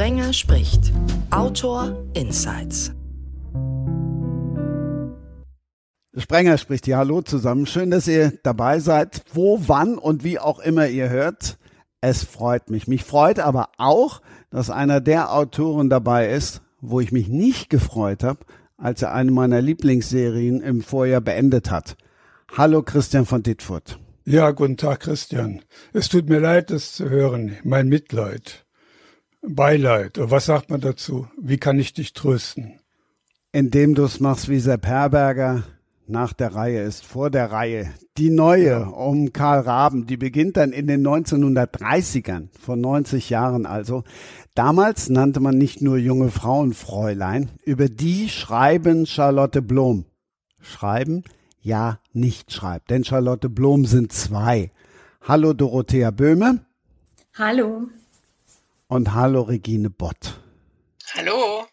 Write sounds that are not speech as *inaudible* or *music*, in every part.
Sprenger spricht. Autor Insights. Sprenger spricht. Ja, hallo zusammen. Schön, dass ihr dabei seid. Wo, wann und wie auch immer ihr hört. Es freut mich. Mich freut aber auch, dass einer der Autoren dabei ist, wo ich mich nicht gefreut habe, als er eine meiner Lieblingsserien im Vorjahr beendet hat. Hallo Christian von Dittfurt. Ja, guten Tag Christian. Es tut mir leid, das zu hören. Mein Mitleid. Beileid. Und was sagt man dazu? Wie kann ich dich trösten? Indem du es machst wie Sepp Herberger, nach der Reihe ist vor der Reihe. Die neue um Karl Raben, die beginnt dann in den 1930ern, vor 90 Jahren also. Damals nannte man nicht nur junge Frauen Fräulein, über die schreiben Charlotte Blom. Schreiben? Ja, nicht schreibt, denn Charlotte Blom sind zwei. Hallo Dorothea Böhme. Hallo. Und hallo Regine Bott. Hallo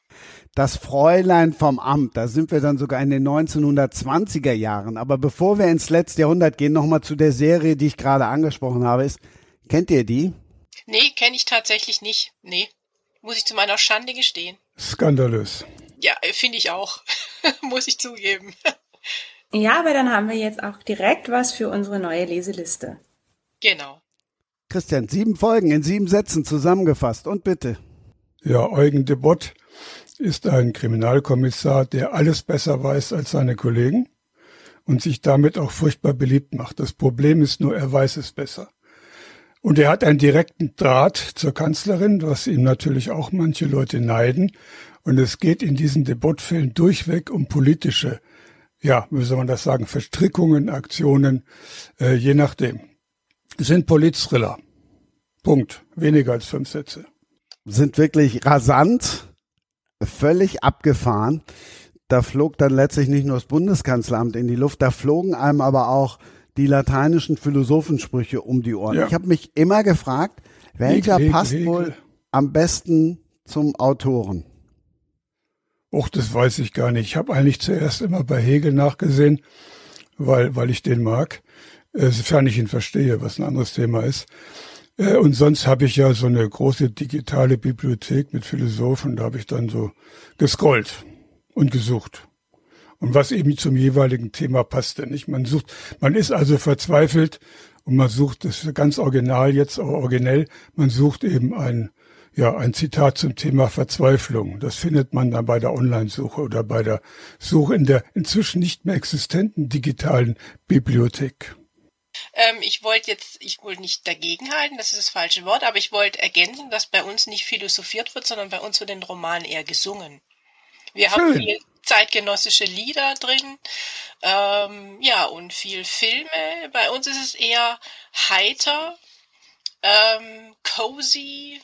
das Fräulein vom Amt. Da sind wir dann sogar in den 1920er Jahren. Aber bevor wir ins letzte Jahrhundert gehen, nochmal zu der Serie, die ich gerade angesprochen habe. Ist, kennt ihr die? Nee, kenne ich tatsächlich nicht. Nee. Muss ich zu meiner Schande gestehen. Skandalös. Ja, finde ich auch. *laughs* Muss ich zugeben. Ja, aber dann haben wir jetzt auch direkt was für unsere neue Leseliste. Genau. Christian, sieben Folgen in sieben Sätzen zusammengefasst und bitte. Ja, Eugen de Bott ist ein Kriminalkommissar, der alles besser weiß als seine Kollegen und sich damit auch furchtbar beliebt macht. Das Problem ist nur, er weiß es besser. Und er hat einen direkten Draht zur Kanzlerin, was ihm natürlich auch manche Leute neiden. Und es geht in diesen Debattfällen durchweg um politische, ja, wie soll man das sagen, Verstrickungen, Aktionen, äh, je nachdem. Sind Politthriller. Punkt. Weniger als fünf Sätze. Sind wirklich rasant völlig abgefahren. Da flog dann letztlich nicht nur das Bundeskanzleramt in die Luft, da flogen einem aber auch die lateinischen Philosophensprüche um die Ohren. Ja. Ich habe mich immer gefragt, welcher Hegel, passt Hegel. wohl am besten zum Autoren? Och, das weiß ich gar nicht. Ich habe eigentlich zuerst immer bei Hegel nachgesehen, weil, weil ich den mag, sofern ich ihn verstehe, was ein anderes Thema ist. Äh, und sonst habe ich ja so eine große digitale Bibliothek mit Philosophen, da habe ich dann so gescrollt und gesucht. Und was eben zum jeweiligen Thema passte, nicht? Man sucht, man ist also verzweifelt und man sucht, das ist ganz original jetzt, auch originell, man sucht eben ein, ja, ein Zitat zum Thema Verzweiflung. Das findet man dann bei der Online-Suche oder bei der Suche in der inzwischen nicht mehr existenten digitalen Bibliothek. Ähm, ich wollte jetzt, ich wollte nicht dagegenhalten, das ist das falsche Wort, aber ich wollte ergänzen, dass bei uns nicht philosophiert wird, sondern bei uns wird den Roman eher gesungen. Wir Schön. haben viel zeitgenössische Lieder drin, ähm, ja, und viel Filme. Bei uns ist es eher heiter, ähm, cozy,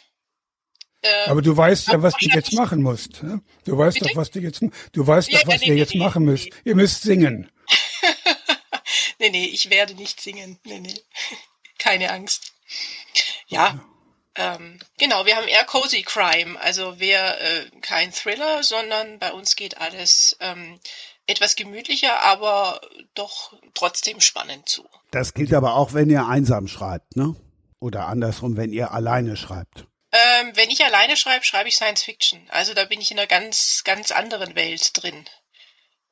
ähm, aber du weißt ja, was du jetzt machen musst. Ne? Du weißt Bitte? doch, was du jetzt, du weißt ja, doch, was nee, ihr nee, jetzt nee, machen müsst. Ihr müsst singen. Nee, nee, ich werde nicht singen. Nee, nee. *laughs* Keine Angst. Ja. Ähm, genau, wir haben eher Cozy Crime, also wir äh, kein Thriller, sondern bei uns geht alles ähm, etwas gemütlicher, aber doch trotzdem spannend zu. Das gilt aber auch, wenn ihr einsam schreibt, ne? Oder andersrum, wenn ihr alleine schreibt. Ähm, wenn ich alleine schreibe, schreibe ich Science Fiction. Also da bin ich in einer ganz, ganz anderen Welt drin.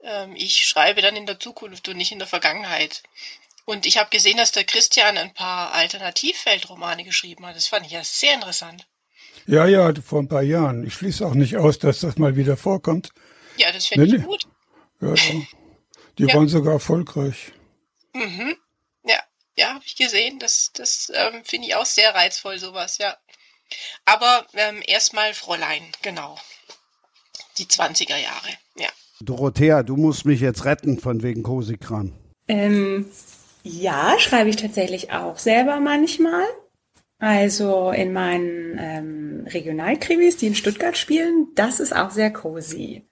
Ähm, ich schreibe dann in der Zukunft und nicht in der Vergangenheit. Und ich habe gesehen, dass der Christian ein paar Alternativweltromane geschrieben hat. Das fand ich ja sehr interessant. Ja, ja, vor ein paar Jahren. Ich schließe auch nicht aus, dass das mal wieder vorkommt. Ja, das finde nee, ich gut. Ja, ja. *laughs* Die ja. waren sogar erfolgreich. Mhm. Ja, ja, habe ich gesehen. Das, das ähm, finde ich auch sehr reizvoll, sowas, ja. Aber ähm, erstmal Fräulein, genau. Die 20er Jahre, ja. Dorothea, du musst mich jetzt retten von wegen Kosikran. Ähm, ja, schreibe ich tatsächlich auch selber manchmal. Also in meinen ähm, Regionalkrimis, die in Stuttgart spielen, das ist auch sehr cozy.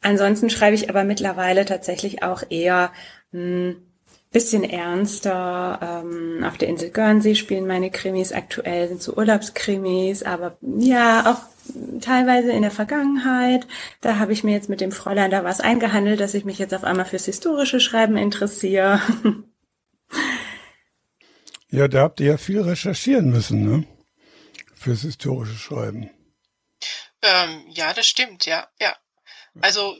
Ansonsten schreibe ich aber mittlerweile tatsächlich auch eher ein hm, bisschen ernster. Ähm, auf der Insel Guernsey spielen meine Krimis aktuell, sind so Urlaubskrimis, aber ja, auch teilweise in der Vergangenheit. Da habe ich mir jetzt mit dem Fräulein da was eingehandelt, dass ich mich jetzt auf einmal fürs historische Schreiben interessiere. *laughs* Ja, da habt ihr ja viel recherchieren müssen, ne? Fürs historische Schreiben. Ähm, ja, das stimmt, ja, ja. Also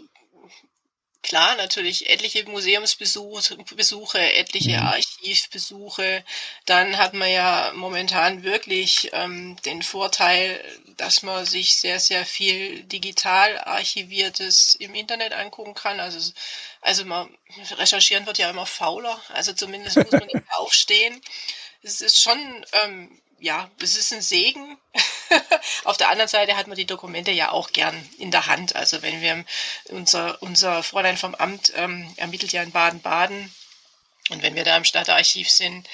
klar, natürlich etliche Museumsbesuche, etliche mhm. Archivbesuche. Dann hat man ja momentan wirklich ähm, den Vorteil, dass man sich sehr, sehr viel digital archiviertes im Internet angucken kann. Also, also man recherchieren wird ja immer fauler. Also zumindest muss man nicht *laughs* aufstehen. Es ist schon ähm, ja, es ist ein Segen. *laughs* Auf der anderen Seite hat man die Dokumente ja auch gern in der Hand. Also wenn wir unser, unser Fräulein vom Amt ähm, ermittelt ja in Baden-Baden und wenn wir da im Stadtarchiv sind,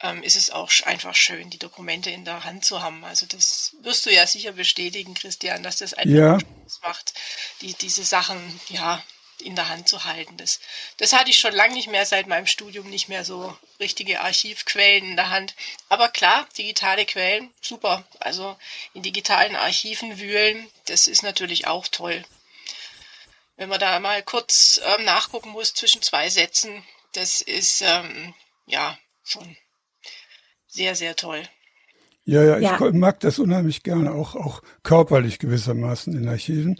ähm, ist es auch einfach schön, die Dokumente in der Hand zu haben. Also das wirst du ja sicher bestätigen, Christian, dass das einfach ja. Spaß macht, die, diese Sachen, ja, in der Hand zu halten. Das, das hatte ich schon lange nicht mehr seit meinem Studium nicht mehr so richtige Archivquellen in der Hand. Aber klar, digitale Quellen, super. Also in digitalen Archiven wühlen, das ist natürlich auch toll. Wenn man da mal kurz ähm, nachgucken muss zwischen zwei Sätzen, das ist ähm, ja schon sehr, sehr toll. Ja, ja, ja, ich mag das unheimlich gerne, auch, auch körperlich gewissermaßen in Archiven.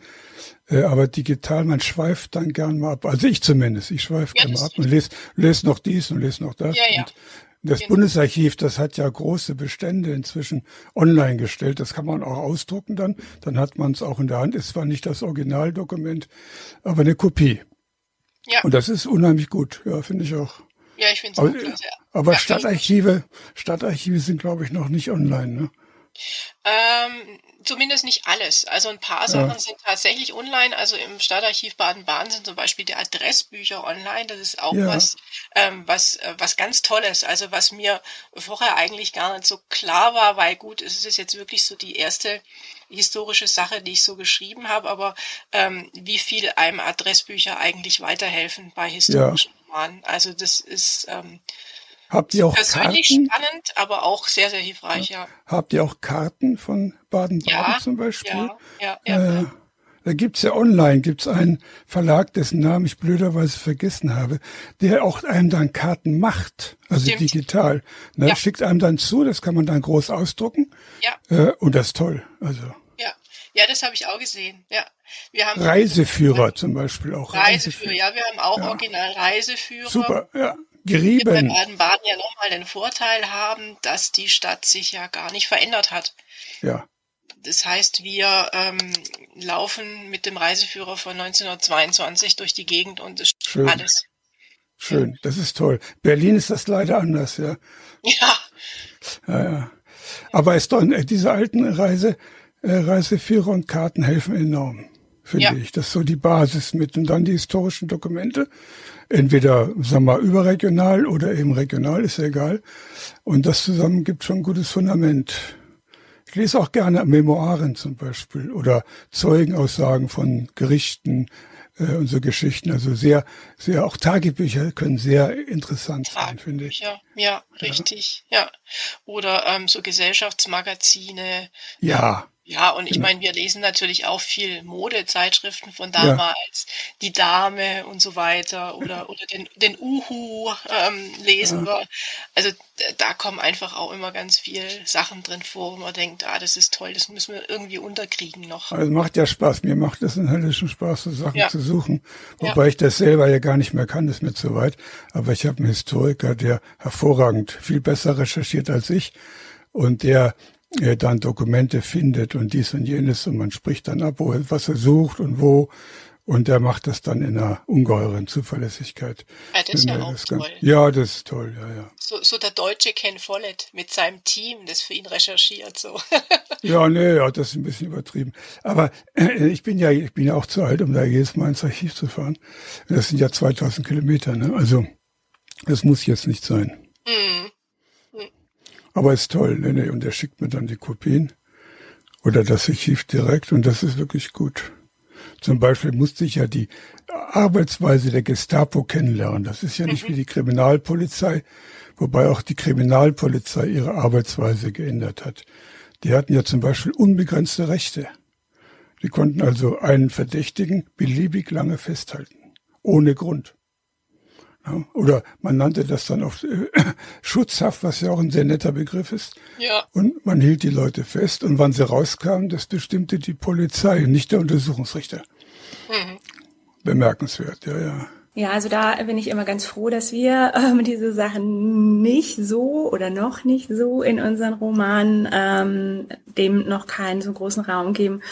Äh, aber digital, man schweift dann gern mal ab. Also ich zumindest, ich schweife ja, gerne mal ab und lese, lese noch dies und lese noch das. Ja, ja. Und das genau. Bundesarchiv, das hat ja große Bestände inzwischen online gestellt. Das kann man auch ausdrucken dann. Dann hat man es auch in der Hand. Es war nicht das Originaldokument, aber eine Kopie. Ja. Und das ist unheimlich gut. Ja, finde ich auch. Ja, ich finde es auch klasse. Aber ja, Stadtarchive, Stadtarchive sind, glaube ich, noch nicht online, ne? Ähm, zumindest nicht alles. Also ein paar Sachen ja. sind tatsächlich online. Also im Stadtarchiv Baden-Baden sind zum Beispiel die Adressbücher online. Das ist auch ja. was, ähm, was, äh, was ganz Tolles. Also was mir vorher eigentlich gar nicht so klar war, weil gut, es ist jetzt wirklich so die erste historische Sache, die ich so geschrieben habe, aber ähm, wie viel einem Adressbücher eigentlich weiterhelfen bei historischen ja. Romanen. Also das ist ähm, Habt ihr auch persönlich Karten? spannend, aber auch sehr, sehr hilfreich, ja. Habt ihr auch Karten von Baden-Baden ja, zum Beispiel? Ja, ja, ja. Äh, da gibt's ja online, gibt's einen Verlag, dessen Namen ich blöderweise vergessen habe, der auch einem dann Karten macht, also Stimmt. digital. Ne, ja. Schickt einem dann zu, das kann man dann groß ausdrucken. Ja. Äh, und das ist toll. Also. Ja, ja, das habe ich auch gesehen. Ja. Wir haben Reiseführer zum Beispiel auch. Reiseführer, Reiseführer. ja, wir haben auch ja. original Reiseführer. Super, ja gerieben. Wir Baden-Baden ja nochmal den Vorteil haben, dass die Stadt sich ja gar nicht verändert hat. Ja. Das heißt, wir ähm, laufen mit dem Reiseführer von 1922 durch die Gegend und es Schön. alles. Schön, das ist toll. Berlin ist das leider anders, ja. Ja. ja, ja. Aber es doch, äh, diese alten Reise, äh, Reiseführer und Karten helfen enorm, finde ja. ich. Das ist so die Basis mit. Und dann die historischen Dokumente entweder, sagen wir mal, überregional oder eben regional, ist ja egal. Und das zusammen gibt schon ein gutes Fundament. Ich lese auch gerne Memoiren zum Beispiel oder Zeugenaussagen von Gerichten äh, und so Geschichten. Also sehr, sehr, auch Tagebücher können sehr interessant sein, finde ich. Ja, ja, richtig, ja. ja. Oder ähm, so Gesellschaftsmagazine. Ja. Ja, und ich meine, wir lesen natürlich auch viel Modezeitschriften von damals, ja. die Dame und so weiter oder, *laughs* oder den, den Uhu ähm, lesen ja. wir. Also da kommen einfach auch immer ganz viele Sachen drin vor, wo man denkt, ah, das ist toll, das müssen wir irgendwie unterkriegen noch. Also macht ja Spaß, mir macht es einen höllischen Spaß, so Sachen ja. zu suchen. Wobei ich das selber ja gar nicht mehr kann, ist mir zu weit. Aber ich habe einen Historiker, der hervorragend viel besser recherchiert als ich und der er dann Dokumente findet und dies und jenes und man spricht dann ab, wo, was er sucht und wo. Und er macht das dann in einer ungeheuren Zuverlässigkeit. Ja, das ist ja auch toll. Kann. Ja, das ist toll, ja, ja. So, so der deutsche Ken Follett mit seinem Team, das für ihn recherchiert, so. *laughs* ja, nee, ja, das ist ein bisschen übertrieben. Aber äh, ich bin ja, ich bin ja auch zu alt, um da jedes Mal ins Archiv zu fahren. Das sind ja 2000 Kilometer, ne? Also, das muss jetzt nicht sein. Mhm. Aber ist toll, ne, ne, und er schickt mir dann die Kopien oder das Archiv direkt und das ist wirklich gut. Zum Beispiel musste ich ja die Arbeitsweise der Gestapo kennenlernen. Das ist ja nicht mhm. wie die Kriminalpolizei, wobei auch die Kriminalpolizei ihre Arbeitsweise geändert hat. Die hatten ja zum Beispiel unbegrenzte Rechte. Die konnten also einen Verdächtigen beliebig lange festhalten, ohne Grund Oder man nannte das dann oft äh, *coughs* Schutzhaft, was ja auch ein sehr netter Begriff ist. Ja. Und man hielt die Leute fest und wann sie rauskamen, das bestimmte die Polizei, nicht der Untersuchungsrichter. Mhm. Bemerkenswert, ja, ja. Ja, also da bin ich immer ganz froh, dass wir ähm, diese Sachen nicht so oder noch nicht so in unseren Romanen ähm, dem noch keinen so großen Raum geben,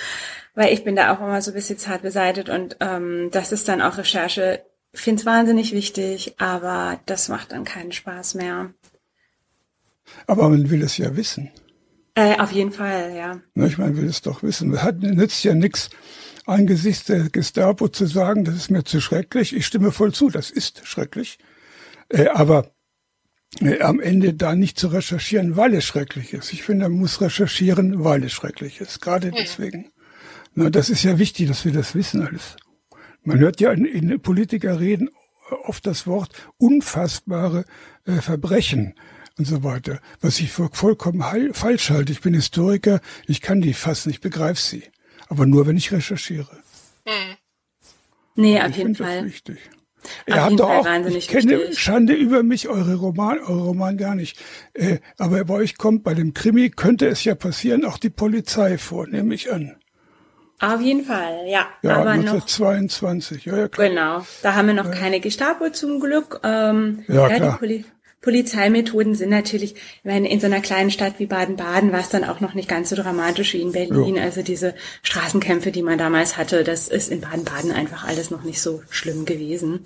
weil ich bin da auch immer so ein bisschen zart beseitigt und ähm, das ist dann auch Recherche. Ich finde es wahnsinnig wichtig, aber das macht dann keinen Spaß mehr. Aber man will es ja wissen. Äh, auf jeden Fall, ja. Na, ich meine, man will es doch wissen. Hat, nützt ja nichts, angesichts der Gestapo zu sagen, das ist mir zu schrecklich. Ich stimme voll zu, das ist schrecklich. Äh, aber äh, am Ende da nicht zu recherchieren, weil es schrecklich ist. Ich finde, man muss recherchieren, weil es schrecklich ist. Gerade deswegen. Na, das ist ja wichtig, dass wir das wissen alles. Man hört ja in, in Politiker reden oft das Wort unfassbare äh, Verbrechen und so weiter, was ich für vollkommen falsch halte. Ich bin Historiker, ich kann die fassen, ich begreife sie aber nur, wenn ich recherchiere. Hm. Nee, auf ich jeden Fall. Das wichtig. Er hat doch auch, ich kenne wichtig. Schande über mich, eure Roman, eure Roman gar nicht. Äh, aber bei euch kommt bei dem Krimi, könnte es ja passieren, auch die Polizei vor, nehme ich an. Auf jeden Fall, ja. Ja, aber 1922, noch, ja, ja, klar. Genau, da haben wir noch ja. keine Gestapo zum Glück. Ähm, ja, ja, klar. Die Polizeimethoden sind natürlich, ich meine, in so einer kleinen Stadt wie Baden-Baden war es dann auch noch nicht ganz so dramatisch wie in Berlin. Jo. Also diese Straßenkämpfe, die man damals hatte, das ist in Baden-Baden einfach alles noch nicht so schlimm gewesen.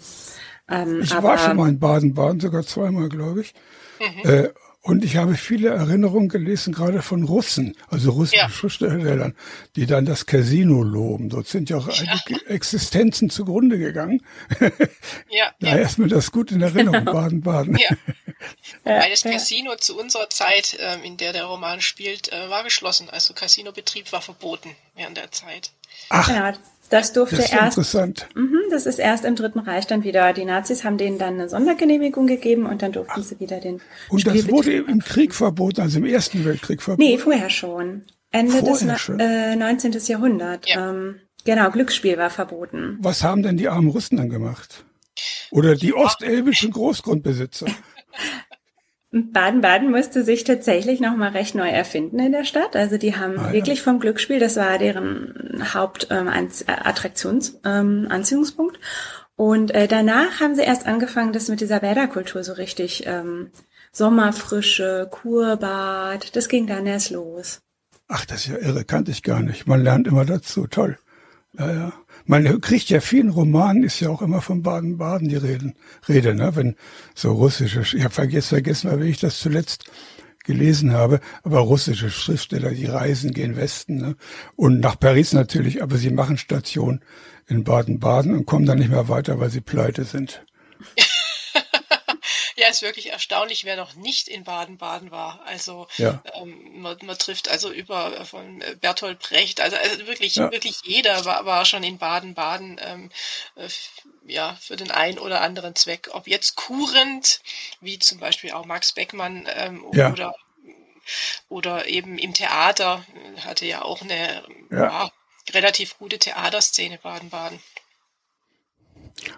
Ähm, ich war schon mal in Baden-Baden, sogar zweimal, glaube ich. Mhm. Äh, und ich habe viele Erinnerungen gelesen, gerade von Russen, also russischen ja. Schriftstellern, die dann das Casino loben. Dort sind ja auch ja. einige Existenzen zugrunde gegangen. *laughs* Ja. da ja. ist mir das gut in Erinnerung, *laughs* Baden-Baden. Ja. *laughs* Weil das Casino zu unserer Zeit, ähm, in der der Roman spielt, äh, war geschlossen. Also Casinobetrieb war verboten während der Zeit. Ach. Das durfte das ist erst. Interessant. Mh, das ist erst im Dritten Reich dann wieder. Die Nazis haben denen dann eine Sondergenehmigung gegeben und dann durften Ach. sie wieder den. Und das wurde im Krieg verboten, also im Ersten Weltkrieg verboten. Nee, vorher schon. Ende vorher des schon. Äh, 19. Jahrhundert. Ja. Ähm, genau, Glücksspiel war verboten. Was haben denn die armen Russen dann gemacht? Oder die ostelbischen Großgrundbesitzer? *laughs* Baden-Baden musste sich tatsächlich nochmal recht neu erfinden in der Stadt. Also die haben ah, wirklich ja. vom Glücksspiel, das war deren Hauptattraktions, ähm, ähm, Anziehungspunkt. Und äh, danach haben sie erst angefangen, das mit dieser Bäderkultur so richtig ähm, Sommerfrische, Kurbad, das ging dann erst los. Ach, das ist ja irre, kannte ich gar nicht. Man lernt immer dazu, toll. Ja, ja. Man kriegt ja vielen Romanen, ist ja auch immer von Baden-Baden die Reden, Rede, ne? Wenn so russische, ich habe vergessen, vergessen, wie ich das zuletzt gelesen habe, aber russische Schriftsteller, die reisen, gehen Westen, ne? Und nach Paris natürlich, aber sie machen Station in Baden-Baden und kommen dann nicht mehr weiter, weil sie pleite sind. *laughs* Ist wirklich erstaunlich, wer noch nicht in Baden-Baden war. Also ja. ähm, man, man, trifft also über äh, von äh, Bertolt Brecht, also, also wirklich, ja. wirklich jeder war, war schon in Baden-Baden ähm, äh, ja, für den einen oder anderen Zweck. Ob jetzt kurend, wie zum Beispiel auch Max Beckmann ähm, ja. oder oder eben im Theater, hatte ja auch eine ja. relativ gute Theaterszene Baden-Baden.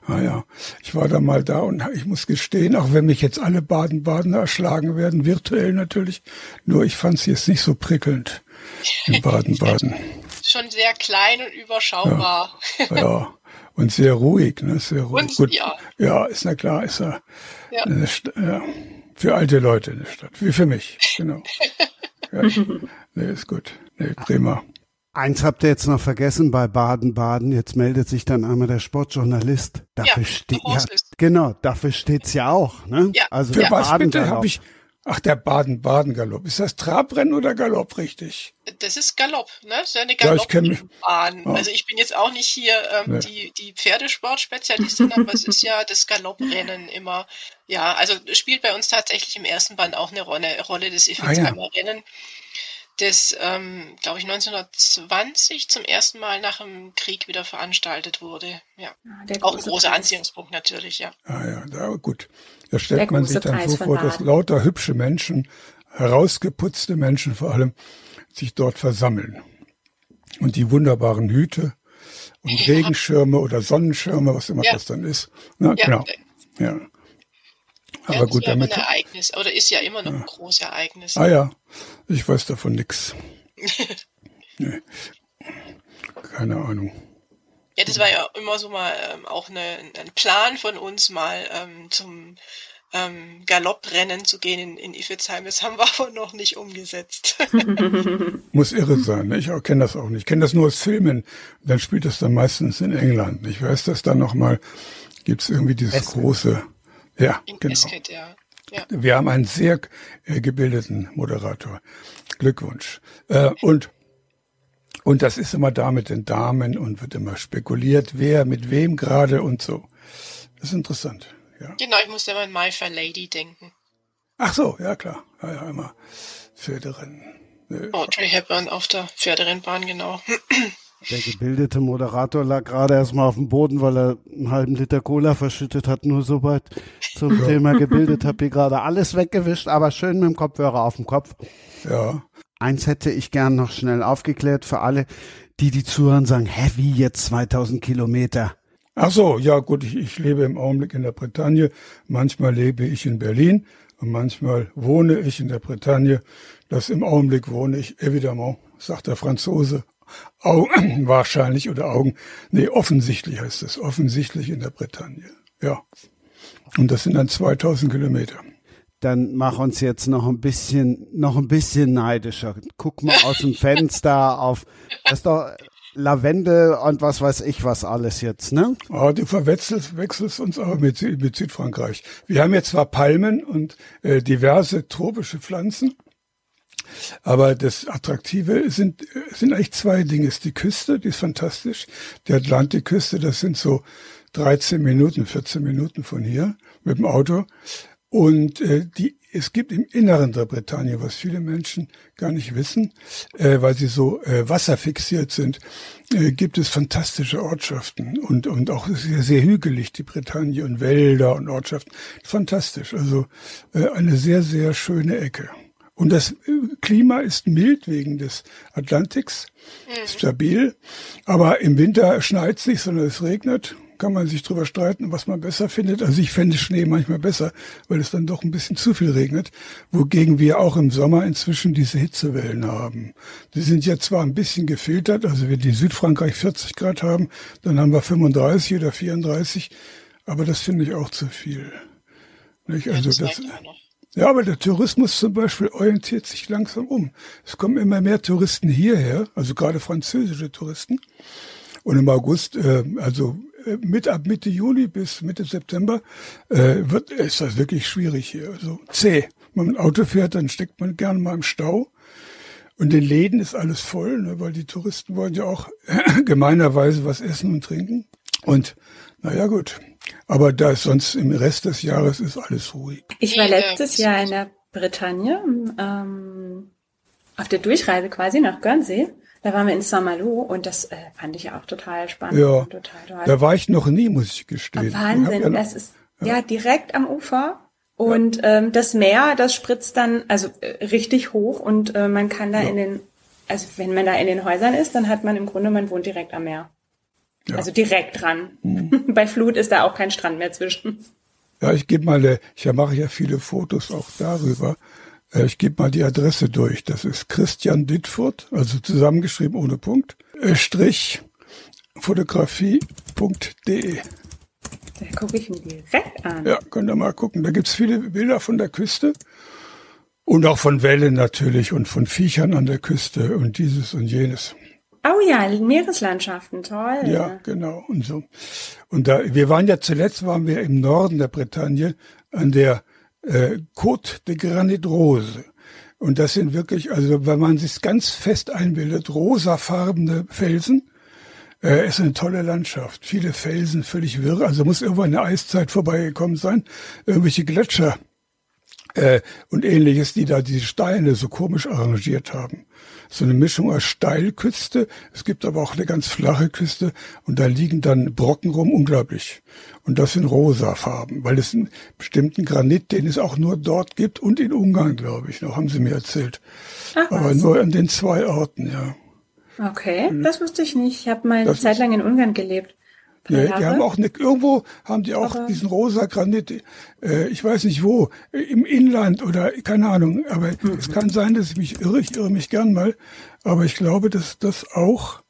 Ah ja, ich war da mal da und ich muss gestehen, auch wenn mich jetzt alle Baden-Badener erschlagen werden, virtuell natürlich, nur ich fand es jetzt nicht so prickelnd in *laughs* Baden-Baden. Schon sehr klein und überschaubar. Ja, ja. und sehr ruhig, ne? Sehr ruhig. Und, Gut, ja. ja, ist na klar, ist er ja. ja. für alte Leute eine Stadt, wie für mich, genau. *laughs* ja. Nee, ist gut. Nee, prima. Eins habt ihr jetzt noch vergessen bei Baden-Baden. Jetzt meldet sich dann einmal der Sportjournalist. Dafür ja, steht ja, genau, dafür steht's ja auch. Ne? Ja. Also Für was bitte habe ich? Ach, der Baden-Baden-Galopp. Ist das Trabrennen oder Galopp richtig? Das ist Galopp, ne? Das ist eine Galoppbahn. Ja, oh. Also ich bin jetzt auch nicht hier ähm, nee. die, die Pferdesportspezialistin, aber es ist ja das Galopprennen immer. Ja, also spielt bei uns tatsächlich im ersten Band auch eine Rolle, Rolle des Effektheimer ah, ja. Rennen das, ähm, glaube ich, 1920 zum ersten Mal nach dem Krieg wieder veranstaltet wurde. Ja, Der auch ein großer Preis. Anziehungspunkt natürlich, ja. Ah ja, da, gut. Da stellt man sich dann Preis so vor, dass lauter hübsche Menschen, herausgeputzte Menschen vor allem, sich dort versammeln. Und die wunderbaren Hüte und ja. Regenschirme oder Sonnenschirme, was immer ja. das dann ist. Na, ja. Genau. Ja. Aber ja, gut, damit. Ein Ereignis, oder ist ja immer noch ja. ein großes Ereignis. Ah ja, ich weiß davon nichts. *laughs* nee. Keine Ahnung. Ja, das war ja immer so mal ähm, auch eine, ein Plan von uns, mal ähm, zum ähm, Galopprennen zu gehen in, in Iffezheim. Das haben wir *laughs* aber noch nicht umgesetzt. *laughs* Muss irre sein. Ne? Ich kenne das auch nicht. Ich kenne das nur aus Filmen. Dann spielt das dann meistens in England. Ich weiß, dass dann nochmal gibt es irgendwie dieses Esket. große. Ja, in genau. Esket, ja. Ja. Wir haben einen sehr äh, gebildeten Moderator. Glückwunsch. Äh, und und das ist immer da mit den Damen und wird immer spekuliert, wer mit wem gerade und so. Das ist interessant. Ja. Genau, ich musste immer an My Fair Lady denken. Ach so, ja klar. Ja, ja immer Pferderennen. Audrey Hepburn auf der Pferderennbahn, genau. Der gebildete Moderator lag gerade erstmal auf dem Boden, weil er einen halben Liter Cola verschüttet hat. Nur so weit zum ja. Thema gebildet. *laughs* Hab hier gerade alles weggewischt, aber schön mit dem Kopfhörer auf dem Kopf. Ja. Eins hätte ich gern noch schnell aufgeklärt für alle, die die zuhören, sagen, hä, wie jetzt 2000 Kilometer? Ach so, ja gut, ich, ich lebe im Augenblick in der Bretagne. Manchmal lebe ich in Berlin und manchmal wohne ich in der Bretagne. Das im Augenblick wohne ich, évidemment, sagt der Franzose. Augen, *clears throat* wahrscheinlich oder Augen. Nee, offensichtlich heißt es. Offensichtlich in der Bretagne. Ja. Und das sind dann 2000 Kilometer. Dann mach uns jetzt noch ein bisschen, noch ein bisschen neidischer. Guck mal aus dem Fenster auf, das ist doch, Lavendel und was weiß ich was alles jetzt, ne? Oh, du verwechselst wechselst uns aber mit, mit Südfrankreich. Wir haben jetzt zwar Palmen und äh, diverse tropische Pflanzen, aber das Attraktive sind, sind eigentlich zwei Dinge. ist die Küste, die ist fantastisch. Die Atlantikküste, das sind so 13 Minuten, 14 Minuten von hier mit dem Auto. Und äh, die, es gibt im Inneren der Bretagne, was viele Menschen gar nicht wissen, äh, weil sie so äh, wasserfixiert sind, äh, gibt es fantastische Ortschaften und, und auch sehr, sehr hügelig, die Bretagne und Wälder und Ortschaften. Fantastisch, also äh, eine sehr, sehr schöne Ecke. Und das äh, Klima ist mild wegen des Atlantiks, mhm. stabil, aber im Winter schneit es nicht, sondern es regnet kann man sich drüber streiten, was man besser findet. Also ich fände Schnee manchmal besser, weil es dann doch ein bisschen zu viel regnet, wogegen wir auch im Sommer inzwischen diese Hitzewellen haben. Die sind ja zwar ein bisschen gefiltert, also wenn die Südfrankreich 40 Grad haben, dann haben wir 35 oder 34, aber das finde ich auch zu viel. Nicht? Also ja, das, das ja, aber der Tourismus zum Beispiel orientiert sich langsam um. Es kommen immer mehr Touristen hierher, also gerade französische Touristen. Und im August, äh, also äh, mit ab Mitte Juli bis Mitte September äh, wird ist das wirklich schwierig hier. Also zäh. Wenn man ein Auto fährt, dann steckt man gerne mal im Stau. Und in Läden ist alles voll, ne, weil die Touristen wollen ja auch *clears throat* gemeinerweise was essen und trinken. Und naja gut. Aber da ist sonst im Rest des Jahres ist alles ruhig. Ich war letztes Jahr in der Bretagne ähm, auf der Durchreise quasi nach Guernsey. Da waren wir in Saint-Malo und das äh, fand ich auch total spannend. Ja, total toll. da war ich noch nie, muss ich gestehen. Wahnsinn, ja das ist ja. ja. direkt am Ufer und ja. ähm, das Meer, das spritzt dann also äh, richtig hoch und äh, man kann da in den, also wenn man da in den Häusern ist, dann hat man im Grunde, man wohnt direkt am Meer. Ja. Also direkt dran. Mhm. *laughs* Bei Flut ist da auch kein Strand mehr zwischen. Ja, ich gebe mal, ich mache ja viele Fotos auch darüber. Äh, ich gebe mal die Adresse durch. Das ist Christian Dittfurt, also zusammengeschrieben ohne Punkt, äh, Strich fotografie.de. Da gucke ich mir direkt an. Ja, könnt ihr mal gucken. Da gibt's viele Bilder von der Küste und auch von Wellen natürlich und von Viechern an der Küste und dieses und jenes. Oh ja, Meereslandschaften, toll. Ja, genau und so. Und da, wir waren ja zuletzt waren wir im Norden der Bretagne an der äh, Côte de Granit Rose. Und das sind wirklich, also wenn man sich ganz fest einbildet, rosafarbene Felsen. Äh, ist eine tolle Landschaft. Viele Felsen, völlig wirr. Also muss irgendwann eine Eiszeit vorbeigekommen sein. Irgendwelche Gletscher äh, und ähnliches, die da diese Steine so komisch arrangiert haben. So eine Mischung aus Steilküste, es gibt aber auch eine ganz flache Küste und da liegen dann Brocken rum, unglaublich. Und das sind rosa Farben, weil es einen bestimmten Granit, den es auch nur dort gibt und in Ungarn, glaube ich, noch haben sie mir erzählt. Ach, aber was? nur an den zwei Orten, ja. Okay, das wusste ich nicht. Ich habe mal eine Zeit lang in Ungarn gelebt. Nee, die haben auch eine, irgendwo haben die auch aber diesen rosa Granit, äh, ich weiß nicht wo, im Inland oder keine Ahnung, aber mhm. es kann sein, dass ich mich irre, ich irre mich gern mal, aber ich glaube, dass das auch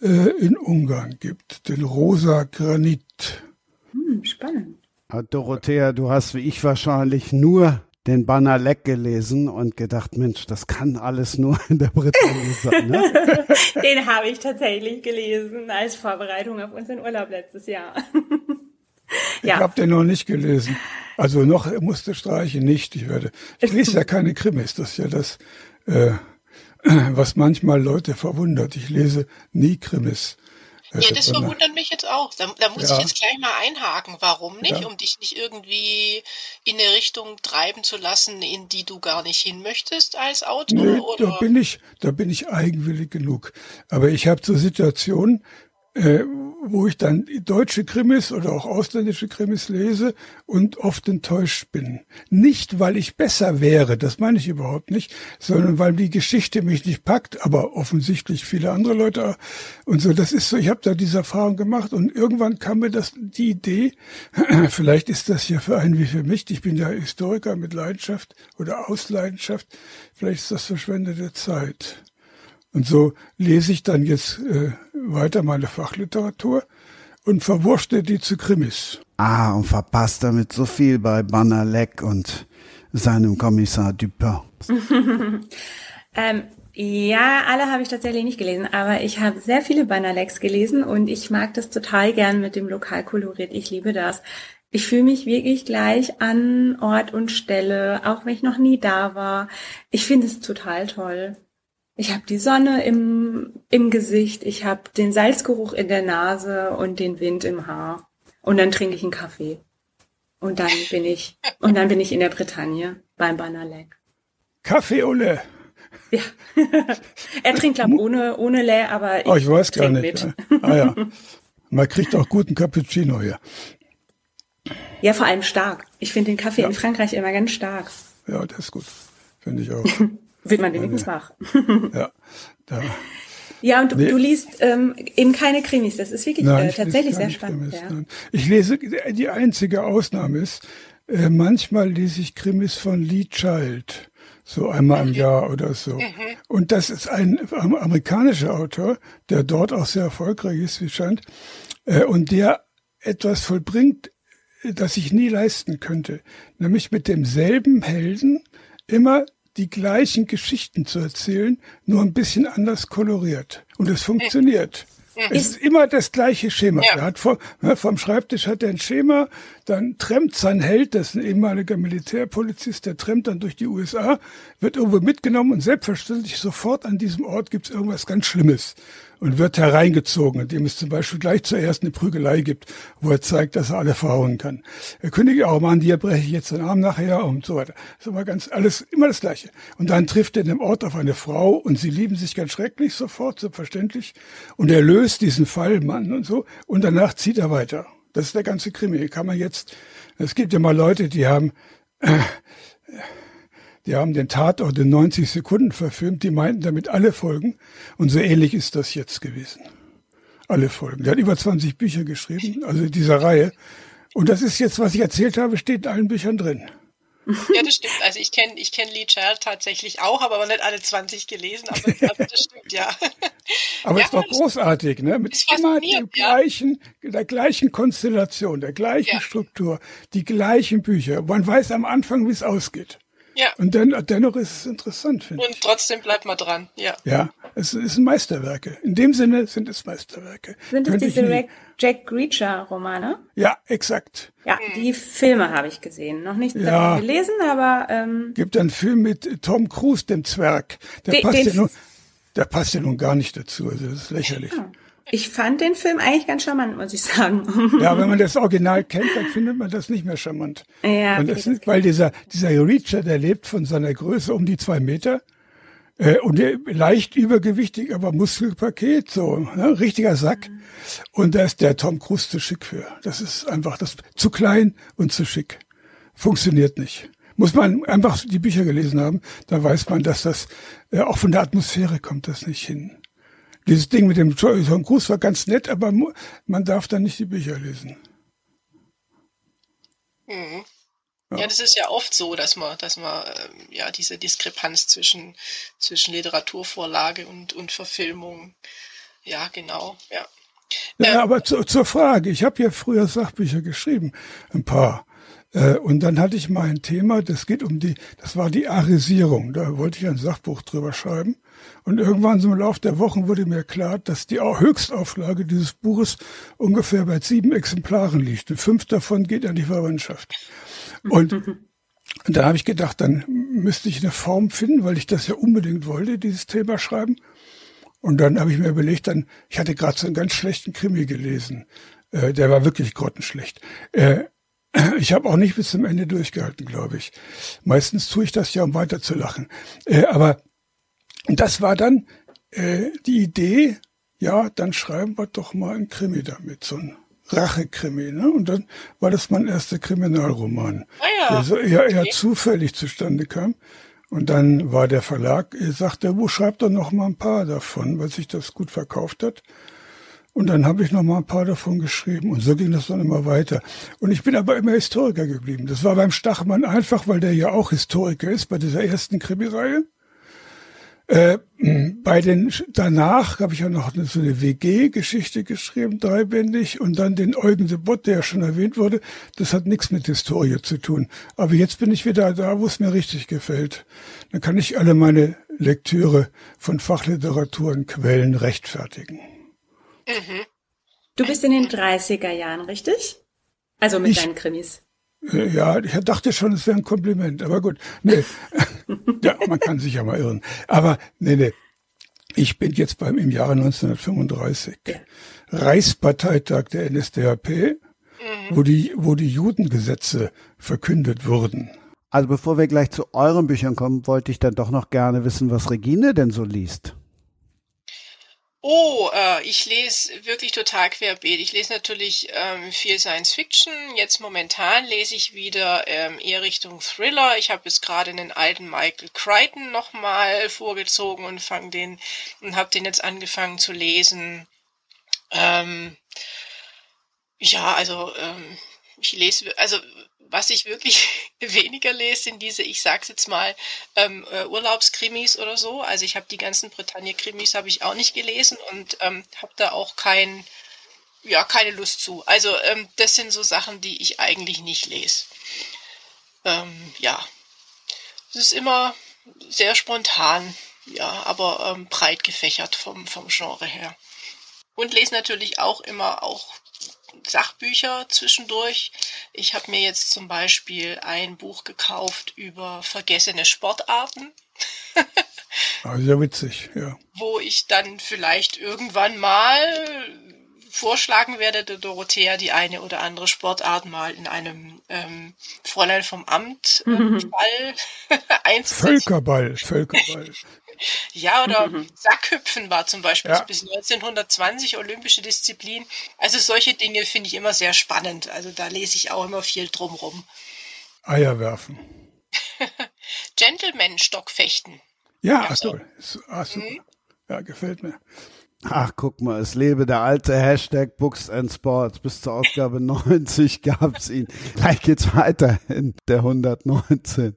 äh, in Ungarn gibt, den rosa Granit. Hm, spannend. Dorothea, du hast wie ich wahrscheinlich nur den Banner Leck gelesen und gedacht, Mensch, das kann alles nur *laughs* in der Bretagne sein. Ne? *laughs* den habe ich tatsächlich gelesen als Vorbereitung auf unseren Urlaub letztes Jahr. *laughs* ja. Ich habe den noch nicht gelesen. Also noch musste streichen nicht. Ich werde. Ich lese ja keine Krimis. Das ist ja das, äh, *clears throat* was manchmal Leute verwundert. Ich lese nie Krimis. Ja, das verwundert mich jetzt auch. Da, da muss ja. ich jetzt gleich mal einhaken. Warum nicht? Ja. Um dich nicht irgendwie in eine Richtung treiben zu lassen, in die du gar nicht hin möchtest als Autor? Nee, oder? Da bin ich, da bin ich eigenwillig genug. Aber ich habe so Situationen, äh, wo ich dann deutsche Krimis oder auch ausländische Krimis lese und oft enttäuscht bin. Nicht, weil ich besser wäre, das meine ich überhaupt nicht, sondern weil die Geschichte mich nicht packt, aber offensichtlich viele andere Leute und so. Das ist so, ich habe da diese Erfahrung gemacht und irgendwann kam mir das die Idee, *clears throat* vielleicht ist das ja für einen wie für mich, ich bin ja Historiker mit Leidenschaft oder aus Leidenschaft, vielleicht ist das verschwendete Zeit. Und so lese ich dann jetzt äh, weiter meine Fachliteratur und verwurschte die zu Krimis. Ah, und verpasst damit so viel bei Banalek und seinem Kommissar Dupin. *laughs* ähm, ja, alle habe ich tatsächlich nicht gelesen, aber ich habe sehr viele Banalex gelesen und ich mag das total gern mit dem Lokalkolorit. Ich liebe das. Ich fühle mich wirklich gleich an Ort und Stelle, auch wenn ich noch nie da war. Ich finde es total toll. Ich habe die Sonne im, im Gesicht, ich habe den Salzgeruch in der Nase und den Wind im Haar. Und dann trinke ich einen Kaffee. Und dann bin ich, und dann bin ich in der Bretagne beim Banalek. Kaffee Ole. Ja. *laughs* er trinkt, glaube ohne, ohne Lä, aber ich, oh, ich weiß gar nicht. Mit. Ah ja. *laughs* Man kriegt auch guten Cappuccino hier. Ja, vor allem stark. Ich finde den Kaffee ja. in Frankreich immer ganz stark. Ja, das ist gut. Finde ich auch. *laughs* Wird man wenigstens *laughs* wach. ja, da. Ja, und du, nee. du liest ähm, eben keine Krimis. Das ist wirklich nein, äh, tatsächlich sehr spannend. Krimis, ja. Ich lese, die einzige Ausnahme ist, äh, manchmal lese ich Krimis von Lee Child. So einmal im Jahr oder so. Mhm. Und das ist ein amerikanischer Autor, der dort auch sehr erfolgreich ist, wie scheint, äh, und der etwas vollbringt, das ich nie leisten könnte. Nämlich mit demselben Helden immer die gleichen Geschichten zu erzählen, nur ein bisschen anders koloriert. Und es funktioniert. Es ist immer das gleiche Schema. Ja. Er hat vor, ne, vom Schreibtisch hat er ein Schema, dann trennt sein Held, das ist ein ehemaliger Militärpolizist, der trennt dann durch die USA, wird irgendwo mitgenommen und selbstverständlich sofort an diesem Ort gibt es irgendwas ganz Schlimmes und wird hereingezogen, indem es zum Beispiel gleich zuerst eine Prügelei gibt, wo er zeigt, dass er alle verhauen kann. Er kündigt auch mal an, dir breche ich jetzt den Arm nachher und so weiter. Das ist immer ganz, alles, immer das Gleiche. Und dann trifft er in dem Ort auf eine Frau und sie lieben sich ganz schrecklich sofort, selbstverständlich. Und er löst diesen Fall, Mann und so. Und danach zieht er weiter. Das ist der ganze Krimi. Kann man jetzt, es gibt ja mal Leute, die haben, äh, die haben den Tatort in 90 Sekunden verfilmt, die meinten damit alle Folgen. Und so ähnlich ist das jetzt gewesen. Alle Folgen. Der hat über 20 Bücher geschrieben, also dieser Reihe. Und das ist jetzt, was ich erzählt habe, steht in allen Büchern drin. *laughs* Ja, das stimmt. Also ich kenne ich kenn Lee Child tatsächlich auch, habe aber nicht alle 20 gelesen, aber das stimmt, ja. *laughs* Aber ja, ist doch großartig, ne? Mit immer dem ja. gleichen, der gleichen Konstellation, der gleichen ja. Struktur, die gleichen Bücher. Man weiß am Anfang, wie es ausgeht. Ja. Und dann, dennoch ist es interessant, finde ich. Und trotzdem bleibt man dran, ja. Ja, es, es sind Meisterwerke. In dem Sinne sind es Meisterwerke. Sind es diese Jack Reacher-Romane? Ja, exakt. Ja, hm. die Filme habe ich gesehen. Noch nicht ja. gelesen, aber... Ähm, Gibt einen Film mit Tom Cruise, dem Zwerg. Der, den, passt, den ja nun, der passt ja nun gar nicht dazu. Also das ist lächerlich. Ja. Ich fand den Film eigentlich ganz charmant, muss ich sagen. Ja, wenn man *laughs* das Original kennt, dann findet man das nicht mehr charmant. Ja, okay, ist, weil dieser, dieser Reacher, der lebt von seiner Größe um die zwei Meter äh, und der, leicht übergewichtig, aber Muskelpaket, so ne, richtiger Sack. Mhm. Und da ist der Tom Cruise zu schick für. Das ist einfach das zu klein und zu schick. Funktioniert nicht. Muss man einfach die Bücher gelesen haben, da weiß man, dass das äh, auch von der Atmosphäre kommt das nicht hin. Dieses Ding mit dem Tom Cruise war ganz nett, aber man darf dann nicht die Bücher lesen. Mhm. Ja. ja. das ist ja oft so, dass man, dass man ähm, ja diese Diskrepanz zwischen, zwischen Literaturvorlage und, und Verfilmung. Ja, genau, ja. Ja, ähm, aber zu, zur Frage, ich habe ja früher Sachbücher geschrieben, ein paar. Äh, und dann hatte ich mal ein Thema, das geht um die, das war die Arisierung. Da wollte ich ein Sachbuch drüber schreiben. Und irgendwann so im Laufe der Wochen wurde mir klar, dass die Höchstauflage dieses Buches ungefähr bei sieben Exemplaren liegt. Und fünf davon geht an die Verwandtschaft. Und *laughs* da habe ich gedacht, dann müsste ich eine Form finden, weil ich das ja unbedingt wollte, dieses Thema schreiben. Und dann habe ich mir überlegt, dann, ich hatte gerade so einen ganz schlechten Krimi gelesen. Äh, der war wirklich grottenschlecht. Äh, *clears throat* ich habe auch nicht bis zum Ende durchgehalten, glaube ich. Meistens tue ich das ja, um weiter zu lachen. Äh, aber das war dann äh, die Idee, ja, dann schreiben wir doch mal ein Krimi damit, so ein Rachekrimi. Ne? Und dann war das mein erster Kriminalroman, ah ja. der so eher, eher okay. zufällig zustande kam. Und dann war der Verlag, er sagte, wo schreibt er noch mal ein paar davon, weil sich das gut verkauft hat. Und dann habe ich noch mal ein paar davon geschrieben und so ging das dann immer weiter. Und ich bin aber immer Historiker geblieben. Das war beim Stachmann einfach, weil der ja auch Historiker ist bei dieser ersten Krimireihe. Äh, bei den danach habe ich ja noch so eine WG-Geschichte geschrieben, dreibändig, und dann den Eugen de Bott, der ja schon erwähnt wurde. Das hat nichts mit Historie zu tun. Aber jetzt bin ich wieder da, wo es mir richtig gefällt. Dann kann ich alle meine Lektüre von Fachliteratur und Quellen rechtfertigen. Mhm. Du bist in den 30er Jahren, richtig? Also mit ich, deinen Krimis. Äh, ja, ich dachte schon, es wäre ein Kompliment, aber gut. Nee. *laughs* ja, man kann sich ja mal irren. Aber nee, nee. Ich bin jetzt beim im Jahre 1935. Ja. Reichsparteitag der NSDAP, mhm. wo die, wo die Judengesetze verkündet wurden. Also bevor wir gleich zu euren Büchern kommen, wollte ich dann doch noch gerne wissen, was Regine denn so liest. Oh, äh, ich lese wirklich total querbeet. Ich lese natürlich ähm, viel Science Fiction. Jetzt momentan lese ich wieder ähm, eher Richtung Thriller. Ich habe jetzt gerade einen alten Michael Crichton nochmal vorgezogen und fang den und habe den jetzt angefangen zu lesen. Ähm, ja, also ähm, ich lese, also was ich wirklich *laughs* weniger lese, sind diese, ich sag's jetzt mal, ähm, äh, Urlaubskrimis oder so. Also ich habe die ganzen Bretagne-Krimis habe ich auch nicht gelesen und ähm, habe da auch kein, ja, keine Lust zu. Also ähm, das sind so Sachen, die ich eigentlich nicht lese. Ähm, ja, es ist immer sehr spontan, ja, aber ähm, breit gefächert vom, vom Genre her. Und lese natürlich auch immer auch Sachbücher zwischendurch. Ich habe mir jetzt zum Beispiel ein Buch gekauft über vergessene Sportarten. *laughs* ah, sehr witzig, ja. Wo ich dann vielleicht irgendwann mal vorschlagen werde, der Dorothea die eine oder andere Sportart mal in einem ähm, Fräulein vom Amt äh, Ball *laughs* einzusetzen. Völkerball, Völkerball. Ja, oder mhm. Sackhüpfen war zum Beispiel ja. bis 1920 olympische Disziplin. Also solche Dinge finde ich immer sehr spannend. Also da lese ich auch immer viel drumrum. Eier werfen. *laughs* Gentleman-Stockfechten. Ja, ja so. super. Mhm. Ja, gefällt mir. Ach, guck mal, es lebe der alte Hashtag Books and Sports. Bis zur Ausgabe *laughs* 90 gab's ihn. Gleich geht's weiter in der 119.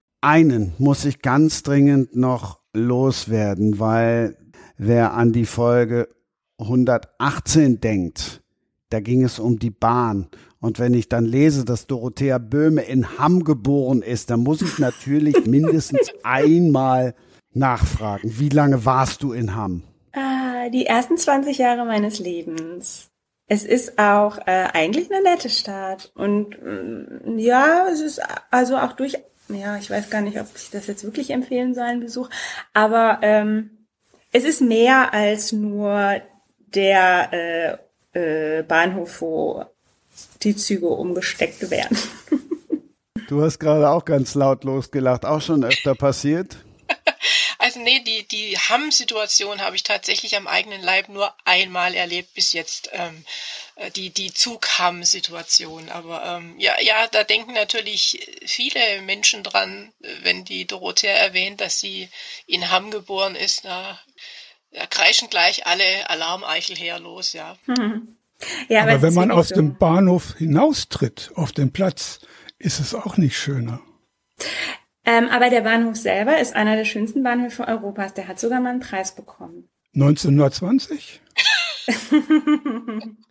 einen muss ich ganz dringend noch loswerden, weil wer an die Folge 118 denkt, da ging es um die Bahn. Und wenn ich dann lese, dass Dorothea Böhme in Hamm geboren ist, dann muss ich natürlich *laughs* mindestens einmal nachfragen. Wie lange warst du in Hamm? Ah, die ersten 20 Jahre meines Lebens. Es ist auch äh, eigentlich eine nette Stadt. Und äh, ja, es ist also auch durch, ja, ich weiß gar nicht, ob ich das jetzt wirklich empfehlen soll, einen Besuch. Aber ähm, Es ist mehr als nur der äh, äh, Bahnhof, wo die Züge umgesteckt werden. *laughs* Du hast gerade auch ganz laut losgelacht, auch schon öfter passiert. *laughs* Also nee, die, die Hamm-Situation habe ich tatsächlich am eigenen Leib nur einmal erlebt bis jetzt. Ähm, äh, die die Zug-Hamm-Situation. Aber ähm, ja, ja, da denken natürlich viele Menschen dran, wenn die Dorothea erwähnt, dass sie in Hamm geboren ist. Na, da kreischen gleich alle Alarmeichel her los, ja. Mhm. ja aber, aber wenn man aus so. dem Bahnhof hinaustritt auf den Platz, ist es auch nicht schöner. Ähm, aber der Bahnhof selber ist einer der schönsten Bahnhöfe Europas. Der hat sogar mal einen Preis bekommen. 1920? *laughs*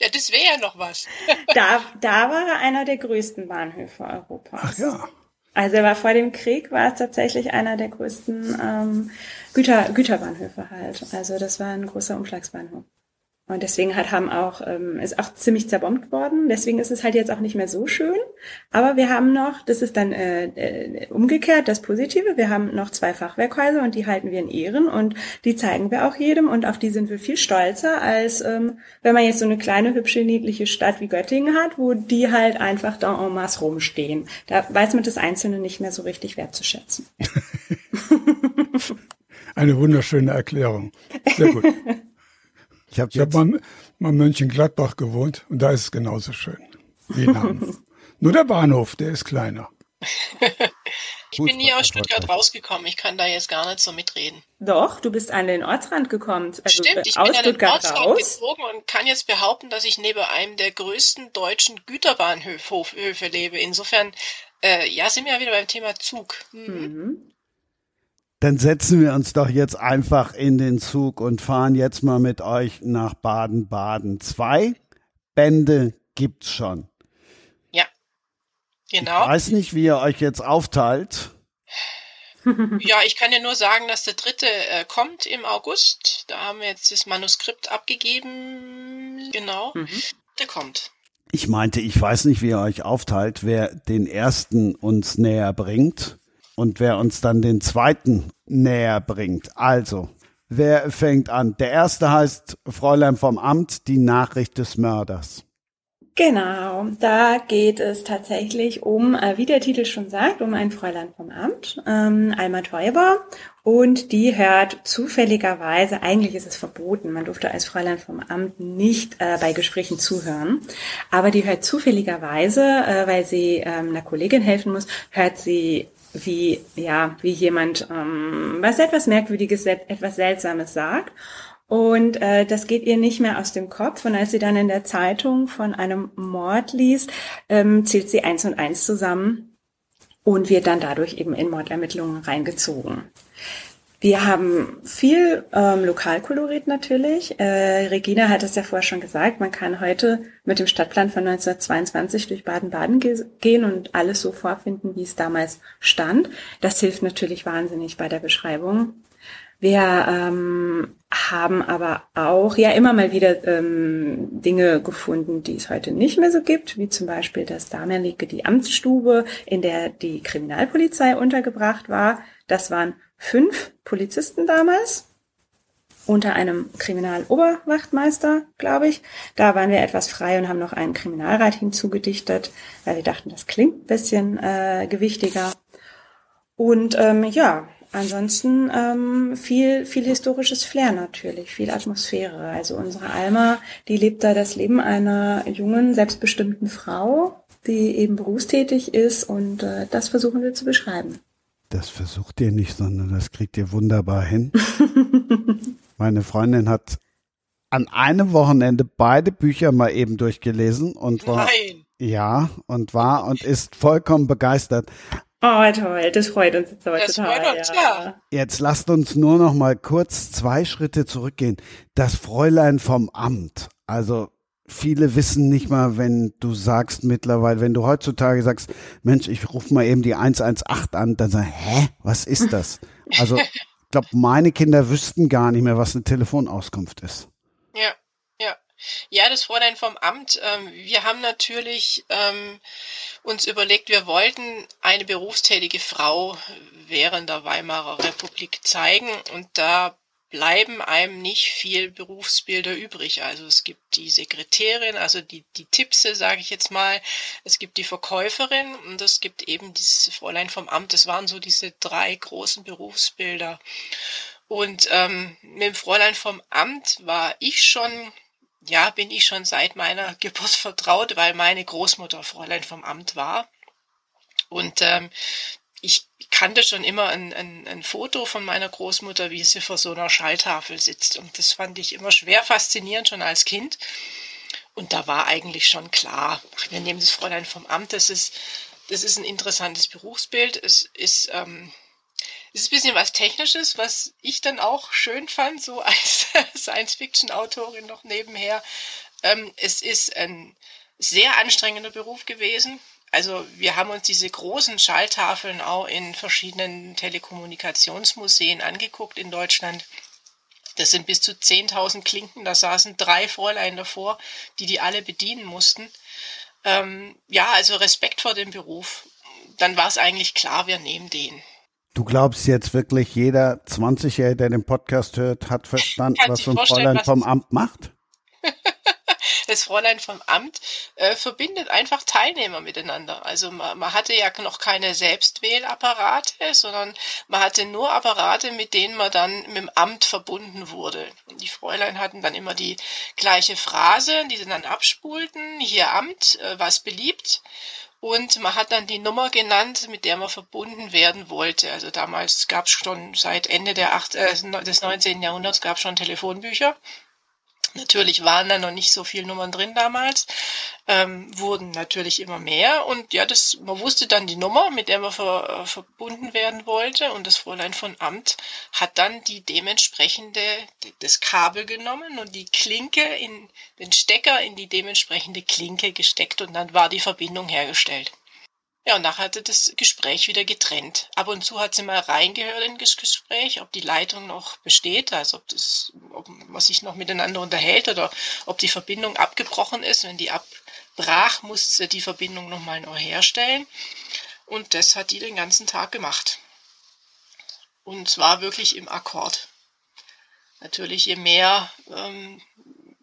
ja, das wäre ja noch was. *laughs* da, da war er einer der größten Bahnhöfe Europas. Ach ja. Also er war vor dem Krieg, war es tatsächlich einer der größten ähm, Güter, Güterbahnhöfe halt. Also das war ein großer Umschlagsbahnhof. Und deswegen hat haben auch, ähm, ist auch ziemlich zerbombt worden. Deswegen ist es halt jetzt auch nicht mehr so schön. Aber wir haben noch, das ist dann äh, äh, umgekehrt das Positive, wir haben noch zwei Fachwerkhäuser und die halten wir in Ehren und die zeigen wir auch jedem und auf die sind wir viel stolzer, als ähm, wenn man jetzt so eine kleine, hübsche, niedliche Stadt wie Göttingen hat, wo die halt einfach da en masse rumstehen. Da weiß man das Einzelne nicht mehr so richtig wertzuschätzen. *laughs* *laughs* Eine wunderschöne Erklärung. Sehr gut. *laughs* Ich habe hab mal, mal Mönchengladbach gewohnt und da ist es genauso schön wie in. *laughs* Nur der Bahnhof, der ist kleiner. *laughs* ich bin nie aus Stuttgart rausgekommen. Ich kann da jetzt gar nicht so mitreden. Doch, du bist an den Ortsrand gekommen. Also Stimmt, ich aus bin an den Stuttgart Ortsrand raus. gezogen und kann jetzt behaupten, dass ich neben einem der größten deutschen Güterbahnhöfe lebe. Insofern, äh, ja, sind wir ja wieder beim Thema Zug. Mhm. Mhm. Dann setzen wir uns doch jetzt einfach in den Zug und fahren jetzt mal mit euch nach Baden-Baden. Zwei Bände gibt's schon. Ja, genau. Ich weiß nicht, wie ihr euch jetzt aufteilt. *laughs* Ja, ich kann ja nur sagen, dass der dritte äh, kommt im August. Da haben wir jetzt das Manuskript abgegeben. Genau. Mhm. Der kommt. Ich meinte, ich weiß nicht, wie ihr euch aufteilt, wer den ersten uns näher bringt und wer uns dann den zweiten näher bringt. Also, wer fängt an? Der erste heißt Fräulein vom Amt, die Nachricht des Mörders. Genau, da geht es tatsächlich um, äh, wie der Titel schon sagt, um ein Fräulein vom Amt, ähm, Alma Teuber. Und die hört zufälligerweise, eigentlich ist es verboten, man durfte als Fräulein vom Amt nicht äh, bei Gesprächen zuhören, aber die hört zufälligerweise, äh, weil sie ähm, einer Kollegin helfen muss, hört sie wie, ja, wie jemand ähm, was etwas Merkwürdiges, etwas Seltsames sagt. Und äh, das geht ihr nicht mehr aus dem Kopf. Und als sie dann in der Zeitung von einem Mord liest, ähm, zählt sie eins und eins zusammen und wird dann dadurch eben in Mordermittlungen reingezogen. Wir haben viel ähm, Lokalkolorit natürlich. Äh, Regina hat es ja vorher schon gesagt, man kann heute mit dem Stadtplan von 1922 durch Baden-Baden ge gehen und alles so vorfinden, wie es damals stand. Das hilft natürlich wahnsinnig bei der Beschreibung. Wir ähm, haben aber auch ja immer mal wieder ähm, Dinge gefunden, die es heute nicht mehr so gibt, wie zum Beispiel das damalige die Amtsstube, in der die Kriminalpolizei untergebracht war. Das waren fünf Polizisten damals unter einem Kriminaloberwachtmeister, glaube ich. Da waren wir etwas frei und haben noch einen Kriminalrat hinzugedichtet, weil wir dachten, das klingt ein bisschen äh, gewichtiger. Und ähm, ja, ansonsten ähm, viel, viel historisches Flair natürlich, viel Atmosphäre. Also unsere Alma, die lebt da das Leben einer jungen, selbstbestimmten Frau, die eben berufstätig ist und äh, das versuchen wir zu beschreiben. Das versucht ihr nicht, sondern das kriegt ihr wunderbar hin. *laughs* Meine Freundin hat an einem Wochenende beide Bücher mal eben durchgelesen und war Nein. ja und war und ist vollkommen begeistert. Oh toll, das freut uns jetzt aber das total. Freut uns, ja. ja. Jetzt lasst uns nur noch mal kurz zwei Schritte zurückgehen. Das Fräulein vom Amt. Also viele wissen nicht mal, wenn du sagst mittlerweile, wenn du heutzutage sagst, Mensch, ich rufe mal eben die 118 an, dann sagen, hä, was ist das? Also, *laughs* ich glaube, meine Kinder wüssten gar nicht mehr, was eine Telefonauskunft ist. Ja, ja. Ja, das Fräulein vom Amt. Ähm, wir haben natürlich ähm, uns überlegt, wir wollten eine berufstätige Frau während der Weimarer Republik zeigen und da bleiben einem nicht viel Berufsbilder übrig. Also es gibt die Sekretärin, also die, die Tippse, sage ich jetzt mal. Es gibt die Verkäuferin und es gibt eben dieses Fräulein vom Amt. Das waren so diese drei großen Berufsbilder. Und ähm, mit dem Fräulein vom Amt war ich schon, ja, bin ich schon seit meiner *laughs* Geburt vertraut, weil meine Großmutter Fräulein vom Amt war. Und ähm, ich kannte schon immer ein, ein, ein Foto von meiner Großmutter, wie sie vor so einer Schalltafel sitzt. Und das fand ich immer schwer faszinierend, schon als Kind. Und da war eigentlich schon klar, wir nehmen das Fräulein vom Amt, das ist, das ist ein interessantes Berufsbild. Es ist, ähm, es ist ein bisschen was Technisches, was ich dann auch schön fand, so *laughs* als Science-Fiction-Autorin noch nebenher. Ähm, es ist ein sehr anstrengender Beruf gewesen. Also wir haben uns diese großen Schalltafeln auch in verschiedenen Telekommunikationsmuseen angeguckt in Deutschland. Das sind bis zu 10.000 Klinken, da saßen drei Fräulein davor, die die alle bedienen mussten. Ähm, ja, also Respekt vor dem Beruf. Dann war es eigentlich klar, wir nehmen den. Du glaubst jetzt wirklich, jeder 20-Jährige, der den Podcast hört, hat *laughs* verstanden, was so ein Fräulein vom Amt macht? *laughs* das Fräulein vom Amt äh, verbindet einfach Teilnehmer miteinander. Also man, man hatte ja noch keine Selbstwählapparate, sondern man hatte nur Apparate, mit denen man dann mit dem Amt verbunden wurde. Die Fräulein hatten dann immer die gleiche Phrase, die sie dann abspulten. Hier Amt, äh, was beliebt. Und man hat dann die Nummer genannt, mit der man verbunden werden wollte. Also damals gab es schon seit Ende der acht, äh, des 19. Jahrhunderts gab es schon Telefonbücher. Natürlich waren da noch nicht so viele Nummern drin damals, ähm, wurden natürlich immer mehr. Und ja, das, man wusste dann die Nummer, mit der man ver, äh, verbunden werden wollte. Und das Fräulein von Amt hat dann die dementsprechende, das Kabel genommen und die Klinke in, den Stecker in die dementsprechende Klinke gesteckt. Und dann war die Verbindung hergestellt. Ja, und nachher hatte das Gespräch wieder getrennt. Ab und zu hat sie mal reingehört in das Gespräch, ob die Leitung noch besteht, also ob das, ob man sich noch miteinander unterhält oder ob die Verbindung abgebrochen ist. Wenn die abbrach, musste sie die Verbindung nochmal neu herstellen. Und das hat die den ganzen Tag gemacht. Und zwar wirklich im Akkord. Natürlich, je mehr, ähm,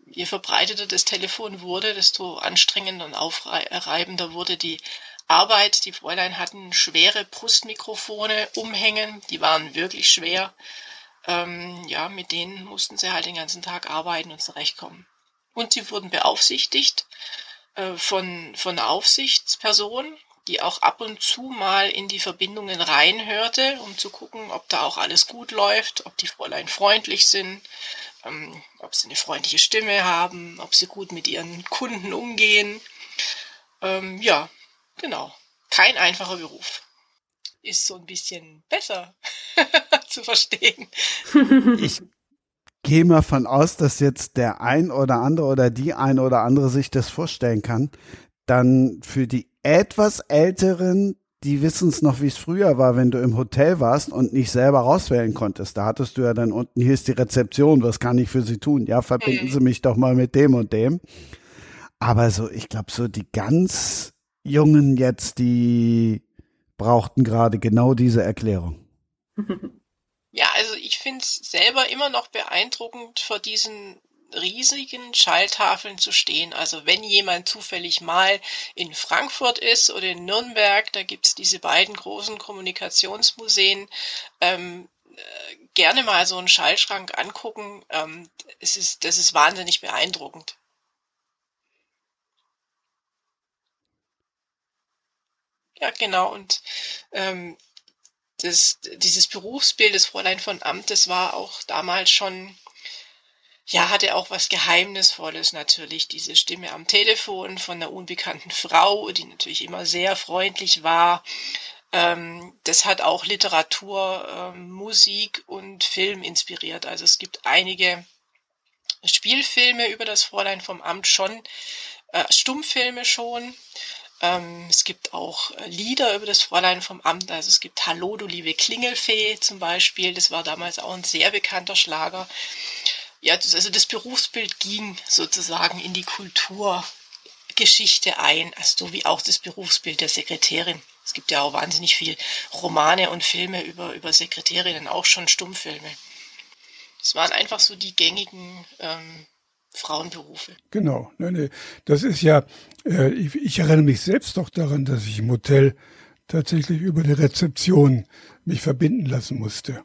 je verbreiteter das Telefon wurde, desto anstrengender und aufreibender wurde die Arbeit. Die Fräulein hatten schwere Brustmikrofone umhängen, die waren wirklich schwer. Ähm, ja, mit denen mussten sie halt den ganzen Tag arbeiten und zurechtkommen. Und sie wurden beaufsichtigt äh, von, von einer Aufsichtsperson, die auch ab und zu mal in die Verbindungen reinhörte, um zu gucken, ob da auch alles gut läuft, ob die Fräulein freundlich sind, ähm, ob sie eine freundliche Stimme haben, ob sie gut mit ihren Kunden umgehen. Ähm, ja, Genau. Kein einfacher Beruf. Ist so ein bisschen besser *laughs* zu verstehen. Ich gehe mal von aus, dass jetzt der ein oder andere oder die ein oder andere sich das vorstellen kann. Dann für die etwas älteren, die wissen es noch, wie es früher war, wenn du im Hotel warst und nicht selber rauswählen konntest. Da hattest du ja dann unten, hier ist die Rezeption, was kann ich für Sie tun? Ja, verbinden mhm. Sie mich doch mal mit dem und dem. Aber so, ich glaube, so die ganz Jungen jetzt, die brauchten gerade genau diese Erklärung. Ja, also ich finde es selber immer noch beeindruckend, vor diesen riesigen Schalltafeln zu stehen. Also wenn jemand zufällig mal in Frankfurt ist oder in Nürnberg, da gibt es diese beiden großen Kommunikationsmuseen, ähm, äh, gerne mal so einen Schallschrank angucken. Ähm, es ist, das ist wahnsinnig beeindruckend. Ja, genau. Und ähm, das, dieses Berufsbild des Fräulein von Amt, das war auch damals schon, ja, hatte auch was Geheimnisvolles natürlich. Diese Stimme am Telefon von einer unbekannten Frau, die natürlich immer sehr freundlich war. Ähm, das hat auch Literatur, ähm, Musik und Film inspiriert. Also es gibt einige Spielfilme über das Fräulein vom Amt schon, äh, Stummfilme schon. Ähm, es gibt auch äh, Lieder über das Fräulein vom Amt. Also es gibt Hallo, du liebe Klingelfee zum Beispiel. Das war damals auch ein sehr bekannter Schlager. Ja, das, also das Berufsbild ging sozusagen in die Kulturgeschichte ein, also so wie auch das Berufsbild der Sekretärin. Es gibt ja auch wahnsinnig viel Romane und Filme über, über Sekretärinnen, auch schon Stummfilme. Es waren einfach so die gängigen ähm, Frauenberufe. Genau, nee, nee. Das ist ja, äh, ich, ich erinnere mich selbst doch daran, dass ich im Hotel tatsächlich über die Rezeption mich verbinden lassen musste.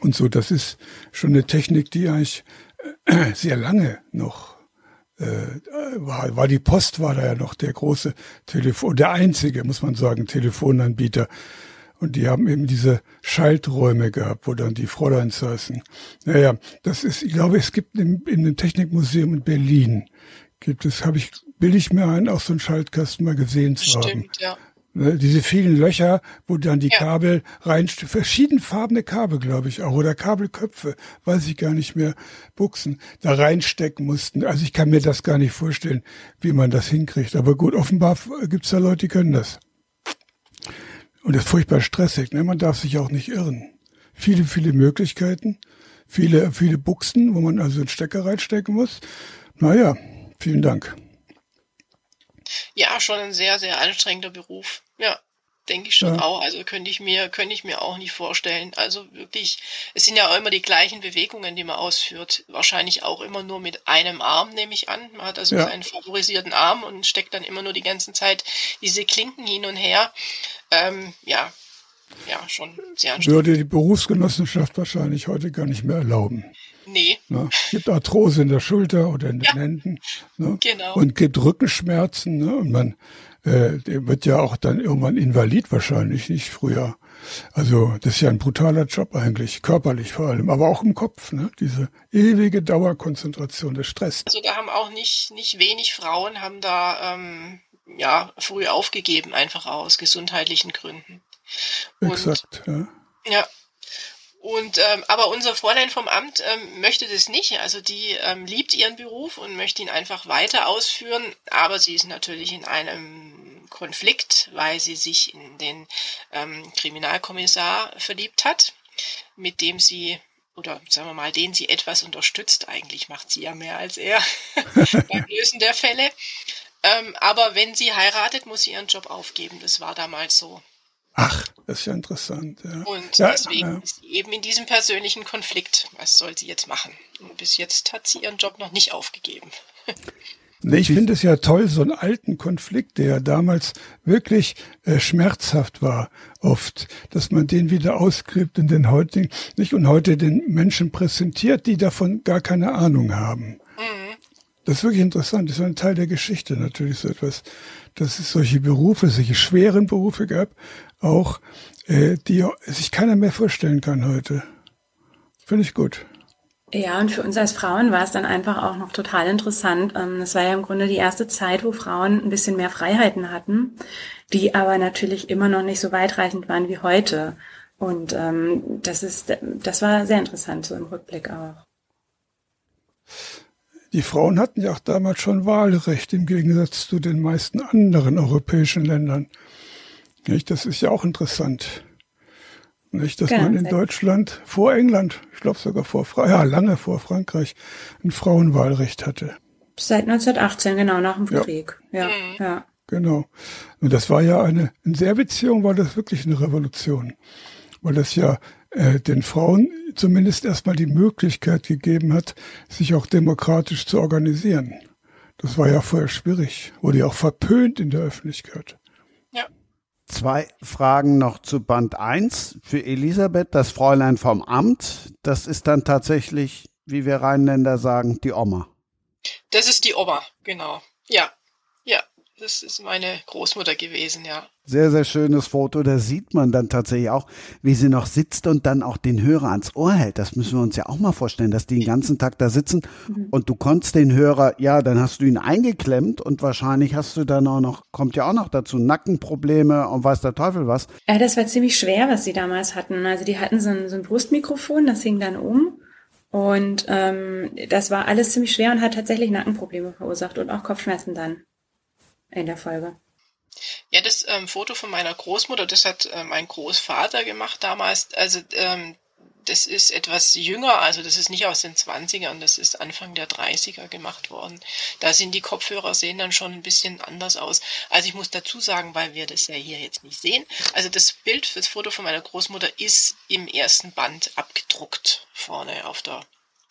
Und so, das ist schon eine Technik, die eigentlich äh, sehr lange noch äh, war, war die Post war da ja noch der große Telefon, der einzige, muss man sagen, Telefonanbieter. Und die haben eben diese Schalträume gehabt, wo dann die Fräuleins saßen. Naja, das ist, ich glaube, es gibt in, in dem Technikmuseum in Berlin, gibt es, habe ich, bilde ich mir ein, auch so einen Schaltkasten mal gesehen zu Stimmt, haben. ja. Ne, diese vielen Löcher, wo dann die Ja. Kabel rein, verschiedenfarbene Kabel, glaube ich auch, oder Kabelköpfe, weiß ich gar nicht mehr, Buchsen, da reinstecken mussten. Also ich kann mir das gar nicht vorstellen, wie man das hinkriegt. Aber gut, offenbar gibt's da Leute, die können das. Und das ist furchtbar stressig, ne? Man darf sich auch nicht irren. Viele, viele Möglichkeiten, viele, viele Buchsen, wo man also einen Stecker reinstecken muss. Naja, vielen Dank. Ja, schon ein sehr, sehr anstrengender Beruf. Ja, denke ich schon Ja. auch. Also könnte ich mir, könnte ich mir auch nicht vorstellen. Also wirklich, es sind ja auch immer die gleichen Bewegungen, die man ausführt. Wahrscheinlich auch immer nur mit einem Arm, nehme ich an. Man hat also Ja. seinen favorisierten Arm und steckt dann immer nur die ganze Zeit diese Klinken hin und her. Ähm, ja, ja, schon sehr anstrengend. Würde die Berufsgenossenschaft wahrscheinlich heute gar nicht mehr erlauben. Nee, Ne? Gibt Arthrose in der Schulter oder in den Ja. Händen. Ne? genau. Und gibt Rückenschmerzen. Ne? Und man äh, der wird ja auch dann irgendwann invalid wahrscheinlich, nicht früher. Also das ist ja ein brutaler Job eigentlich, körperlich vor allem, aber auch im Kopf. Ne? Diese ewige Dauerkonzentration, der Stress. Also da haben auch nicht, nicht wenig Frauen haben da ähm, ja früh aufgegeben, einfach aus gesundheitlichen Gründen. Und Exakt. Ja. Ja. Und ähm, aber unser Fräulein vom Amt ähm, möchte das nicht. Also die ähm, liebt ihren Beruf und möchte ihn einfach weiter ausführen. Aber sie ist natürlich in einem Konflikt, weil sie sich in den ähm, Kriminalkommissar verliebt hat, mit dem sie oder sagen wir mal, den sie etwas unterstützt. Eigentlich macht sie ja mehr als er *laughs* beim Lösen der Fälle. Ähm, aber wenn sie heiratet, muss sie ihren Job aufgeben. Das war damals so. Ach, das ist ja interessant. Ja. Und Ja, deswegen ja. ist sie eben in diesem persönlichen Konflikt. Was soll sie jetzt machen? Und bis jetzt hat sie ihren Job noch nicht aufgegeben. *laughs* Nee, ich finde es ja toll, so einen alten Konflikt, der ja damals wirklich äh, schmerzhaft war, oft, dass man den wieder ausgräbt in den heutigen, nicht und heute den Menschen präsentiert, die davon gar keine Ahnung haben. Das ist wirklich interessant. Das ist ein Teil der Geschichte natürlich so etwas, dass es solche Berufe, solche schweren Berufe gab, auch äh, die sich keiner mehr vorstellen kann heute. Finde ich gut. Ja, und für uns als Frauen war es dann einfach auch noch total interessant. Ähm, Es war ja im Grunde die erste Zeit, wo Frauen ein bisschen mehr Freiheiten hatten, die aber natürlich immer noch nicht so weitreichend waren wie heute. Und ähm, das ist, das war sehr interessant so im Rückblick auch. Die Frauen hatten ja auch damals schon Wahlrecht im Gegensatz zu den meisten anderen europäischen Ländern. Das ist ja auch interessant. Nicht, dass Genau. man in Deutschland vor England, ich glaube sogar vor ja, lange vor Frankreich, ein Frauenwahlrecht hatte. Seit 1918, genau nach dem Ja. Krieg. Ja, ja. Genau. Und das war ja eine, in der Beziehung war das wirklich eine Revolution. Weil das ja äh, den Frauen zumindest erstmal die Möglichkeit gegeben hat, sich auch demokratisch zu organisieren. Das war ja vorher schwierig. Wurde ja auch verpönt in der Öffentlichkeit. Zwei Fragen noch zu Band 1 für Elisabeth, das Fräulein vom Amt. Das ist dann tatsächlich, wie wir Rheinländer sagen, die Oma. Das ist die Oma, genau. Ja. Das ist meine Großmutter gewesen, ja. Sehr, sehr schönes Foto. Da sieht man dann tatsächlich auch, wie sie noch sitzt und dann auch den Hörer ans Ohr hält. Das müssen wir uns ja auch mal vorstellen, dass die den ganzen Tag da sitzen und du konntest den Hörer, ja, dann hast du ihn eingeklemmt und wahrscheinlich hast du dann auch noch, kommt ja auch noch dazu, Nackenprobleme und weiß der Teufel was. Ja, das war ziemlich schwer, was sie damals hatten. Also die hatten so ein, so ein Brustmikrofon, das hing dann um. Und ähm, das war alles ziemlich schwer und hat tatsächlich Nackenprobleme verursacht und auch Kopfschmerzen dann in der Folge. Ja, das ähm, Foto von meiner Großmutter, das hat äh, mein Großvater gemacht damals. Also ähm, das ist etwas jünger, also das ist nicht aus den 20ern, das ist Anfang der 30er gemacht worden. Da sind die Kopfhörer sehen dann schon ein bisschen anders aus. Also ich muss dazu sagen, weil wir das ja hier jetzt nicht sehen, also das Bild, das Foto von meiner Großmutter ist im ersten Band abgedruckt, vorne auf der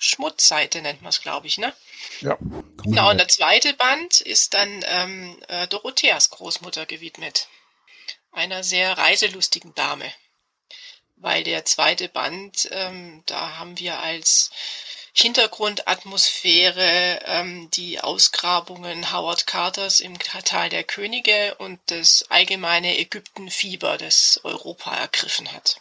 Schmutzseite nennt man es, glaube ich, ne? Ja. Genau, und der zweite Band ist dann ähm, äh, Dorotheas Großmutter gewidmet. Einer sehr reiselustigen Dame weil der zweite Band, ähm, da haben wir als Hintergrundatmosphäre ähm, die Ausgrabungen Howard Carters im Tal der Könige und das allgemeine Ägyptenfieber, das Europa ergriffen hat.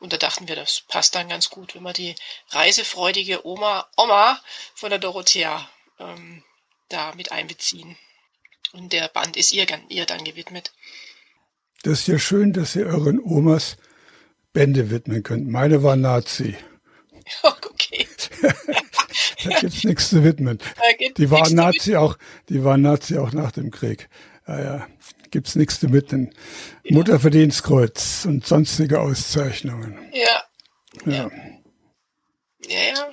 Und da dachten wir, das passt dann ganz gut, wenn wir die reisefreudige Oma, Oma von der Dorothea ähm, da mit einbeziehen. Und der Band ist ihr, ihr dann gewidmet. Das ist ja schön, dass ihr euren Omas Bände widmen könnt. Meine war Nazi. *laughs* Okay. *laughs* da gibt's nichts zu widmen. Die war Nazi auch, die war Nazi auch nach dem Krieg. Ja, ja. Gibt's nichts zu widmen. Ja. Mutterverdienstkreuz und sonstige Auszeichnungen. Ja. Ja. Ja, ja.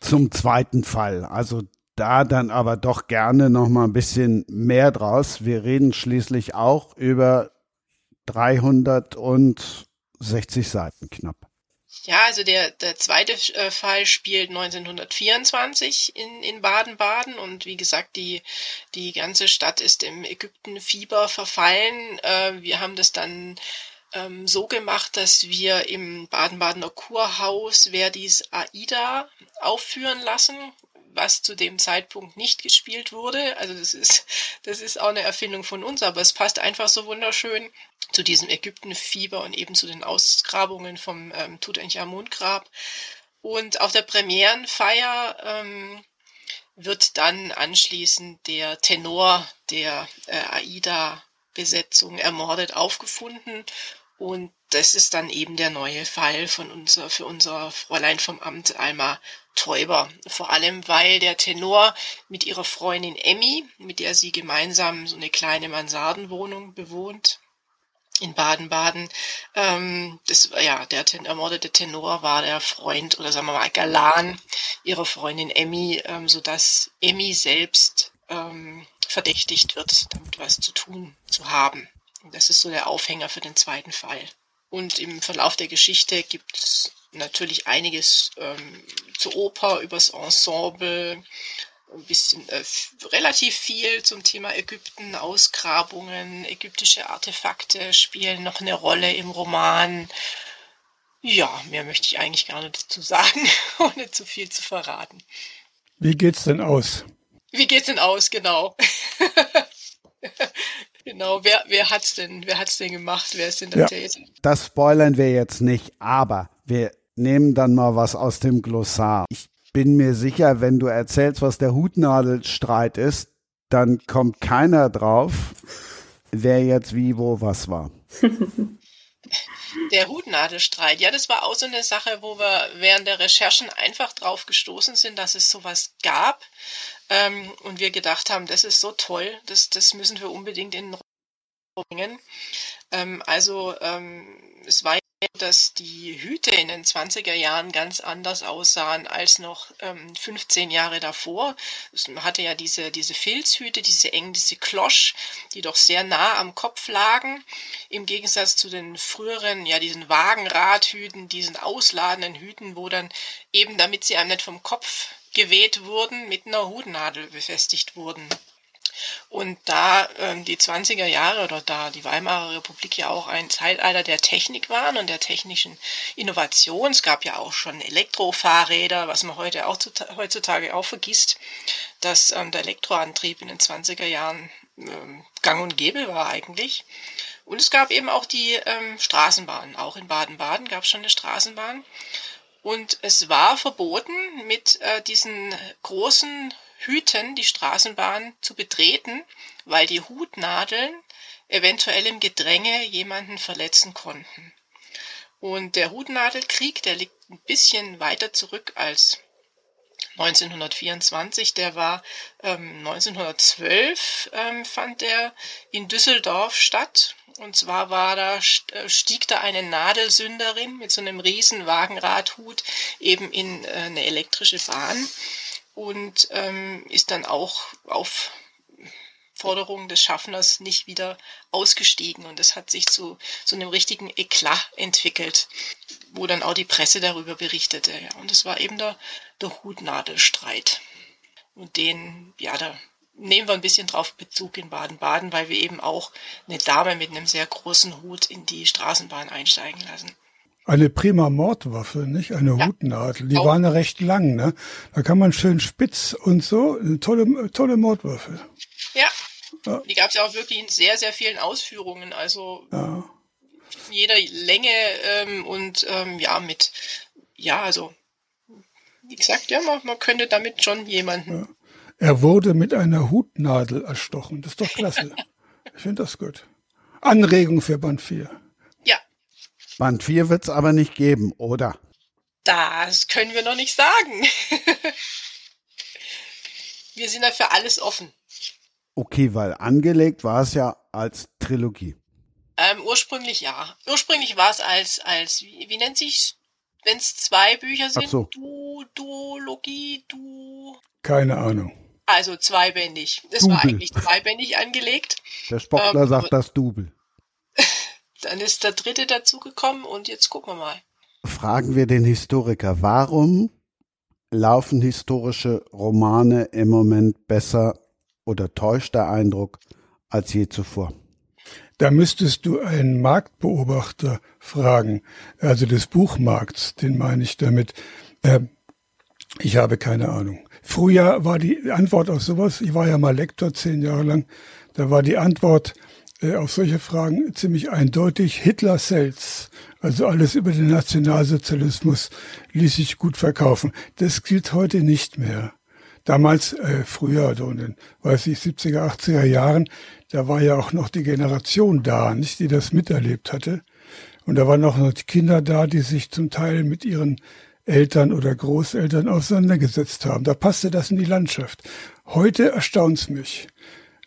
Zum zweiten Fall. Also da dann aber doch gerne noch mal ein bisschen mehr draus. Wir reden schließlich auch über 300 und 60 Seiten knapp. Ja, also der, der zweite äh, Fall spielt 1924 in, in Baden-Baden und wie gesagt, die, die ganze Stadt ist im Ägyptenfieber verfallen. Äh, wir haben das dann ähm, so gemacht, dass wir im Baden-Badener Kurhaus Verdis Aida aufführen lassen was zu dem Zeitpunkt nicht gespielt wurde. Also das ist, *laughs* das ist auch eine Erfindung von uns, aber es passt einfach so wunderschön zu diesem Ägyptenfieber und eben zu den Ausgrabungen vom ähm, Tutanchamun-Grab. Und auf der Premierenfeier ähm, wird dann anschließend der Tenor der äh, Aida-Besetzung ermordet aufgefunden und das ist dann eben der neue Fall von unser, für unser Fräulein vom Amt Alma Täuber. Vor allem, weil der Tenor mit ihrer Freundin Emmy, mit der sie gemeinsam so eine kleine Mansardenwohnung bewohnt, in Baden-Baden. Ähm, das, ja, der ten, ermordete Tenor war der Freund oder sagen wir mal Galan ihrer Freundin Emmy, ähm, so dass Emmy selbst ähm, verdächtigt wird, damit was zu tun zu haben. Und das ist so der Aufhänger für den zweiten Fall. Und im Verlauf der Geschichte gibt es natürlich einiges ähm, zur Oper, übers Ensemble, ein bisschen äh, relativ viel zum Thema Ägypten, Ausgrabungen, ägyptische Artefakte spielen noch eine Rolle im Roman. Ja, mehr möchte ich eigentlich gar nicht dazu sagen, *laughs* ohne zu viel zu verraten. Wie geht's denn aus? Wie geht's denn aus, genau. *laughs* genau, wer, wer hat's denn, wer hat's denn gemacht? Wer ist denn der ja. Täter? Das spoilern wir jetzt nicht, aber wir nehmen dann mal was aus dem Glossar. Ich bin mir sicher, wenn du erzählst, was der Hutnadelstreit ist, dann kommt keiner drauf, wer jetzt wie, wo, was war. Der Hutnadelstreit, ja, das war auch so eine Sache, wo wir während der Recherchen einfach drauf gestoßen sind, dass es sowas gab. Ähm, und wir gedacht haben, das ist so toll, das, das müssen wir unbedingt in den Raum bringen. Ähm, also ähm, es war dass die Hüte in den 20er Jahren ganz anders aussahen als noch ähm, 15 Jahre davor. Man hatte ja diese, diese Filzhüte, diese eng, diese Klosch, die doch sehr nah am Kopf lagen, im Gegensatz zu den früheren, ja, diesen Wagenradhüten, diesen ausladenden Hüten, wo dann eben, damit sie einem nicht vom Kopf geweht wurden, mit einer Hutnadel befestigt wurden. Und da ähm, die 20er Jahre oder da die Weimarer Republik ja auch ein Zeitalter der Technik waren und der technischen Innovation, es gab ja auch schon Elektrofahrräder, was man heute auch heutzutage auch vergisst, dass ähm, der Elektroantrieb in den 20er Jahren ähm, gang und gäbe war eigentlich. Und es gab eben auch die ähm, Straßenbahn. Auch in Baden-Baden gab es schon eine Straßenbahn. Und es war verboten, mit äh, diesen großen hüten, die Straßenbahn zu betreten, weil die Hutnadeln eventuell im Gedränge jemanden verletzen konnten. Und der Hutnadelkrieg, der liegt ein bisschen weiter zurück als 1924, der war ähm, 1912 ähm, fand der in Düsseldorf statt. Und zwar war da, äh, stieg da eine Nadelsünderin mit so einem riesen Wagenradhut eben in äh, eine elektrische Bahn und ähm, ist dann auch auf Forderung des Schaffners nicht wieder ausgestiegen. Und das hat sich zu so einem richtigen Eklat entwickelt, wo dann auch die Presse darüber berichtete. Ja. Und es war eben der, der Hutnadelstreit. Und den, ja, da nehmen wir ein bisschen drauf Bezug in Baden-Baden, weil wir eben auch eine Dame mit einem sehr großen Hut in die Straßenbahn einsteigen lassen. Eine prima Mordwaffe, nicht? Eine ja. Hutnadel. Die auch. waren ja recht lang, ne? Da kann man schön spitz und so. Eine tolle, tolle Mordwaffe. Ja. ja. Die gab es ja auch wirklich in sehr, sehr vielen Ausführungen. Also ja. jeder Länge ähm, und ähm, ja, mit, ja, also wie gesagt, ja, man, man könnte damit schon jemanden. Ja. Er wurde mit einer Hutnadel erstochen. Das ist doch klasse. *laughs* ich finde das gut. Anregung für Band 4. Band 4 wird es aber nicht geben, oder? Das können wir noch nicht sagen. *laughs* wir sind da für alles offen. Okay, weil angelegt war es ja als Trilogie. Ähm, ursprünglich ja. Ursprünglich war es als, als wie, wie nennt sich wenn es zwei Bücher sind? Ach so. Du, Duologie, du. Keine Ahnung. Also zweibändig. Das Double. war eigentlich zweibändig angelegt. Der Spockler ähm, sagt das Double. *laughs* Dann ist der dritte dazugekommen und jetzt gucken wir mal. Fragen wir den Historiker, warum laufen historische Romane im Moment besser oder täuscht der Eindruck als je zuvor? Da müsstest du einen Marktbeobachter fragen, also des Buchmarkts, den meine ich damit. Äh, ich habe keine Ahnung. Früher war die Antwort auf sowas, ich war ja mal Lektor zehn Jahre lang, da war die Antwort, äh, auf solche Fragen ziemlich eindeutig. Hitler sells, also alles über den Nationalsozialismus, ließ sich gut verkaufen. Das gilt heute nicht mehr. Damals, äh, früher, so in den, weiß ich, 70er, 80er Jahren, da war ja auch noch die Generation da, nicht, die das miterlebt hatte. Und da waren auch noch die Kinder da, die sich zum Teil mit ihren Eltern oder Großeltern auseinandergesetzt haben. Da passte das in die Landschaft. Heute erstaunt's mich.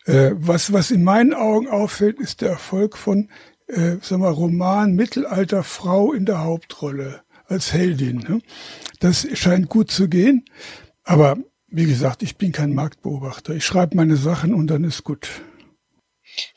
Äh, was, was in meinen Augen auffällt, ist der Erfolg von, äh, sag mal, Roman Mittelalter Frau in der Hauptrolle als Heldin. Ne? Das scheint gut zu gehen. Aber wie gesagt, ich bin kein Marktbeobachter. Ich schreibe meine Sachen und dann ist gut.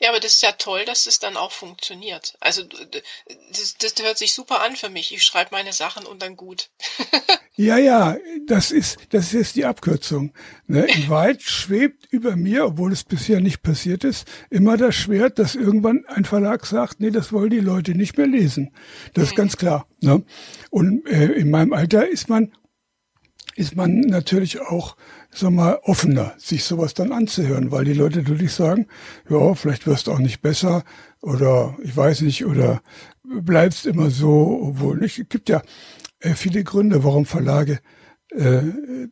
Ja, aber das ist ja toll, dass es dann auch funktioniert. Also das, das hört sich super an für mich. Ich schreibe meine Sachen und dann gut. *laughs* ja, ja, das ist das ist die Abkürzung. Ne? *laughs* In Wahrheit schwebt über mir, obwohl es bisher nicht passiert ist, immer das Schwert, dass irgendwann ein Verlag sagt, nee, das wollen die Leute nicht mehr lesen. Das ist mhm. ganz klar. Ne? Und äh, in meinem Alter ist man ist man natürlich auch, sag mal, offener, sich sowas dann anzuhören, weil die Leute natürlich sagen, ja, vielleicht wirst du auch nicht besser oder ich weiß nicht, oder bleibst immer so, obwohl nicht. Es gibt ja äh, viele Gründe, warum Verlage äh,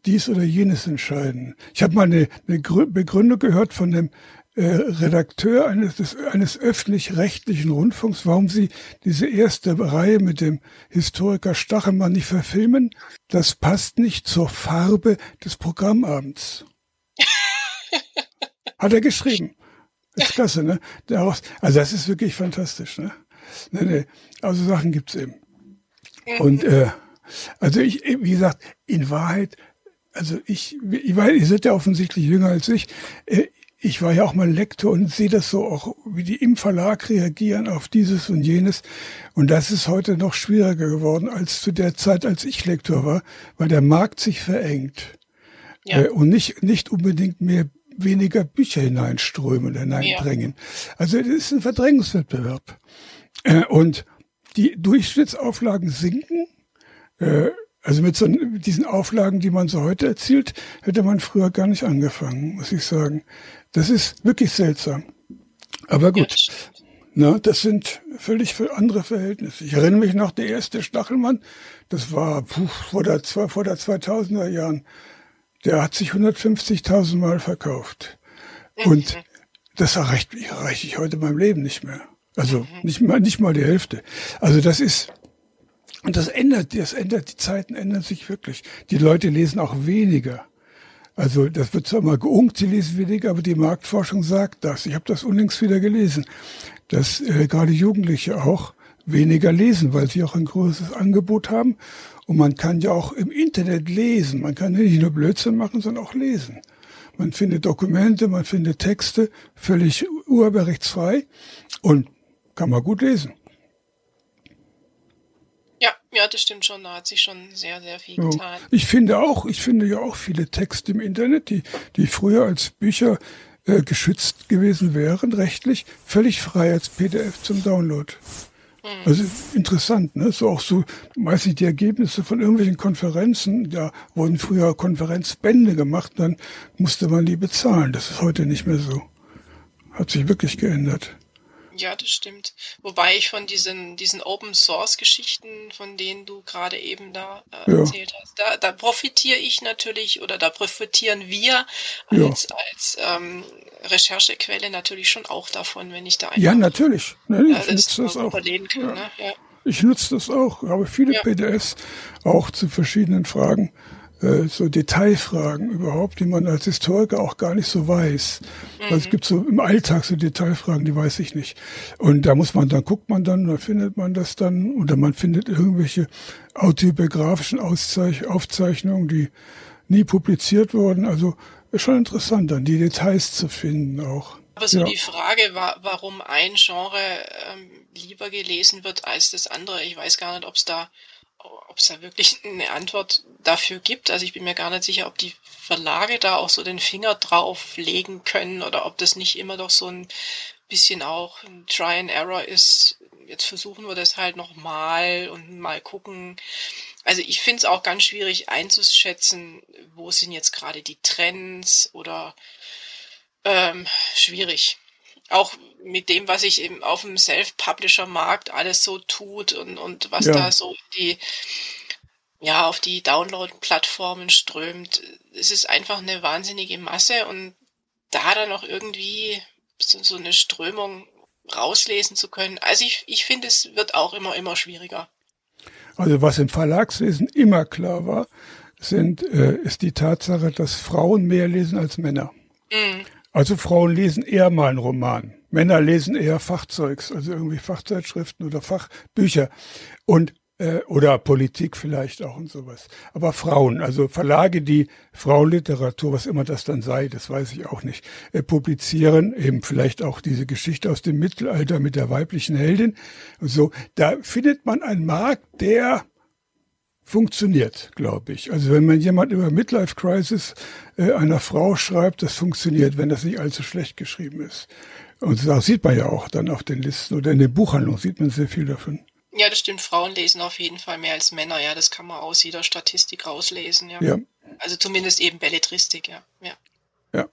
dies oder jenes entscheiden. Ich habe mal eine, eine Begründung gehört von dem äh, Redakteur eines, des, eines öffentlich-rechtlichen Rundfunks, warum Sie diese erste Reihe mit dem Historiker Stachelmann nicht verfilmen. Das passt nicht zur Farbe des Programmabends. *laughs* Hat er geschrieben. ist klasse, ne? Daraus, also das ist wirklich fantastisch, ne? Nee, nee. Also Sachen gibt's eben. Und äh, also ich, wie gesagt, in Wahrheit, also ich, ich weiß, ihr seid ja offensichtlich jünger als ich. Äh, ich war ja auch mal Lektor und sehe das so auch, wie die im Verlag reagieren auf dieses und jenes. Und das ist heute noch schwieriger geworden als zu der Zeit, als ich Lektor war, weil der Markt sich verengt. Ja. Äh, und nicht, nicht unbedingt mehr weniger Bücher hineinströmen, hineinbringen. Ja. Also es ist ein Verdrängungswettbewerb. Äh, und die Durchschnittsauflagen sinken. Äh, also mit so diesen Auflagen, die man so heute erzielt, hätte man früher gar nicht angefangen, muss ich sagen. Das ist wirklich seltsam. Aber gut. Ja, Na, das sind völlig andere Verhältnisse. Ich erinnere mich noch, der erste Stachelmann, das war puh, vor, der, vor der 2000er Jahren, der hat sich 150.000 Mal verkauft. Und mhm. das erreicht, erreiche ich heute meinem Leben nicht mehr. Also mhm. nicht mal, nicht mal die Hälfte. Also das ist, Und das ändert, das ändert, die Zeiten ändern sich wirklich. Die Leute lesen auch weniger. Also das wird zwar mal geungt, sie lesen weniger, aber die Marktforschung sagt das. Ich habe das unlängst wieder gelesen, dass äh, gerade Jugendliche auch weniger lesen, weil sie auch ein großes Angebot haben. Und man kann ja auch im Internet lesen. Man kann nicht nur Blödsinn machen, sondern auch lesen. Man findet Dokumente, man findet Texte, völlig urheberrechtsfrei und kann man gut lesen. Ja, das stimmt schon. Da hat sich schon sehr, sehr viel getan. Ich finde auch, ich finde ja auch viele Texte im Internet, die, die früher als Bücher äh, geschützt gewesen wären, rechtlich, völlig frei als PDF zum Download. Hm. Also interessant, ne? So auch so, meistens die Ergebnisse von irgendwelchen Konferenzen, da wurden früher Konferenzbände gemacht, dann musste man die bezahlen. Das ist heute nicht mehr so. Hat sich wirklich geändert. Ja, das stimmt. Wobei ich von diesen, diesen Open Source Geschichten, von denen du gerade eben da äh, ja. erzählt hast, da, da profitiere ich natürlich oder da profitieren wir als, ja. als ähm, Recherchequelle natürlich schon auch davon, wenn ich da einfach, Ja, natürlich. Nee, ich nutze das auch. Kann, ja. Ne? Ich nutze das auch. Habe viele PDFs auch zu verschiedenen Fragen äh, so Detailfragen überhaupt, die man als Historiker auch gar nicht so weiß. Mhm. Also es mhm. gibt so im Alltag so Detailfragen, die weiß ich nicht. Und da muss man dann, guckt man dann, da findet man das dann, oder man findet irgendwelche autobiografischen Auszeich Aufzeichnungen, die nie publiziert wurden. Also ist schon interessant, dann die Details zu finden auch. Aber so ja. die Frage, warum ein Genre ähm, lieber gelesen wird als das andere, ich weiß gar nicht, ob es da ob es da wirklich eine Antwort dafür gibt. Also ich bin mir gar nicht sicher, ob die Verlage da auch so den Finger drauf legen können oder ob das nicht immer doch so ein bisschen auch ein Try and Error ist. Jetzt versuchen wir das halt nochmal und mal gucken. Also ich finde es auch ganz schwierig einzuschätzen, wo sind jetzt gerade die Trends oder ähm, schwierig auch mit dem, was sich eben auf dem Self-Publisher-Markt alles so tut und, und was ja. da so die, ja, auf die Download-Plattformen strömt. Es ist einfach eine wahnsinnige Masse und da dann noch irgendwie so, so eine Strömung rauslesen zu können. Also ich, ich finde, es wird auch immer, immer schwieriger. Also was im Verlagswesen immer klar war, sind, äh, ist die Tatsache, dass Frauen mehr lesen als Männer. Mhm. Also Frauen lesen eher mal einen Roman. Männer lesen eher Fachzeugs, also irgendwie Fachzeitschriften oder Fachbücher und äh, oder Politik vielleicht auch und sowas. Aber Frauen, also Verlage, die Frauenliteratur, was immer das dann sei, das weiß ich auch nicht, äh, publizieren, eben vielleicht auch diese Geschichte aus dem Mittelalter mit der weiblichen Heldin. Und so, da findet man einen Markt, der funktioniert, glaube ich. Also wenn man jemand über Midlife Crisis äh, einer Frau schreibt, das funktioniert, wenn das nicht allzu schlecht geschrieben ist. Und das sieht man ja auch dann auf den Listen oder in der Buchhandlung sieht man sehr viel davon. Ja, das stimmt. Frauen lesen auf jeden Fall mehr als Männer. Ja, das kann man aus jeder Statistik rauslesen. Ja. ja. Also zumindest eben Belletristik. Ja. ja. Ja.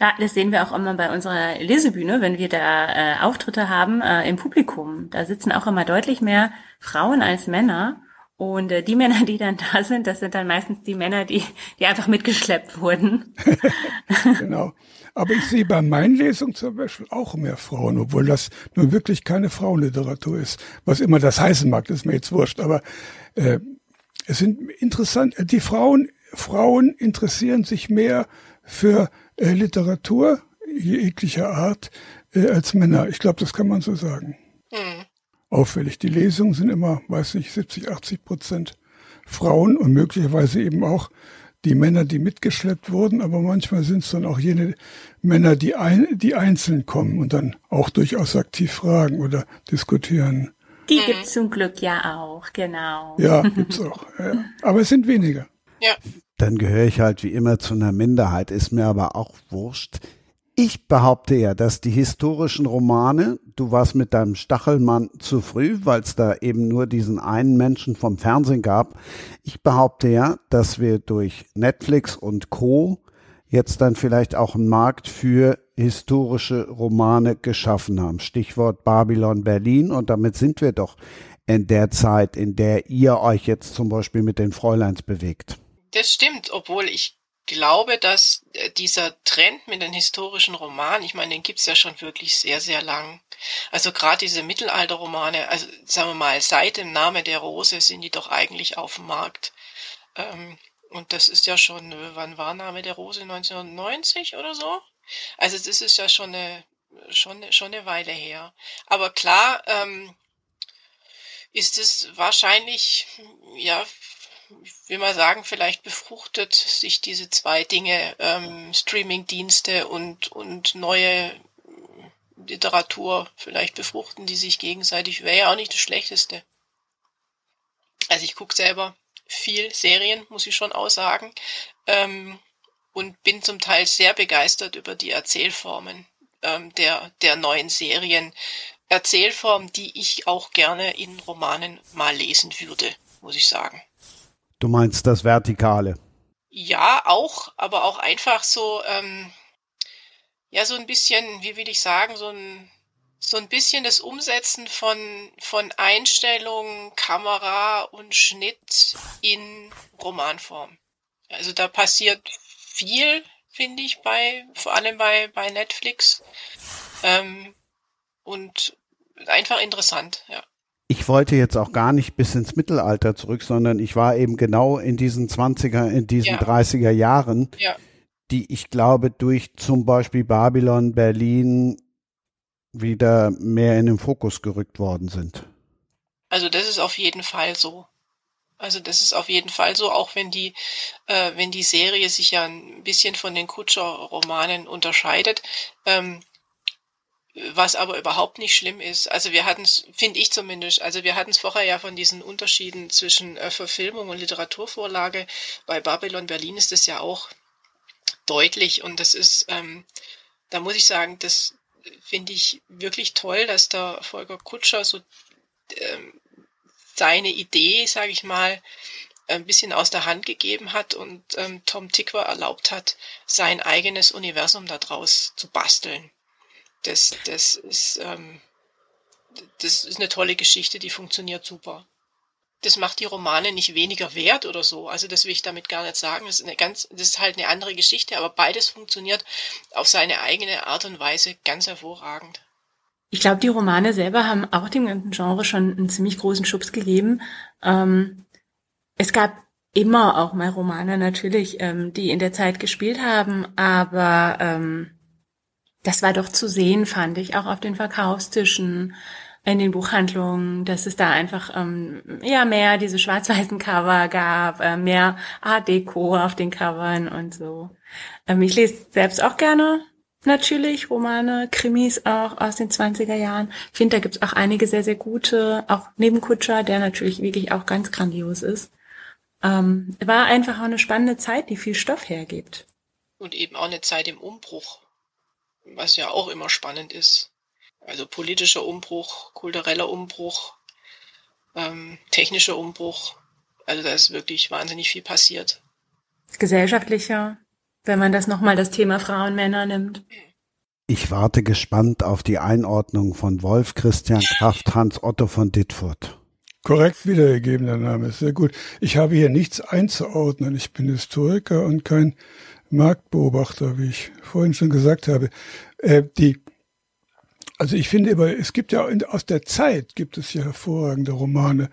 Ja, das sehen wir auch immer bei unserer Lesebühne, wenn wir da äh, Auftritte haben äh, im Publikum. Da sitzen auch immer deutlich mehr Frauen als Männer. Und äh, die *laughs* Männer, die dann da sind, das sind dann meistens die Männer, die, die einfach mitgeschleppt wurden. *laughs* genau. Aber ich sehe bei meinen Lesungen zum Beispiel auch mehr Frauen, obwohl das nun wirklich keine Frauenliteratur ist. Was immer das heißen mag, ist mir jetzt wurscht. Aber äh, es sind interessant, die Frauen, Frauen interessieren sich mehr für äh, Literatur jeglicher Art äh, als Männer. Ich glaube, das kann man so sagen. Mhm auffällig. Die Lesungen sind immer, weiß nicht, 70, 80 Prozent Frauen und möglicherweise eben auch die Männer, die mitgeschleppt wurden, aber manchmal sind es dann auch jene Männer, die, ein, die einzeln kommen und dann auch durchaus aktiv fragen oder diskutieren. Die mhm. gibt's zum Glück ja auch, genau. Ja, gibt's auch. Ja. Aber es sind weniger. Ja. Dann gehöre ich halt wie immer zu einer Minderheit, ist mir aber auch wurscht. Ich behaupte ja, dass die historischen Romane, du warst mit deinem Stachelmann zu früh, weil es da eben nur diesen einen Menschen vom Fernsehen gab. Ich behaupte ja, dass wir durch Netflix und Co. jetzt dann vielleicht auch einen Markt für historische Romane geschaffen haben. Stichwort Babylon Berlin. Und damit sind wir doch in der Zeit, in der ihr euch jetzt zum Beispiel mit den Fräuleins bewegt. Das stimmt, obwohl ich glaube, dass äh, dieser Trend mit den historischen Romanen, ich meine, den gibt's ja schon wirklich sehr, sehr lang. Also gerade diese Mittelalterromane, also sagen wir mal, seit dem Name der Rose sind die doch eigentlich auf dem Markt. Ähm, und das ist ja schon, äh, wann war Name der Rose? 1990 oder so? Also das ist ja schon eine, schon, schon eine Weile her. Aber klar, ähm, ist es wahrscheinlich, ja, will mal sagen, vielleicht befruchtet sich diese zwei Dinge, ähm, Streaming-Dienste und, und neue Literatur, vielleicht befruchten die sich gegenseitig, wäre ja auch nicht das Schlechteste. Also ich gucke selber viel Serien, muss ich schon aussagen, ähm, und bin zum Teil sehr begeistert über die Erzählformen ähm, der, der neuen Serien. Erzählformen, die ich auch gerne in Romanen mal lesen würde, muss ich sagen. Du meinst das Vertikale? Ja, auch, aber auch einfach so, ähm, ja, so ein bisschen, wie will ich sagen, so ein, so ein bisschen das Umsetzen von, von Einstellungen, Kamera und Schnitt in Romanform. Also da passiert viel, finde ich, bei, vor allem bei, bei Netflix. Ähm, und einfach interessant, ja ich wollte jetzt auch gar nicht bis ins Mittelalter zurück, sondern ich war eben genau in diesen 20er, in diesen ja. 30er Jahren, ja. die ich glaube durch zum Beispiel Babylon, Berlin wieder mehr in den Fokus gerückt worden sind. Also das ist auf jeden Fall so. Also das ist auf jeden Fall so, auch wenn die, äh, wenn die Serie sich ja ein bisschen von den Kutscher-Romanen unterscheidet. Ähm, was aber überhaupt nicht schlimm ist. Also wir hatten es, finde ich zumindest, also wir hatten es vorher ja von diesen Unterschieden zwischen äh, Verfilmung und Literaturvorlage. Bei Babylon Berlin ist das ja auch deutlich und das ist, ähm, da muss ich sagen, das finde ich wirklich toll, dass der Volker Kutscher so ähm, seine Idee, sage ich mal, ein bisschen aus der Hand gegeben hat und ähm, Tom Tickwer erlaubt hat, sein eigenes Universum daraus zu basteln das, das ist, ähm, das ist eine tolle Geschichte, die funktioniert super. Das macht die Romane nicht weniger wert oder so. Also das will ich damit gar nicht sagen. Das ist eine ganz, das ist halt eine andere Geschichte, aber beides funktioniert auf seine eigene Art und Weise ganz hervorragend. Ich glaube, die Romane selber haben auch dem ganzen Genre schon einen ziemlich großen Schubs gegeben. Ähm, es gab immer auch mal Romane natürlich, ähm, die in der Zeit gespielt haben, aber ähm, das war doch zu sehen, fand ich, auch auf den Verkaufstischen, in den Buchhandlungen, dass es da einfach ähm, ja mehr diese schwarz-weißen Cover gab, äh, mehr Art Deco auf den Covern und so. Ähm, ich lese selbst auch gerne natürlich Romane, Krimis auch aus den 20er Jahren. Ich finde, da gibt's auch einige sehr, sehr gute, auch neben Kutscher, der natürlich wirklich auch ganz grandios ist. Ähm, war einfach auch eine spannende Zeit, die viel Stoff hergibt. Und eben auch eine Zeit im Umbruch was ja auch immer spannend ist. Also politischer Umbruch, kultureller Umbruch, ähm, technischer Umbruch. Also da ist wirklich wahnsinnig viel passiert. Gesellschaftlicher, wenn man das nochmal das Thema Frauen, Männer nimmt. Ich warte gespannt auf die Einordnung von Wolf Christian Kraft Hans Otto von Dittfurt. Korrekt wiedergegeben, der Name ist sehr gut. Ich habe hier nichts einzuordnen. Ich bin Historiker und kein Marktbeobachter, wie ich vorhin schon gesagt habe. Äh, die, also ich finde aber, es gibt ja in, aus der Zeit gibt es ja hervorragende Romane.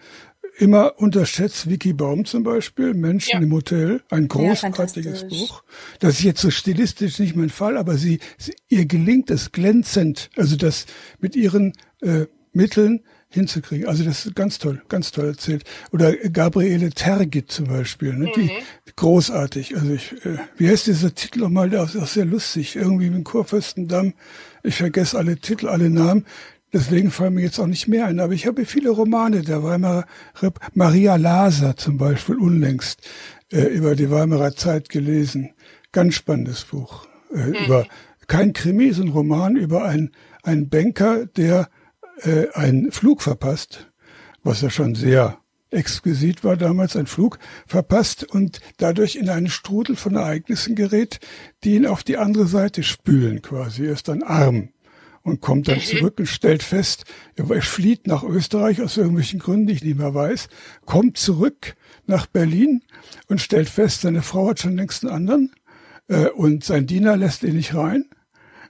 Immer unterschätzt Vicky Baum zum Beispiel, Menschen ja. im Hotel, ein großartiges ja, Buch. Das ist jetzt so stilistisch nicht mein Fall, aber sie, sie ihr gelingt es glänzend, also das mit ihren äh, Mitteln hinzukriegen. Also das ist ganz toll, ganz toll erzählt. Oder Gabriele Tergit zum Beispiel, ne? die mhm. großartig. Also ich, äh, wie heißt dieser Titel nochmal? Der ist auch sehr lustig. Irgendwie mit dem Kurfürstendamm. Ich vergesse alle Titel, alle Namen. Deswegen fallen mir jetzt auch nicht mehr ein. Aber ich habe viele Romane der Weimarer Rep Maria Laser zum Beispiel unlängst äh, über die Weimarer Zeit gelesen. Ganz spannendes Buch. Äh, mhm. Über kein Krimi, sondern Roman über einen, einen Banker, der äh, einen Flug verpasst, was ja schon sehr exquisit war damals, ein Flug verpasst und dadurch in einen Strudel von Ereignissen gerät, die ihn auf die andere Seite spülen quasi. Er ist dann arm und kommt dann mhm. zurück und stellt fest, er flieht nach Österreich aus irgendwelchen Gründen, die ich nicht mehr weiß, kommt zurück nach Berlin und stellt fest, seine Frau hat schon längst einen anderen äh, und sein Diener lässt ihn nicht rein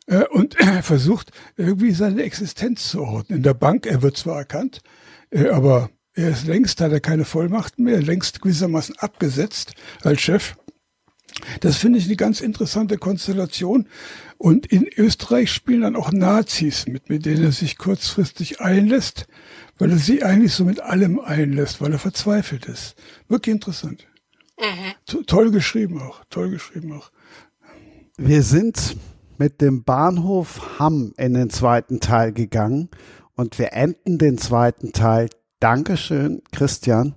äh, und er *clears throat* versucht irgendwie seine Existenz zu ordnen. In der Bank, er wird zwar erkannt, äh, aber er ist längst, hat er keine Vollmachten mehr, längst gewissermaßen abgesetzt als Chef. Das finde ich eine ganz interessante Konstellation. Und in Österreich spielen dann auch Nazis mit, mit denen er sich kurzfristig einlässt, weil er sich eigentlich so mit allem einlässt, weil er verzweifelt ist. Wirklich interessant. Mhm. Toll geschrieben auch, toll geschrieben auch. Wir sind mit dem Bahnhof Hamm in den zweiten Teil gegangen und wir enden den zweiten Teil. Dankeschön, Christian,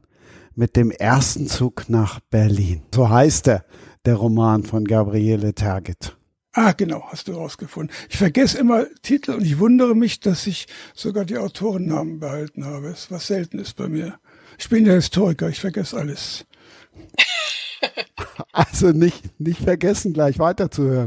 mit dem ersten Zug nach Berlin. So heißt er, der Roman von Gabriele Tergit. Ah, genau, hast du rausgefunden. Ich vergesse immer Titel und ich wundere mich, dass ich sogar die Autorennamen behalten habe, was selten ist bei mir. Ich bin ja Historiker, ich vergesse alles. *laughs* Also nicht, nicht vergessen, gleich weiterzuhören.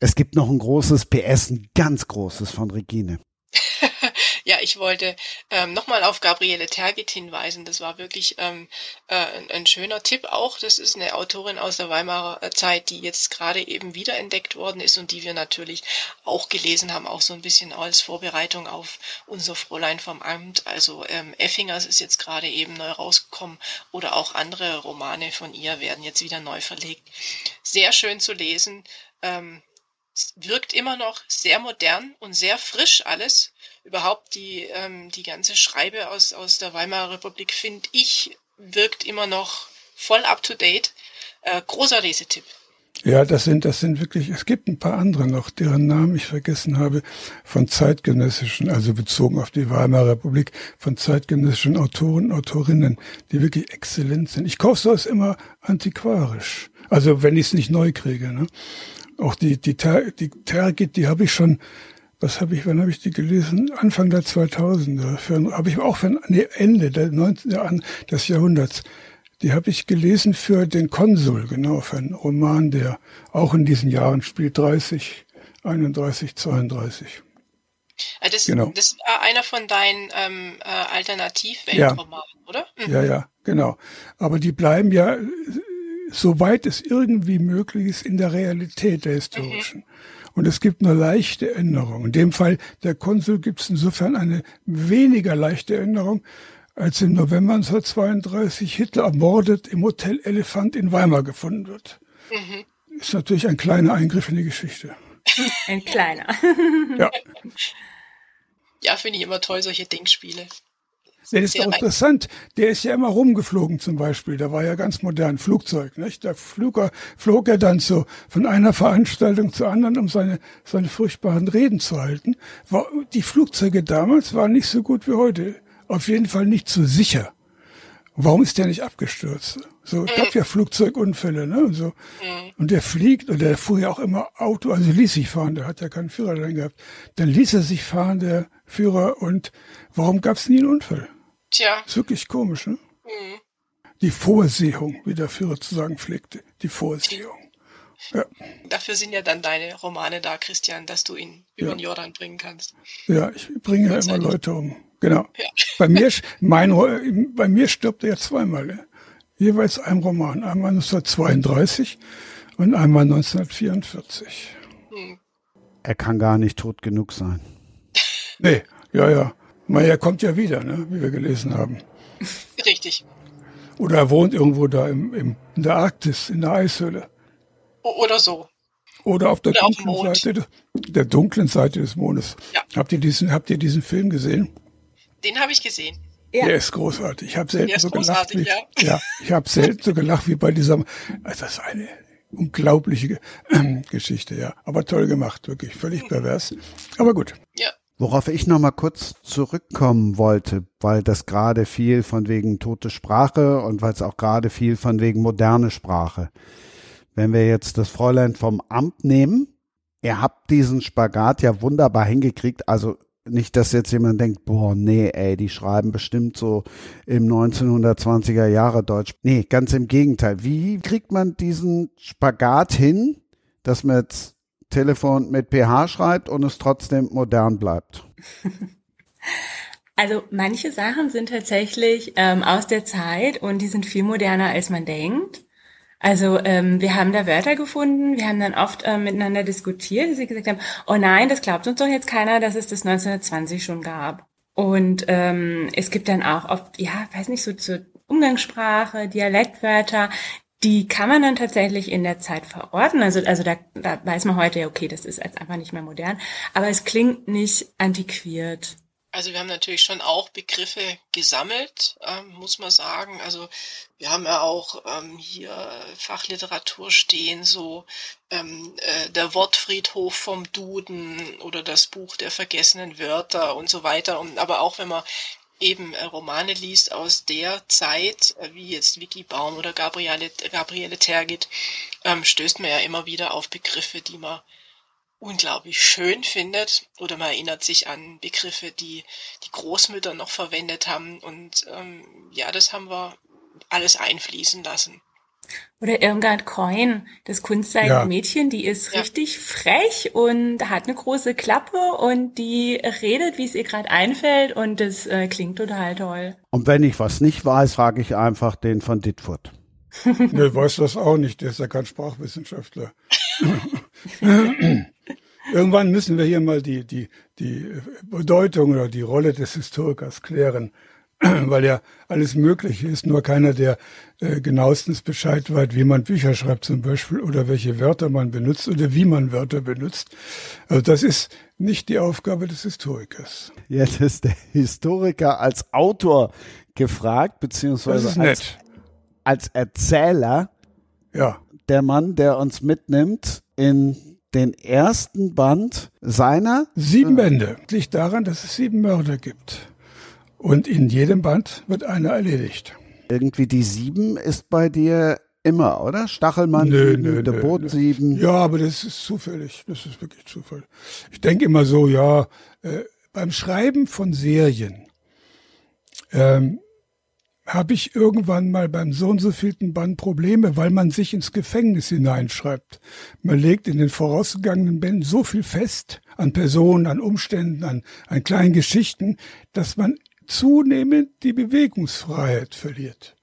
Es gibt noch ein großes PS, ein ganz großes von Regine. *laughs* ja, ich wollte ähm, nochmal auf Gabriele Tergit hinweisen. Das war wirklich ähm, äh, ein, ein, schöner Tipp auch. Das ist eine Autorin aus der Weimarer äh, Zeit, die jetzt gerade eben wiederentdeckt worden ist und die wir natürlich auch gelesen haben, auch so ein bisschen als Vorbereitung auf unser Fräulein vom Amt. Also ähm, Effingers ist jetzt gerade eben neu rausgekommen oder auch andere Romane von ihr werden jetzt wieder neu verlegt. Sehr schön zu lesen. Ähm, wirkt immer noch sehr modern und sehr frisch alles. Überhaupt die, ähm, die ganze Schreibe aus, aus der Weimarer Republik, finde ich, wirkt immer noch voll up to date. Äh, großer Lesetipp. Ja, das sind, das sind wirklich, es gibt ein paar andere noch, deren Namen ich vergessen habe, von zeitgenössischen, also bezogen auf die Weimarer Republik, von zeitgenössischen Autoren, Autorinnen, die wirklich exzellent sind. Ich kaufe sowas immer antiquarisch. Also wenn ich es nicht neu kriege. Ne? Auch die, die, die Tergit, die habe ich schon, was habe ich, wann habe ich die gelesen? Anfang der 2000er. Habe ich auch für nee, Ende der 19. An, des Jahrhunderts. Die habe ich gelesen für den Konsul, genau, für einen Roman, der auch in diesen Jahren spielt, 30, 31, 32. Das, genau. das war einer von deinen ähm, äh, Alternativweltromanen, ja. oder? Mhm. Ja, ja, genau. Aber die bleiben ja soweit es irgendwie möglich ist, in der Realität der historischen. Mhm. Und es gibt nur leichte Änderungen. In dem Fall der Konsul gibt es insofern eine weniger leichte Änderung, als im November 1932 Hitler ermordet im Hotel Elefant in Weimar gefunden wird. Mhm. Ist natürlich ein kleiner Eingriff in die Geschichte. Ein kleiner. ja. *laughs* Ja, finde ich immer toll, solche Denkspiele. Der ist auch interessant. Der ist ja immer rumgeflogen zum Beispiel. Da war ja ganz modern Flugzeug. Nicht? Da flog er, flog er dann so von einer Veranstaltung zur anderen, um seine, seine furchtbaren Reden zu halten. War, die Flugzeuge damals waren nicht so gut wie heute. Auf jeden Fall nicht so sicher. Warum ist der nicht abgestürzt? So, es gab ja Flugzeugunfälle, ne? Und, so. und der fliegt, und der fuhr ja auch immer Auto, also ließ sich fahren, der hat ja keinen Führerschein gehabt. Dann ließ er sich fahren, der Führer, und warum gab es nie einen Unfall? Tja. Ist wirklich komisch, ne? Mhm. Die Vorsehung, wie der Führer zu sagen pflegte. Die Vorsehung. Ja. Dafür sind ja dann deine Romane da, Christian, dass du ihn über ja. den Jordan bringen kannst. Ja, ich bringe ja immer Leute um. Genau. Ja. Bei mir, mein, bei mir stirbt er zweimal. Ne? Jeweils ein Roman. Einmal 1932 und einmal 1944. Hm. Er kann gar nicht tot genug sein. Nee, ja, ja. Meyer kommt ja wieder, ne, wie wir gelesen haben. *laughs* Richtig. Oder er wohnt irgendwo da im, im, in der Arktis, in der Eishöhle. Oder so. Oder auf der Oder dunklen auf Seite, der dunklen Seite des Mondes. Ja. Habt ihr diesen, habt ihr diesen Film gesehen? Den habe ich gesehen. Ja. Der ist großartig. Ich habe selten so gelacht wie, ja. ja ich habe selten so gelacht wie bei dieser. Also das ist eine unglaubliche *clears throat* Geschichte, ja. Aber toll gemacht, wirklich völlig pervers. Aber gut. Ja. Worauf ich noch mal kurz zurückkommen wollte, weil das gerade viel von wegen tote Sprache und weil es auch gerade viel von wegen moderne Sprache. wenn wir jetzt das Fräulein vom Amt nehmen, ihr habt diesen Spagat ja wunderbar hingekriegt. Also nicht, dass jetzt jemand denkt, boah, nee, ey, die schreiben bestimmt so im 1920er Jahre Deutsch. Nee, ganz im Gegenteil. Wie kriegt man diesen Spagat hin, dass man jetzt Telefon mit PH schreibt und es trotzdem modern bleibt? Also manche Sachen sind tatsächlich ähm, aus der Zeit und die sind viel moderner, als man denkt. Also ähm, wir haben da Wörter gefunden, wir haben dann oft ähm, miteinander diskutiert, dass sie gesagt haben, oh nein, das glaubt uns doch jetzt keiner, dass es das 1920 schon gab. Und ähm, es gibt dann auch oft, ja, weiß nicht, so zur Umgangssprache, Dialektwörter, die kann man dann tatsächlich in der Zeit verorten. Also, also da, da weiß man heute, okay, das ist jetzt einfach nicht mehr modern, aber es klingt nicht antiquiert. Also wir haben natürlich schon auch Begriffe gesammelt, ähm, muss man sagen. Also wir haben ja auch ähm, hier Fachliteratur stehen, so ähm, äh, der Wortfriedhof vom Duden oder das Buch der vergessenen Wörter und so weiter. Und, aber auch wenn man eben äh, Romane liest aus der Zeit, äh, wie jetzt Vicky Baum oder Gabriele, Gabriele Tergit, ähm, stößt man ja immer wieder auf Begriffe, die man unglaublich schön findet oder man erinnert sich an Begriffe, die die Großmütter noch verwendet haben und ähm, ja, das haben wir alles einfließen lassen. Oder Irmgard Coin, das Kunstseitenmädchen, ja. die ist ja. richtig frech und hat eine große Klappe und die redet, wie es ihr gerade einfällt und das äh, klingt total toll. Und wenn ich was nicht weiß, frage ich einfach den von Ditfurt. *laughs* ne, weiß das auch nicht, der ist ja kein Sprachwissenschaftler. *laughs* Irgendwann müssen wir hier mal die, die, die Bedeutung oder die Rolle des Historikers klären, *clears throat* weil ja alles möglich ist, nur keiner, der äh, genauestens Bescheid weiß, wie man Bücher schreibt zum Beispiel oder welche Wörter man benutzt oder wie man Wörter benutzt. Also das ist nicht die Aufgabe des Historikers. Jetzt ist der Historiker als Autor gefragt, beziehungsweise als, als Erzähler. Ja. Der Mann, der uns mitnimmt in den ersten Band seiner. Sieben Bände. Liegt daran, dass es sieben Mörder gibt. Und in jedem Band wird einer erledigt. Irgendwie die sieben ist bei dir immer, oder? Stachelmann nö, sieben, nö, der nö, Boot nö. sieben. Ja, aber das ist zufällig. Das ist wirklich Zufall. Ich denke immer so, ja, äh, beim Schreiben von Serien ähm, habe ich irgendwann mal beim so und so vielten Band Probleme, weil man sich ins Gefängnis hineinschreibt. Man legt in den vorausgegangenen Bänden so viel fest an Personen, an Umständen, an, an kleinen Geschichten, dass man zunehmend die Bewegungsfreiheit verliert.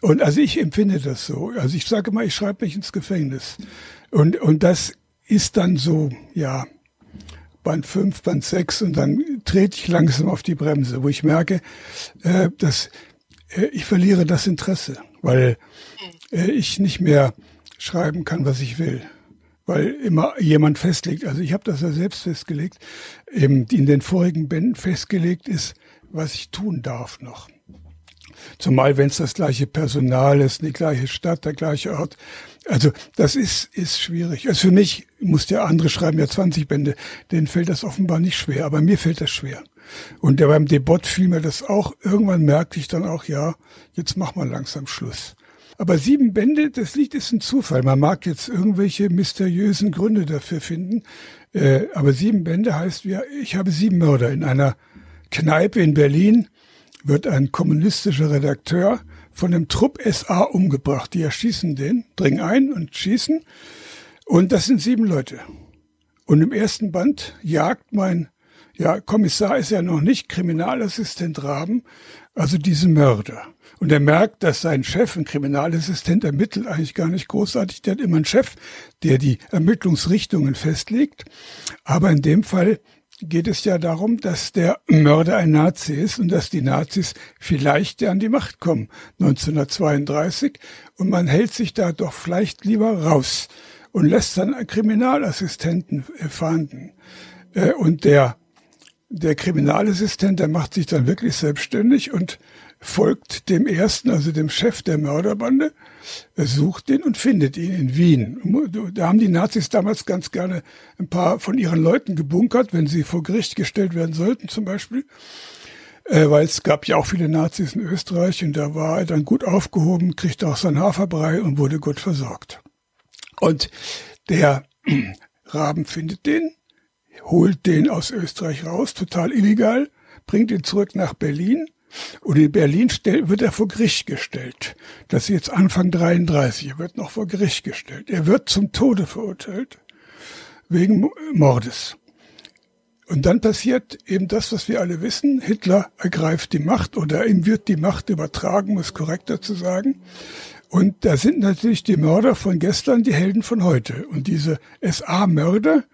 Und also ich empfinde das so. Also ich sage mal, ich schreibe mich ins Gefängnis. Und, und das ist dann so, ja, Band 5, Band 6 und dann trete ich langsam auf die Bremse, wo ich merke, äh, dass äh, ich verliere das Interesse, weil äh, ich nicht mehr schreiben kann, was ich will. Weil immer jemand festlegt, also ich habe das ja selbst festgelegt, eben in den vorigen Bänden festgelegt ist, was ich tun darf noch. Zumal wenn es das gleiche Personal ist, die gleiche Stadt, der gleiche Ort. Also das ist, ist schwierig. Also für mich muss der andere schreiben ja 20 Bände, denen fällt das offenbar nicht schwer, aber mir fällt das schwer. Und der beim Debot fiel mir das auch. Irgendwann merkte ich dann auch, ja, jetzt mach mal langsam Schluss. Aber sieben Bände, das Lied ist ein Zufall. Man mag jetzt irgendwelche mysteriösen Gründe dafür finden. Äh, aber sieben Bände heißt, ja, ich habe sieben Mörder. In einer Kneipe in Berlin wird ein kommunistischer Redakteur von dem Trupp SA umgebracht. Die erschießen den, dringen ein und schießen. Und das sind sieben Leute. Und im ersten Band jagt mein ja, Kommissar ist ja noch nicht Kriminalassistent Raben, also diese Mörder. Und er merkt, dass sein Chef, ein Kriminalassistent, ermittelt eigentlich gar nicht großartig. Der hat immer einen Chef, der die Ermittlungsrichtungen festlegt. Aber in dem Fall geht es ja darum, dass der Mörder ein Nazi ist und dass die Nazis vielleicht an die Macht kommen 1932 und man hält sich da doch vielleicht lieber raus und lässt dann einen Kriminalassistenten fahnden. Äh, und der der Kriminalassistent, der macht sich dann wirklich selbstständig und folgt dem ersten, also dem Chef der Mörderbande, er sucht ihn und findet ihn in Wien. Da haben die Nazis damals ganz gerne ein paar von ihren Leuten gebunkert, wenn sie vor Gericht gestellt werden sollten zum Beispiel. Äh, weil es gab ja auch viele Nazis in Österreich und da war er dann gut aufgehoben, kriegte auch sein Haferbrei und wurde gut versorgt. Und der *clears throat* Raben findet den, holt den aus Österreich raus, total illegal, bringt ihn zurück nach Berlin und in Berlin wird er vor Gericht gestellt. Das ist jetzt Anfang 33. Er wird noch vor Gericht gestellt. Er wird zum Tode verurteilt wegen Mordes. Und dann passiert eben das, was wir alle wissen. Hitler ergreift die Macht oder ihm wird die Macht übertragen, muss korrekter zu sagen. Und da sind natürlich die Mörder von gestern die Helden von heute. Und diese SA-Mörder,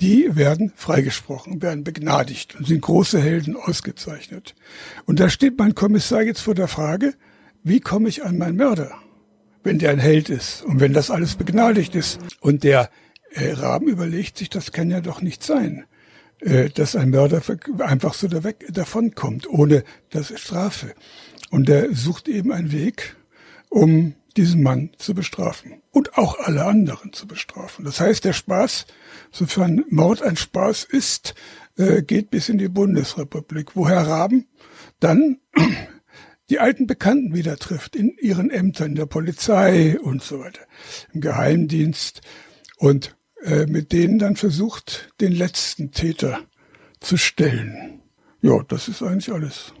die werden freigesprochen, werden begnadigt und sind große Helden ausgezeichnet. Und da steht mein Kommissar jetzt vor der Frage, wie komme ich an meinen Mörder, wenn der ein Held ist und wenn das alles begnadigt ist. Und der äh, Raben überlegt sich, das kann ja doch nicht sein, äh, dass ein Mörder einfach so da weg, davonkommt, ohne das Strafe. Und er sucht eben einen Weg, um diesen Mann zu bestrafen und auch alle anderen zu bestrafen. Das heißt, der Spaß, sofern Mord ein Spaß ist, äh, geht bis in die Bundesrepublik, wo Herr Raben dann *clears throat* die alten Bekannten wieder trifft in ihren Ämtern, der Polizei und so weiter, im Geheimdienst und äh, mit denen dann versucht, den letzten Täter zu stellen. Ja, das ist eigentlich alles.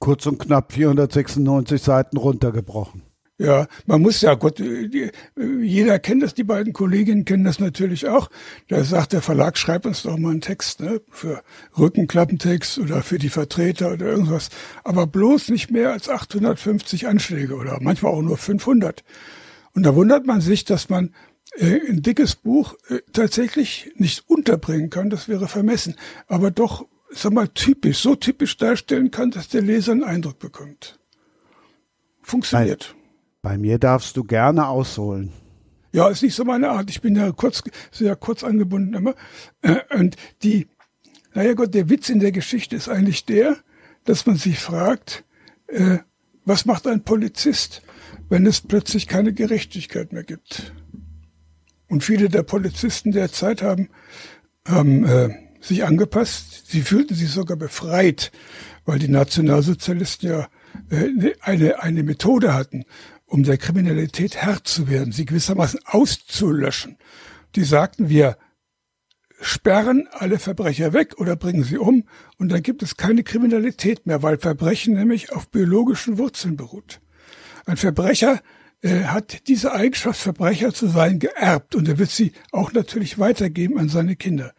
Kurz und knapp 496 Seiten runtergebrochen. Ja, man muss ja, Gott, jeder kennt das, die beiden Kolleginnen kennen das natürlich auch. Da sagt der Verlag, schreib uns doch mal einen Text, ne, für Rückenklappentext oder für die Vertreter oder irgendwas. Aber bloß nicht mehr als 850 Anschläge oder manchmal auch nur 500. Und da wundert man sich, dass man äh, ein dickes Buch äh, tatsächlich nicht unterbringen kann. Das wäre vermessen. Aber doch, sag mal, typisch, so typisch darstellen kann, dass der Leser einen Eindruck bekommt. Funktioniert. Nein. Bei mir darfst du gerne ausholen. Ja, ist nicht so meine Art. Ich bin ja kurz, sehr kurz angebunden immer. Äh, und die, naja Gott, der Witz in der Geschichte ist eigentlich der, dass man sich fragt, äh, was macht ein Polizist, wenn es plötzlich keine Gerechtigkeit mehr gibt? Und viele der Polizisten der Zeit haben, haben äh, sich angepasst. Sie fühlten sich sogar befreit, weil die Nationalsozialisten ja äh, eine, eine Methode hatten, um der Kriminalität Herr zu werden, sie gewissermaßen auszulöschen. Die sagten, wir sperren alle Verbrecher weg oder bringen sie um und dann gibt es keine Kriminalität mehr, weil Verbrechen nämlich auf biologischen Wurzeln beruht. Ein Verbrecher äh, hat diese Eigenschaft, Verbrecher zu sein, geerbt und er wird sie auch natürlich weitergeben an seine Kinder.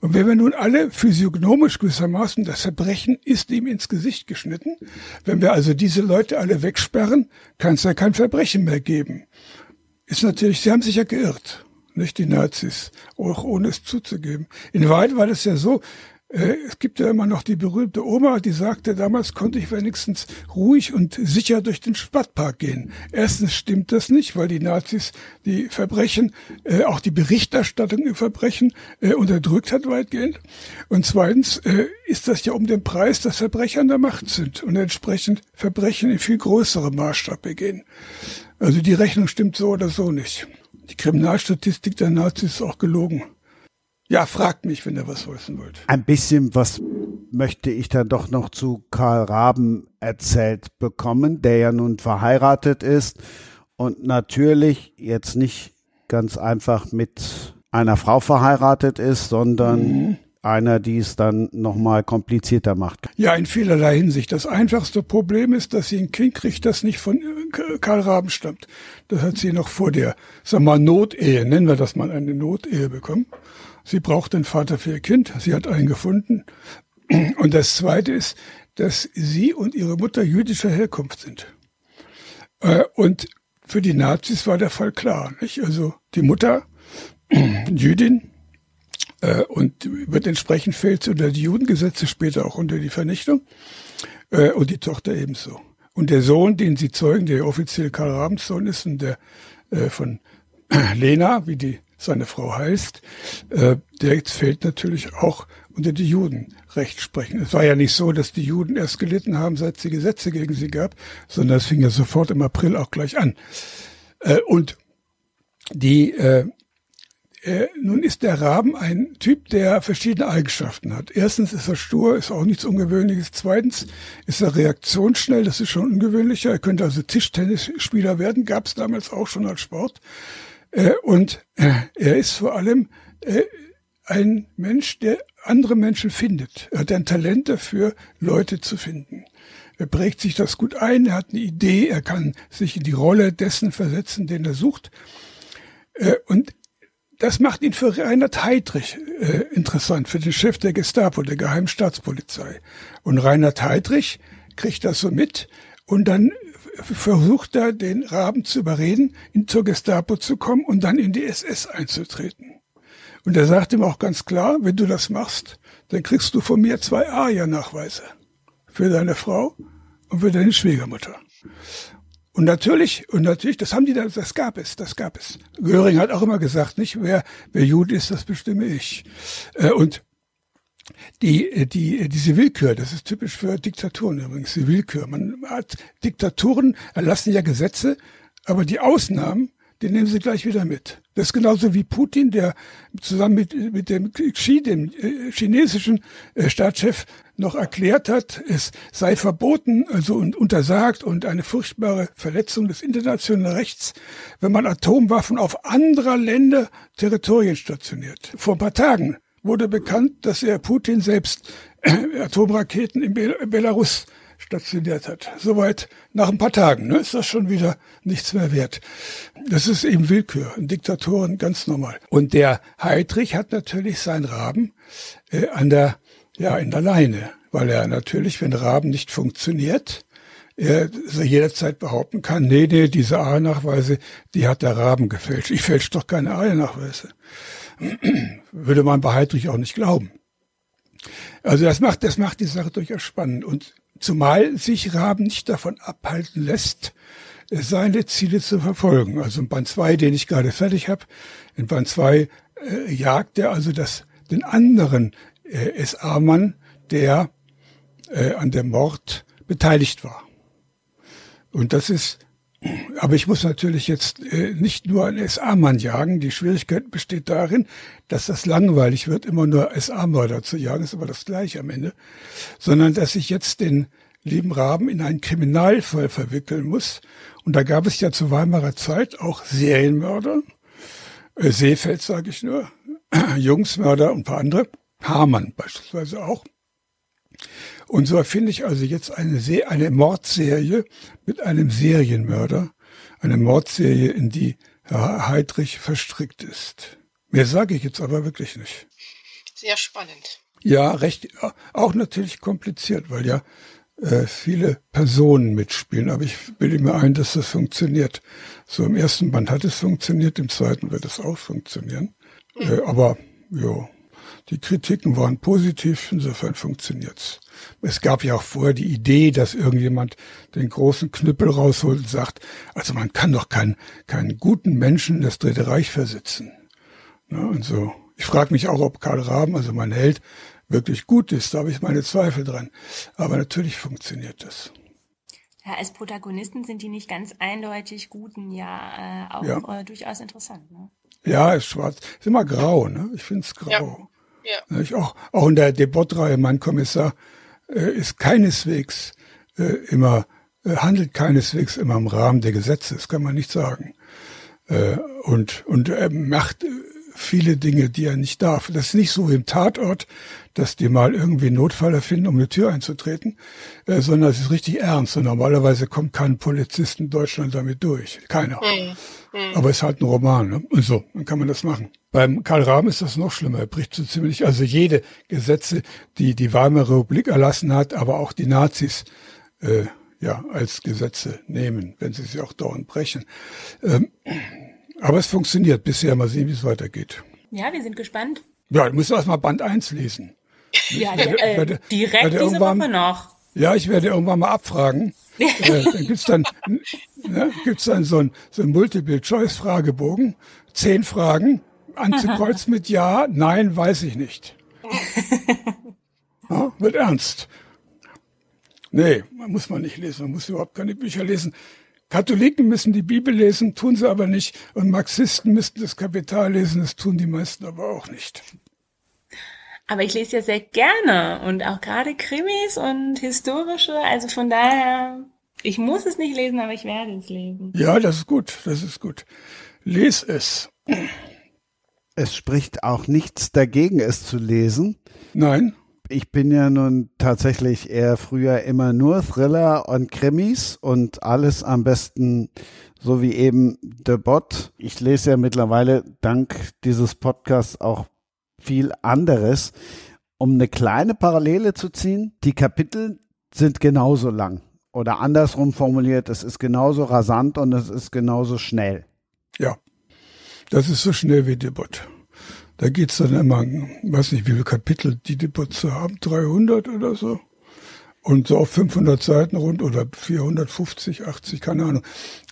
Und wenn wir nun alle physiognomisch gewissermaßen, das Verbrechen ist ihm ins Gesicht geschnitten, wenn wir also diese Leute alle wegsperren, kann es ja kein Verbrechen mehr geben. Ist natürlich, sie haben sich ja geirrt nicht die Nazis, auch ohne es zuzugeben. In Wahrheit war das ja so, es gibt ja immer noch die berühmte Oma, die sagte, damals konnte ich wenigstens ruhig und sicher durch den Stadtpark gehen. Erstens stimmt das nicht, weil die Nazis die Verbrechen, äh, auch die Berichterstattung über Verbrechen äh, unterdrückt hat weitgehend. Und zweitens äh, ist das ja um den Preis, dass Verbrecher an der Macht sind und entsprechend Verbrechen in viel größerem Maßstab begehen. Also die Rechnung stimmt so oder so nicht. Die Kriminalstatistik der Nazis ist auch gelogen. Ja, fragt mich, wenn ihr was wissen wollt. Ein bisschen was möchte ich dann doch noch zu Karl Raben erzählt bekommen, der ja nun verheiratet ist und natürlich jetzt nicht ganz einfach mit einer Frau verheiratet ist, sondern mhm. einer, die es dann nochmal komplizierter macht. Ja, in vielerlei Hinsicht. Das einfachste Problem ist, dass sie ein Kind kriegt, das nicht von äh, Karl Raben stammt. Das hat sie noch vor der, sag mal, Notehe, nennen wir das mal eine Notehe bekommen. Sie braucht einen Vater für ihr Kind. Sie hat einen gefunden. Und das Zweite ist, dass sie und ihre Mutter jüdischer Herkunft sind. Äh, und für die Nazis war der Fall klar. Nicht? Also die Mutter, *clears throat* Jüdin, äh, und wird entsprechend fällt unter die Judengesetze, später auch unter die Vernichtung. Äh, und die Tochter ebenso. Und der Sohn, den sie zeugen, der offiziell Karl Rabens Sohn ist und der von *clears throat* Lena, wie die seine Frau heißt, äh, der fällt natürlich auch unter die Juden recht sprechen. Es war ja nicht so, dass die Juden erst gelitten haben, seit es die Gesetze gegen sie gab, sondern es fing ja sofort im April auch gleich an. Äh, und die äh, äh, nun ist der Raben ein Typ, der verschiedene Eigenschaften hat. Erstens ist er stur, ist auch nichts Ungewöhnliches. Zweitens ist er reaktionsschnell, das ist schon ungewöhnlicher. Er könnte also Tischtennisspieler werden, gab es damals auch schon als Sport. Äh, und äh, er ist vor allem äh, ein Mensch, der andere Menschen findet. Er hat ein Talent dafür, Leute zu finden. Er prägt sich das gut ein, er hat eine Idee, er kann sich in die Rolle dessen versetzen, den er sucht. Und das macht ihn für Reinhard Heydrich interessant, für den Chef der Gestapo, der Geheimstaatspolizei. Und Reinhard Heydrich kriegt das so mit und dann versucht er, den Raben zu überreden, in zur Gestapo zu kommen und dann in die SS einzutreten. Und er sagt ihm auch ganz klar, wenn du das machst, dann kriegst du von mir zwei ARIA-Nachweise. Für deine Frau und für deine Schwiegermutter. Und natürlich, und natürlich, das haben die da, das gab es, das gab es. Göring hat auch immer gesagt, nicht, wer, wer Jude ist, das bestimme ich. Äh, und die, die, diese Willkür, das ist typisch für Diktaturen übrigens, die Willkür. Man hat Diktaturen erlassen ja Gesetze, aber die Ausnahmen, die nehmen sie gleich wieder mit. Das ist genauso wie Putin, der zusammen mit, mit dem Xi, dem äh, chinesischen äh, Staatschef, noch erklärt hat, es sei verboten, also und untersagt und eine furchtbare Verletzung des internationalen Rechts, wenn man Atomwaffen auf anderer Länder Territorien stationiert. Vor ein paar Tagen wurde bekannt, dass er Putin selbst *clears throat* Atomraketen in Belarus stationiert hat. Soweit nach ein paar Tagen ne, ist das schon wieder nichts mehr wert. Das ist eben Willkür, Diktatoren ganz normal. Und der Heidrich hat natürlich seinen Raben äh, an der, ja, in der Leine, weil er natürlich, wenn Raben nicht funktioniert, er jederzeit behaupten kann, nee, nee, diese A-Nachweise, die hat der Raben gefälscht. Ich fälsche doch keine A-Nachweise. Würde man bei Heidrich auch nicht glauben. Also das macht, das macht die Sache durchaus spannend. Und Zumal sich Raben nicht davon abhalten lässt, seine Ziele zu verfolgen. Also in Band 2, den ich gerade fertig habe, in Band 2 äh, jagt er also das, den anderen äh, SA-Mann, der äh, an dem Mord beteiligt war. Und das ist, aber ich muss natürlich jetzt äh, nicht nur einen SA-Mann jagen. Die Schwierigkeit besteht darin, dass das langweilig wird, immer nur SA-Mörder zu jagen, ist aber das gleiche am Ende, sondern dass ich jetzt den lieben Raben in einen Kriminalfall verwickeln muss. Und da gab es ja zu Weimarer Zeit auch Serienmörder, äh, Seefeld sage ich nur, *clears throat* Jungsmörder und paar andere, Hamann beispielsweise auch. Und so erfinde ich also jetzt eine, Se eine Mordserie mit einem Serienmörder, eine Mordserie, in die Herr Heidrich verstrickt ist. Mehr sage ich jetzt aber wirklich nicht. Sehr spannend. Ja, recht, auch natürlich kompliziert, weil ja äh, viele Personen mitspielen. Aber ich bilde mir ein, dass das funktioniert. So im ersten Band hat es funktioniert, im zweiten wird es auch funktionieren. Mhm. Äh, aber ja, die Kritiken waren positiv, insofern funktioniert's. Es gab ja auch vorher die Idee, dass irgendjemand den großen Knüppel rausholt und sagt, also man kann doch keinen, keinen guten Menschen in das Dritte Reich versetzen. Ja, und so. Ich frage mich auch, ob Karl Raben, also mein Held, wirklich gut ist. Da habe ich meine Zweifel dran. Aber natürlich funktioniert das. Ja, als Protagonisten sind die nicht ganz eindeutig guten ja äh, auch ja. Äh, durchaus interessant. Ne? Ja, ist schwarz. Ist immer grau, ne? Ich finde es grau. Ja. ja. Ich auch, auch in der Debattreihe, mein Kommissar äh, ist keineswegs äh, immer, äh, handelt keineswegs immer im Rahmen der Gesetze, das kann man nicht sagen. Äh, und, und er macht viele Dinge, die er nicht darf. Das ist nicht so im Tatort, dass die mal irgendwie einen Notfall erfinden, um eine Tür einzutreten, äh, sondern es ist richtig ernst. Und normalerweise kommt kein Polizist in Deutschland damit durch. Keiner. Mhm. Mhm. Aber es ist halt ein Roman. Ne? Und so, dann kann man das machen. Beim Karl Rahm ist das noch schlimmer. Er bricht so ziemlich, also jede Gesetze, die die Weimarer Republik erlassen hat, aber auch die Nazis, äh, ja, als Gesetze nehmen, wenn sie sie auch dauernd brechen. Ähm, aber es funktioniert bisher. Mal sehen, wie es weitergeht. Ja, wir sind gespannt. Ja, du musst erst mal Band 1 lesen. Ja, äh, werde, direkt werde diese Woche noch. Ja, ich werde irgendwann mal abfragen. *laughs* äh, dann gibt's dann, ne, gibt's dann so ein, so ein Multiple-Choice-Fragebogen. Zehn Fragen, anzukreuzen mit Ja, Nein, weiß ich nicht. *laughs* Ja, wird ernst. Nee, man muss man nicht lesen, man muss überhaupt keine Bücher lesen. Katholiken müssen die Bibel lesen, tun sie aber nicht. Und Marxisten müssten das Kapital lesen, das tun die meisten aber auch nicht. Aber ich lese ja sehr gerne und auch gerade Krimis und historische, also von daher Ich muss es nicht lesen, aber ich werde es lesen. Ja, das ist gut, das ist gut. Les es. Es spricht auch nichts dagegen, es zu lesen. Nein. Ich bin ja nun tatsächlich eher früher immer nur Thriller und Krimis und alles am besten so wie eben The Bot. Ich lese ja mittlerweile dank dieses Podcasts auch viel anderes. Um eine kleine Parallele zu ziehen, die Kapitel sind genauso lang. Oder andersrum formuliert, es ist genauso rasant und es ist genauso schnell. Ja, das ist so schnell wie Debut. Da geht's dann immer, weiß nicht, wie viele Kapitel die Debuts haben, 300 oder so. Und so auf 500 Seiten rund oder 450, 80, keine Ahnung.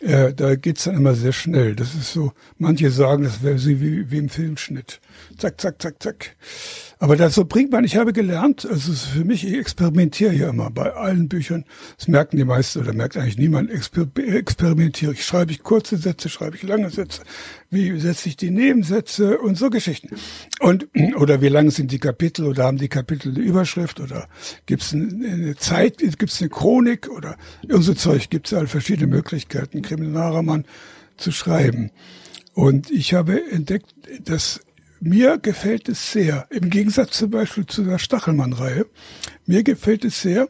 Äh, da geht's dann immer sehr schnell. Das ist so, manche sagen, das wäre wie, wie im Filmschnitt. Zack, zack, zack, zack. Aber so bringt man, ich habe gelernt, also für mich, ich experimentiere ja immer bei allen Büchern. Das merken die meisten oder merkt eigentlich niemand, exper experimentiere ich. Schreibe ich kurze Sätze, schreibe ich lange Sätze, wie setze ich die Nebensätze und so Geschichten. Und, *clears throat* oder wie lang sind die Kapitel oder haben die Kapitel eine Überschrift oder gibt es eine Zeit, gibt es eine Chronik oder und so Zeug, gibt es halt verschiedene Möglichkeiten, Kriminalroman zu schreiben. Und ich habe entdeckt, dass mir gefällt es sehr, im Gegensatz zum Beispiel zu der Stachelmann-Reihe, mir gefällt es sehr,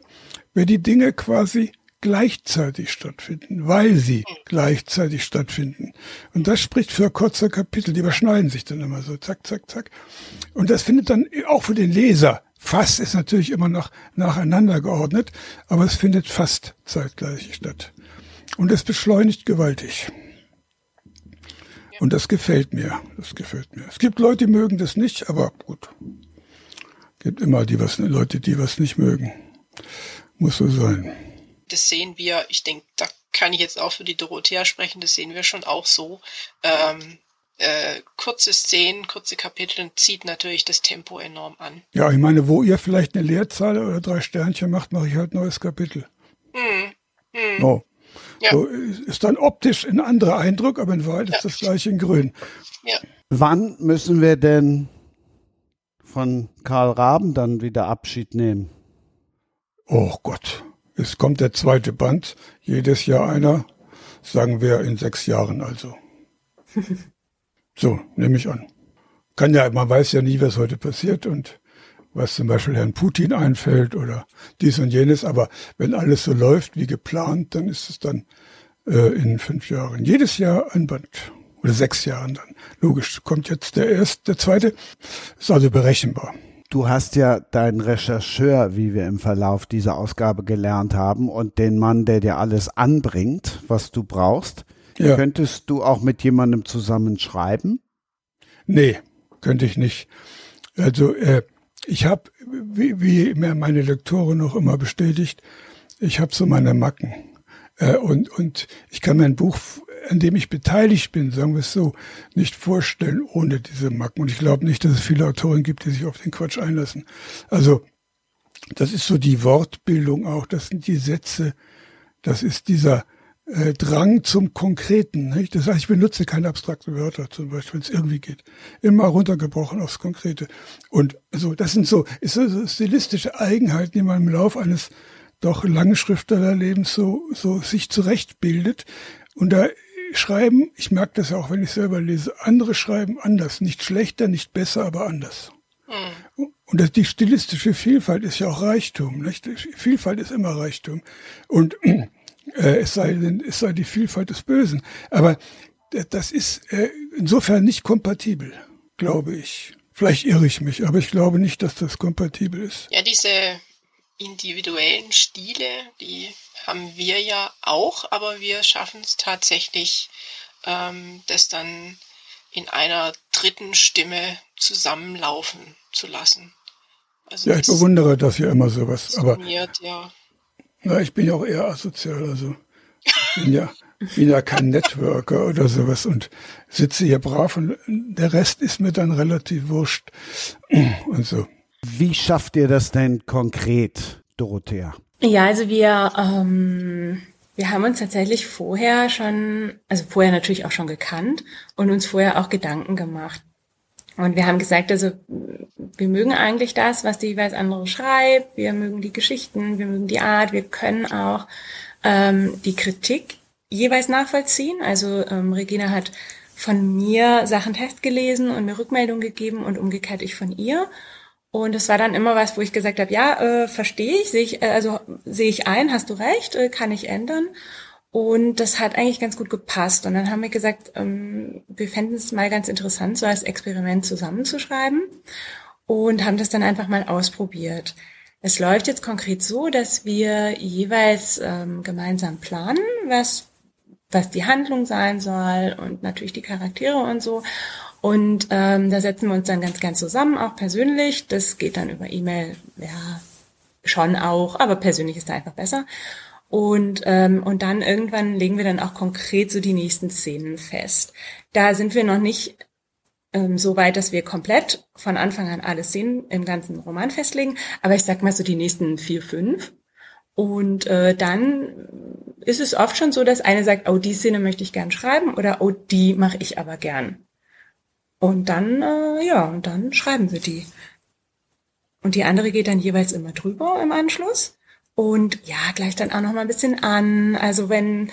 wenn die Dinge quasi gleichzeitig stattfinden, weil sie gleichzeitig stattfinden. Und das spricht für kurze Kapitel, die überschneiden sich dann immer so, zack, zack, zack. Und das findet dann auch für den Leser, fast ist natürlich immer noch nacheinander geordnet, aber es findet fast zeitgleich statt. Und es beschleunigt gewaltig. Und das gefällt mir. Das gefällt mir. Es gibt Leute, die mögen das nicht, aber gut. Es gibt immer die was, Leute, die was nicht mögen. Muss so sein. Das sehen wir, ich denke, da kann ich jetzt auch für die Dorothea sprechen, das sehen wir schon auch so. Ähm, äh, kurze Szenen, kurze Kapitel zieht natürlich das Tempo enorm an. Ja, ich meine, wo ihr vielleicht eine Leerzahl oder drei Sternchen macht, mache ich halt ein neues Kapitel. Hm. Hm. Oh. Ja. So ist dann optisch ein anderer Eindruck, aber in Wahrheit ja. ist das gleiche in Grün. Ja. Wann müssen wir denn von Karl Raben dann wieder Abschied nehmen? Oh Gott, es kommt der zweite Band, jedes Jahr einer, sagen wir in sechs Jahren also. *laughs* so, nehme ich an. Kann ja, man weiß ja nie, was heute passiert und was zum Beispiel Herrn Putin einfällt oder dies und jenes. Aber wenn alles so läuft wie geplant, dann ist es dann äh, in fünf Jahren. Jedes Jahr ein Band. Oder sechs Jahren dann. Logisch, kommt jetzt der erste, der zweite. Ist also berechenbar. Du hast ja deinen Rechercheur, wie wir im Verlauf dieser Ausgabe gelernt haben, und den Mann, der dir alles anbringt, was du brauchst. Ja. Könntest du auch mit jemandem zusammen schreiben? Nee, könnte ich nicht. Also äh, ich habe, wie, wie mir meine Lektorin noch immer bestätigt, ich habe so meine Macken. Äh, und, und ich kann mein Buch, an dem ich beteiligt bin, sagen wir es so, nicht vorstellen ohne diese Macken. Und ich glaube nicht, dass es viele Autoren gibt, die sich auf den Quatsch einlassen. Also das ist so die Wortbildung auch, das sind die Sätze, das ist dieser äh, Drang zum Konkreten. Nicht? Das heißt, ich benutze keine abstrakten Wörter, zum Beispiel, wenn es irgendwie geht. Immer runtergebrochen aufs Konkrete. Und so, das sind so, ist so stilistische Eigenheiten, die man im Laufe eines doch langen Schriftstellerlebens so, so sich zurechtbildet. Und da schreiben, ich merke das ja auch, wenn ich selber lese, andere schreiben anders. Nicht schlechter, nicht besser, aber anders. Mhm. Und das, die stilistische Vielfalt ist ja auch Reichtum. Nicht? Vielfalt ist immer Reichtum. Und äh, es, sei denn, es sei die Vielfalt des Bösen. Aber das ist äh, insofern nicht kompatibel, glaube ich. Vielleicht irre ich mich, aber ich glaube nicht, dass das kompatibel ist. Ja, diese individuellen Stile, die haben wir ja auch, aber wir schaffen es tatsächlich, ähm, das dann in einer dritten Stimme zusammenlaufen zu lassen. Also ja, ich bewundere das ja immer sowas. Aber ja. Na, ich bin ja auch eher asozial, also ich bin ja, bin ja kein Networker oder sowas und sitze hier brav und der Rest ist mir dann relativ wurscht und so. Wie schafft ihr das denn konkret, Dorothea? Ja, also wir, ähm, wir haben uns tatsächlich vorher schon, also vorher natürlich auch schon gekannt und uns vorher auch Gedanken gemacht. Und wir haben gesagt, also wir mögen eigentlich das, was die jeweils andere schreibt, wir mögen die Geschichten, wir mögen die Art, wir können auch ähm, die Kritik jeweils nachvollziehen. Also ähm, Regina hat von mir Sachen testgelesen und mir Rückmeldung gegeben und umgekehrt ich von ihr. Und es war dann immer was, wo ich gesagt habe, ja, äh, verstehe ich, sehe ich, äh, also sehe ich ein, hast du recht, äh, kann ich ändern. Und das hat eigentlich ganz gut gepasst. Und dann haben wir gesagt, ähm, wir fänden es mal ganz interessant, so als Experiment zusammenzuschreiben und haben das dann einfach mal ausprobiert. Es läuft jetzt konkret so, dass wir jeweils ähm, gemeinsam planen, was, was die Handlung sein soll und natürlich die Charaktere und so. Und ähm, da setzen wir uns dann ganz, ganz zusammen, auch persönlich. Das geht dann über E-Mail, ja, schon auch, aber persönlich ist da einfach besser. Und, ähm, und dann irgendwann legen wir dann auch konkret so die nächsten Szenen fest. Da sind wir noch nicht ähm, so weit, dass wir komplett von Anfang an alle Szenen im ganzen Roman festlegen. Aber ich sag mal so die nächsten vier, fünf. Und äh, dann ist es oft schon so, dass eine sagt, oh, die Szene möchte ich gern schreiben oder oh, die mache ich aber gern. Und dann, äh, ja, und dann schreiben wir die. Und die andere geht dann jeweils immer drüber im Anschluss. Und ja, gleich dann auch noch mal ein bisschen an. Also wenn,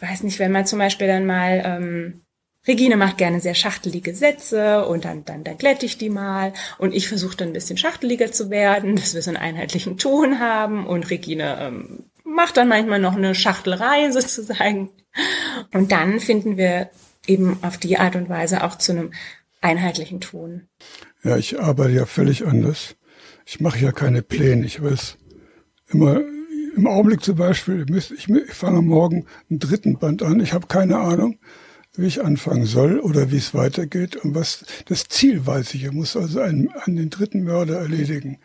weiß nicht, wenn man zum Beispiel dann mal ähm, Regine macht gerne sehr schachtelige Sätze und dann, dann, dann glätte ich die mal und ich versuche dann ein bisschen schachteliger zu werden, dass wir so einen einheitlichen Ton haben und Regine ähm, macht dann manchmal noch eine Schachtelei *laughs* sozusagen. Und dann finden wir eben auf die Art und Weise auch zu einem einheitlichen Ton. Ja, ich arbeite ja völlig anders. Ich mache ja keine Pläne. Ich weiß immer im Augenblick zum Beispiel, ich, ich fange morgen einen dritten Band an. Ich habe keine Ahnung wie ich anfangen soll oder wie es weitergeht und was das Ziel weiß ich. Er muss also einen, an den dritten Mörder erledigen.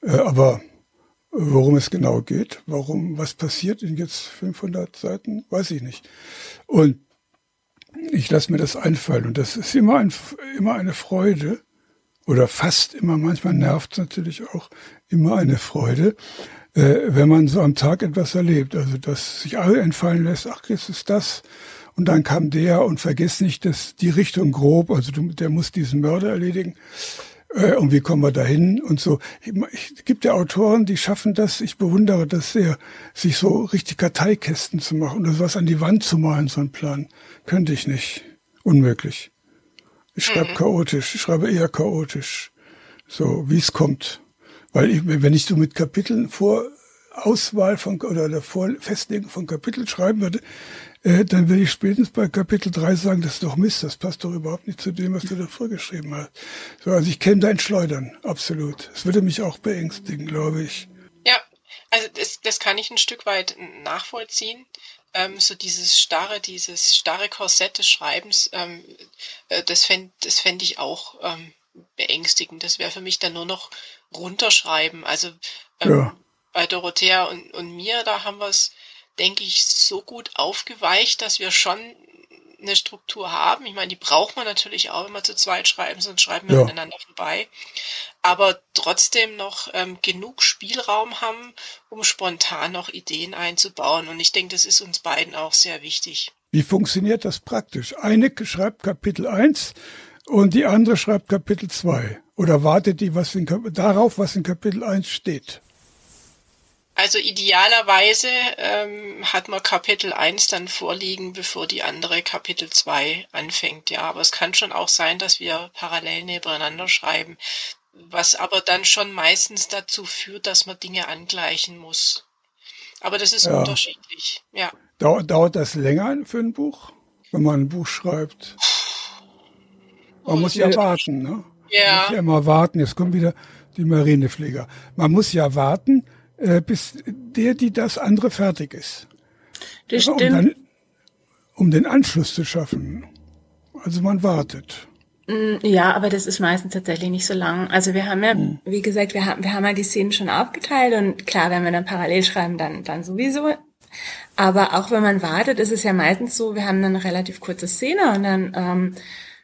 Äh, aber worum es genau geht, warum, was passiert in jetzt 500 Seiten, weiß ich nicht. Und ich lasse mir das einfallen und das ist immer, ein, immer eine Freude oder fast immer, manchmal nervt es natürlich auch, immer eine Freude, äh, wenn man so am Tag etwas erlebt. Also, dass sich alle entfallen lässt, ach, jetzt ist das, und dann kam der und vergiss nicht, dass die Richtung grob, also du, der muss diesen Mörder erledigen. Äh, und wie kommen wir dahin und so. Es gibt ja Autoren, die schaffen das. Ich bewundere das sehr, sich so richtig Karteikästen zu machen und was an die Wand zu malen, so ein Plan. Könnte ich nicht. Unmöglich. Ich schreibe mhm. chaotisch. Ich schreibe eher chaotisch. So, wie es kommt. Weil ich, wenn ich so mit Kapiteln vor Auswahl von oder der Vor Festlegen von Kapiteln schreiben würde, äh, dann will ich spätestens bei Kapitel 3 sagen, das ist doch Mist, das passt doch überhaupt nicht zu dem, was du da vorgeschrieben hast. So, also ich kenne dein Schleudern, absolut. Es würde mich auch beängstigen, glaube ich. Ja, also das, das kann ich ein Stück weit nachvollziehen. Ähm, so dieses starre, dieses starre Korsett des Schreibens, ähm, äh, das fände das fänd ich auch ähm, beängstigend. Das wäre für mich dann nur noch runterschreiben. Also ähm, ja. bei Dorothea und, und mir, da haben wir es denke ich, so gut aufgeweicht, dass wir schon eine Struktur haben. Ich meine, die braucht man natürlich auch, wenn wir zu zweit schreiben, sonst schreiben wir ja. miteinander vorbei. Aber trotzdem noch ähm, genug Spielraum haben, um spontan noch Ideen einzubauen. Und ich denke, das ist uns beiden auch sehr wichtig. Wie funktioniert das praktisch? Eine schreibt Kapitel 1 und die andere schreibt Kapitel 2. Oder wartet die was in, darauf, was in Kapitel 1 steht? Also idealerweise ähm, hat man Kapitel 1 dann vorliegen, bevor die andere Kapitel 2 anfängt. Ja, aber es kann schon auch sein, dass wir parallel nebeneinander schreiben, was aber dann schon meistens dazu führt, dass man Dinge angleichen muss. Aber das ist ja. unterschiedlich, ja. Dauert, dauert das länger für ein Buch, wenn man ein Buch schreibt? Man muss ja warten, ne? Ja. Man muss ja immer warten. Jetzt kommt wieder die Marinepfleger. Man muss ja warten, äh, bis der, die das andere fertig ist. Das stimmt. Um, dann, um den Anschluss zu schaffen. Also man wartet. Mm, ja, aber das ist meistens tatsächlich nicht so lang. Also wir haben ja, hm. wie gesagt, wir haben, wir haben ja die Szenen schon aufgeteilt und klar, wenn wir dann parallel schreiben, dann, dann sowieso. Aber auch wenn man wartet, ist es ja meistens so, wir haben dann eine relativ kurze Szene und dann ähm,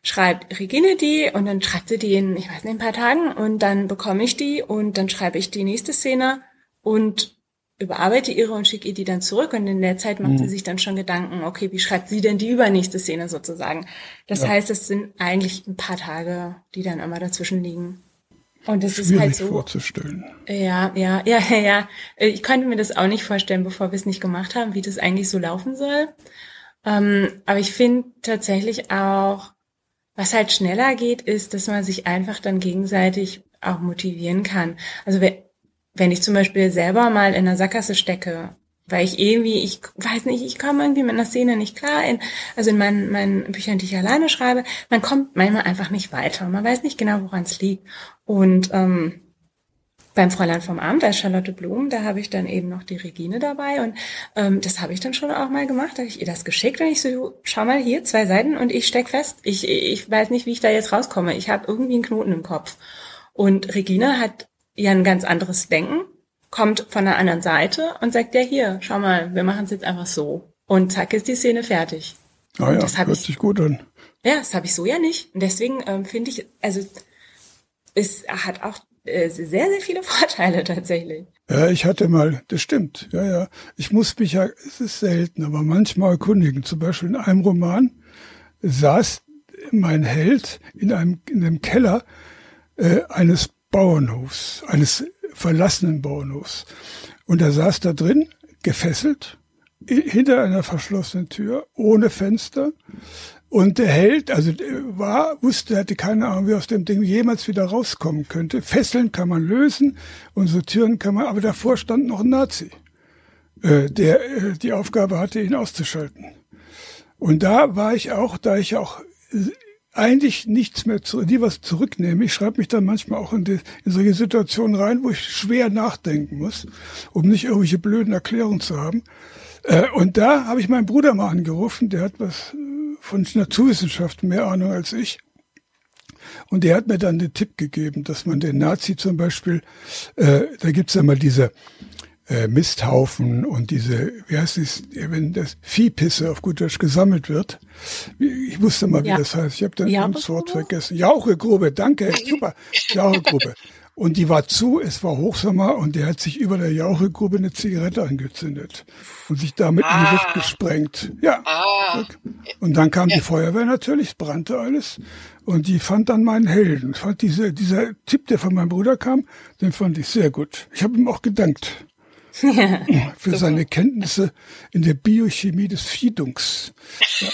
schreibt Regine die und dann schreibt sie die in, ich weiß nicht, ein paar Tagen und dann bekomme ich die und dann schreibe ich die nächste Szene und überarbeite ihre und schicke ihr die dann zurück und in der Zeit macht mhm. sie sich dann schon Gedanken, okay, wie schreibt sie denn die übernächste Szene sozusagen? Das ja. heißt, es sind eigentlich ein paar Tage, die dann immer dazwischen liegen. Und ist Schwierig halt so. vorzustellen. Ja, ja, ja, *laughs* ja, ja. Ich konnte mir das auch nicht vorstellen, bevor wir es nicht gemacht haben, wie das eigentlich so laufen soll. Ähm, aber ich finde tatsächlich auch, was halt schneller geht, ist, dass man sich einfach dann gegenseitig auch motivieren kann. Also wenn ich zum Beispiel selber mal in einer Sackgasse stecke weil ich irgendwie, ich weiß nicht, ich komme irgendwie mit einer Szene nicht klar. In, also in meinen, meinen Büchern, die ich alleine schreibe, man kommt manchmal einfach nicht weiter. Man weiß nicht genau, woran es liegt. Und ähm, beim Fräulein vom Abend, bei Charlotte Blum, da habe ich dann eben noch die Regine dabei und ähm, das habe ich dann schon auch mal gemacht, da habe ich ihr das geschickt und ich so, schau mal hier, zwei Seiten und ich steck fest. Ich, ich weiß nicht, wie ich da jetzt rauskomme. Ich habe irgendwie einen Knoten im Kopf. Und Regine hat ja ein ganz anderes Denken kommt von der anderen Seite und sagt, ja hier, schau mal, wir machen es jetzt einfach so. Und zack ist die Szene fertig. Ah ja, das hört ich, sich gut an. Ja, das habe ich so ja nicht. Und deswegen ähm, finde ich, also es hat auch äh, sehr, sehr viele *laughs* Vorteile tatsächlich. Ja, ich hatte mal, das stimmt, ja, ja. Ich muss mich ja, es ist selten, aber manchmal erkundigen. Zum Beispiel in einem Roman saß mein Held in einem, in einem Keller äh, eines Bauernhofs, eines verlassenen Bauernhofs. Und er saß da drin, gefesselt, hinter einer verschlossenen Tür, ohne Fenster. Und der Held, also war, wusste, hatte keine Ahnung, wie aus dem Ding jemals wieder rauskommen könnte. Fesseln kann man lösen und so Türen kann man, aber davor stand noch ein Nazi, äh, der äh, die Aufgabe hatte, ihn auszuschalten. Und da war ich auch, da ich auch eigentlich nichts mehr zu, die was zurücknehme. Ich schreibe mich dann manchmal auch in, die, in solche Situationen rein, wo ich schwer nachdenken muss, um nicht irgendwelche blöden Erklärungen zu haben. Äh, und da habe ich meinen Bruder mal angerufen, der hat was äh, von Naturwissenschaften mehr Ahnung als ich. Und der hat mir dann den Tipp gegeben, dass man den Nazi zum Beispiel, äh, da gibt's ja mal diese äh, Misthaufen und diese, wie heißt es, wenn das Viehpisse auf gut Deutsch gesammelt wird. Ich wusste mal, wie ja. das heißt. Ich habe dann das Wort vergessen. Jauchegrube, danke, *laughs* super. Jauchegrube. Und die war zu, es war Hochsommer und der hat sich über der Jauchegrube eine Zigarette angezündet und sich damit ah. in die Luft ah. gesprengt. Ja. Ah. Und dann kam die Feuerwehr natürlich, es brannte alles. Und die fand dann meinen Helden. Fand diese, dieser Tipp, der von meinem Bruder kam, den fand ich sehr gut. Ich habe ihm auch gedankt. Ja, *laughs* für super. seine Kenntnisse in der Biochemie des Fiedungs. Ja,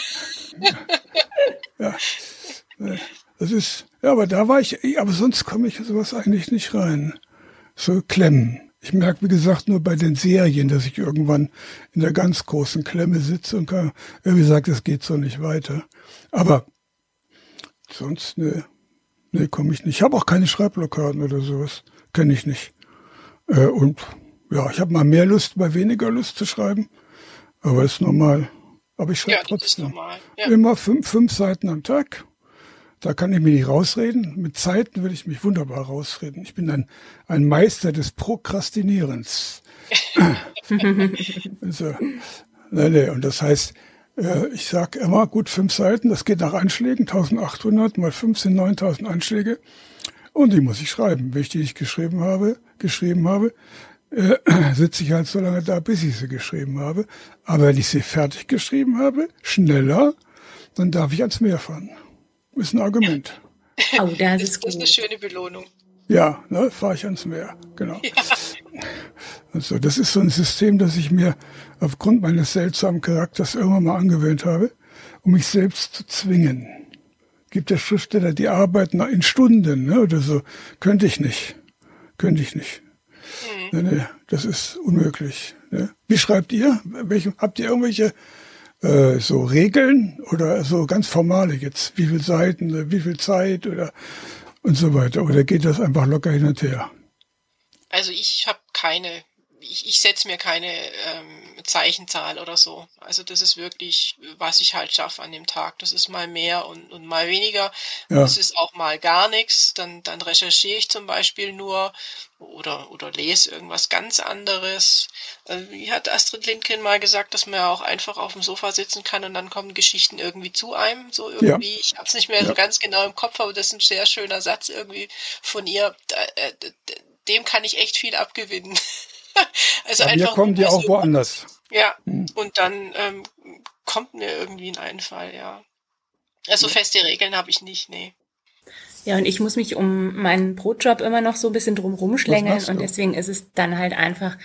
ja, ja, das ist, ja, aber da war ich, aber sonst komme ich sowas eigentlich nicht rein. So Klemmen. Ich merke, wie gesagt, nur bei den Serien, dass ich irgendwann in der ganz großen Klemme sitze und kann, wie gesagt, es geht so nicht weiter. Aber sonst, ne, ne, komme ich nicht. Ich habe auch keine Schreibblockaden oder sowas. Kenne ich nicht. Äh, und ja, ich habe mal mehr Lust, mal weniger Lust zu schreiben, aber ist normal. Aber ich schreibe ja, trotzdem ja. immer fünf, fünf Seiten am Tag. Da kann ich mich nicht rausreden. Mit Zeiten will ich mich wunderbar rausreden. Ich bin ein, ein Meister des Prokrastinierens. *laughs* also, nee, nee, und das heißt, äh, ich sage immer, gut, fünf Seiten, das geht nach Anschlägen, 1800 mal 5 sind 9000 Anschläge. Und die muss ich schreiben. Wenn ich die nicht geschrieben habe, geschrieben habe, äh, *clears throat* sitze ich halt so lange da, bis ich sie geschrieben habe. Aber wenn ich sie fertig geschrieben habe, schneller, dann darf ich ans Meer fahren. Ist ein Argument. *laughs* Oh, das ist, das ist eine schöne Belohnung. Ja, ne, fahre ich ans Meer, genau. Ja. *laughs* Also, das ist so ein System, das ich mir aufgrund meines seltsamen Charakters irgendwann mal angewöhnt habe, um mich selbst zu zwingen. Gibt der Schriftsteller, die arbeiten in Stunden ne, oder so. Könnte ich nicht. Könnte ich nicht. Nee, nee, das ist unmöglich. Ne? Wie schreibt ihr? Welche, habt ihr irgendwelche äh, so Regeln oder so ganz formale jetzt? Wie viele Seiten, wie viel Zeit oder und so weiter? Oder geht das einfach locker hin und her? Also ich habe keine ich, ich setze mir keine ähm, Zeichenzahl oder so. Also das ist wirklich, was ich halt schaffe an dem Tag. Das ist mal mehr und, und mal weniger. Ja. Das ist auch mal gar nichts. Dann, dann recherchiere ich zum Beispiel nur oder, oder lese irgendwas ganz anderes. Also, wie hat Astrid Lindgren mal gesagt, dass man ja auch einfach auf dem Sofa sitzen kann und dann kommen Geschichten irgendwie zu einem. So irgendwie. Ja. Ich habe es nicht mehr ja. so ganz genau im Kopf, aber das ist ein sehr schöner Satz irgendwie von ihr. Äh, dem kann ich echt viel abgewinnen. *laughs* also Bei einfach. Kommen die auch woanders. Ja, hm. und dann ähm, kommt mir irgendwie ein Einfall, ja. Also feste Regeln habe ich nicht, nee. Ja, und ich muss mich um meinen Brotjob immer noch so ein bisschen drum schlängeln und deswegen ist es dann halt einfach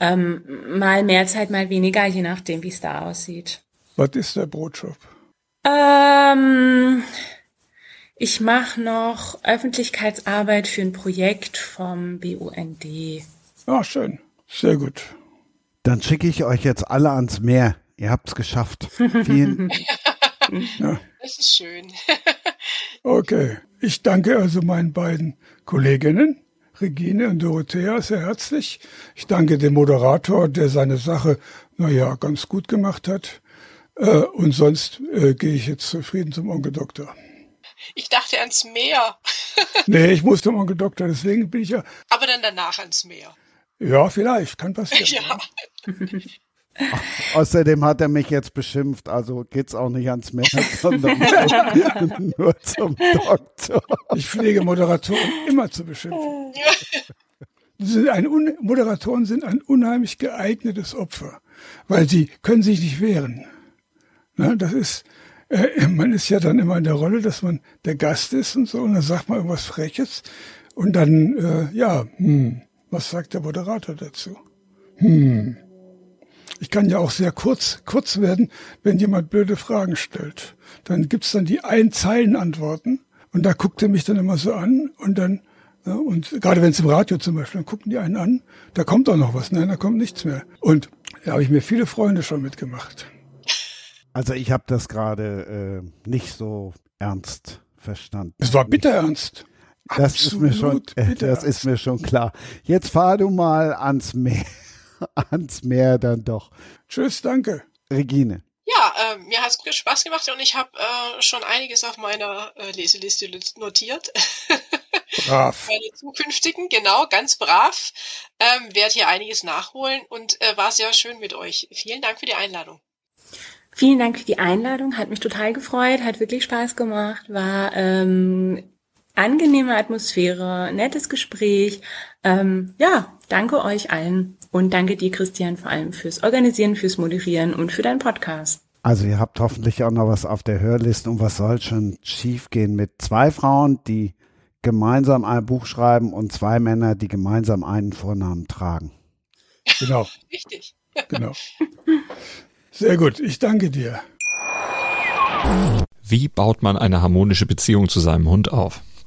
ähm, mal mehr Zeit, mal weniger, je nachdem, wie es da aussieht. Was ist der Brotjob? Ähm, ich mache noch Öffentlichkeitsarbeit für ein Projekt vom BUND. Ah, schön. Sehr gut. Dann schicke ich euch jetzt alle ans Meer. Ihr habt's geschafft. Vielen. *laughs* ja. Das ist schön. *laughs* okay. Ich danke also meinen beiden Kolleginnen, Regine und Dorothea, sehr herzlich. Ich danke dem Moderator, der seine Sache, naja, ganz gut gemacht hat. Äh, und sonst äh, gehe ich jetzt zufrieden zum Onkel Doktor. Ich dachte ans Meer. *laughs* nee, ich musste zum Onkel Doktor, deswegen bin ich ja. Aber dann danach ans Meer. Ja, vielleicht, kann passieren. *laughs* Ja. Ach, *laughs* *laughs* außerdem hat er mich jetzt beschimpft, also geht's auch nicht ans Meer, *laughs* sondern nur zum Doktor. Ich pflege Moderatoren immer zu beschimpfen. *laughs* Sind ein Moderatoren sind ein unheimlich geeignetes Opfer, weil sie können sich nicht wehren. Na, das ist, äh, man ist ja dann immer in der Rolle, dass man der Gast ist und so, und dann sagt man irgendwas Freches und dann, äh, ja, hm, was sagt der Moderator dazu? Hm. Ich kann ja auch sehr kurz, kurz werden, wenn jemand blöde Fragen stellt. Dann gibt's dann die Einzeilen-Antworten und da guckt er mich dann immer so an und dann, ja, und gerade wenn es im Radio zum Beispiel, dann gucken die einen an, da kommt auch noch was, nein, da kommt nichts mehr. Und da habe ich mir viele Freunde schon mitgemacht. Also ich habe das gerade äh, nicht so ernst verstanden. Es war bitter ernst. Das ist mir schon, das ist mir schon klar. Jetzt fahr du mal ans Meer, *laughs* ans Meer dann doch. Tschüss, danke. Regine. Ja, äh, mir hat es Spaß gemacht und ich habe äh, schon einiges auf meiner äh, Leseliste notiert. *laughs* Brav. Meine zukünftigen, genau, ganz brav. Ähm, Werde hier einiges nachholen und äh, war sehr schön mit euch. Vielen Dank für die Einladung. Vielen Dank für die Einladung, hat mich total gefreut, hat wirklich Spaß gemacht, war ähm, angenehme Atmosphäre, nettes Gespräch. Ähm, ja, danke euch allen und danke dir, Christian, vor allem fürs Organisieren, fürs Moderieren und für deinen Podcast. Also ihr habt hoffentlich auch noch was auf der Hörliste und was soll schon schiefgehen mit zwei Frauen, die gemeinsam ein Buch schreiben und zwei Männer, die gemeinsam einen Vornamen tragen. Genau. *laughs* Richtig. Genau. Sehr gut, ich danke dir. Wie baut man eine harmonische Beziehung zu seinem Hund auf?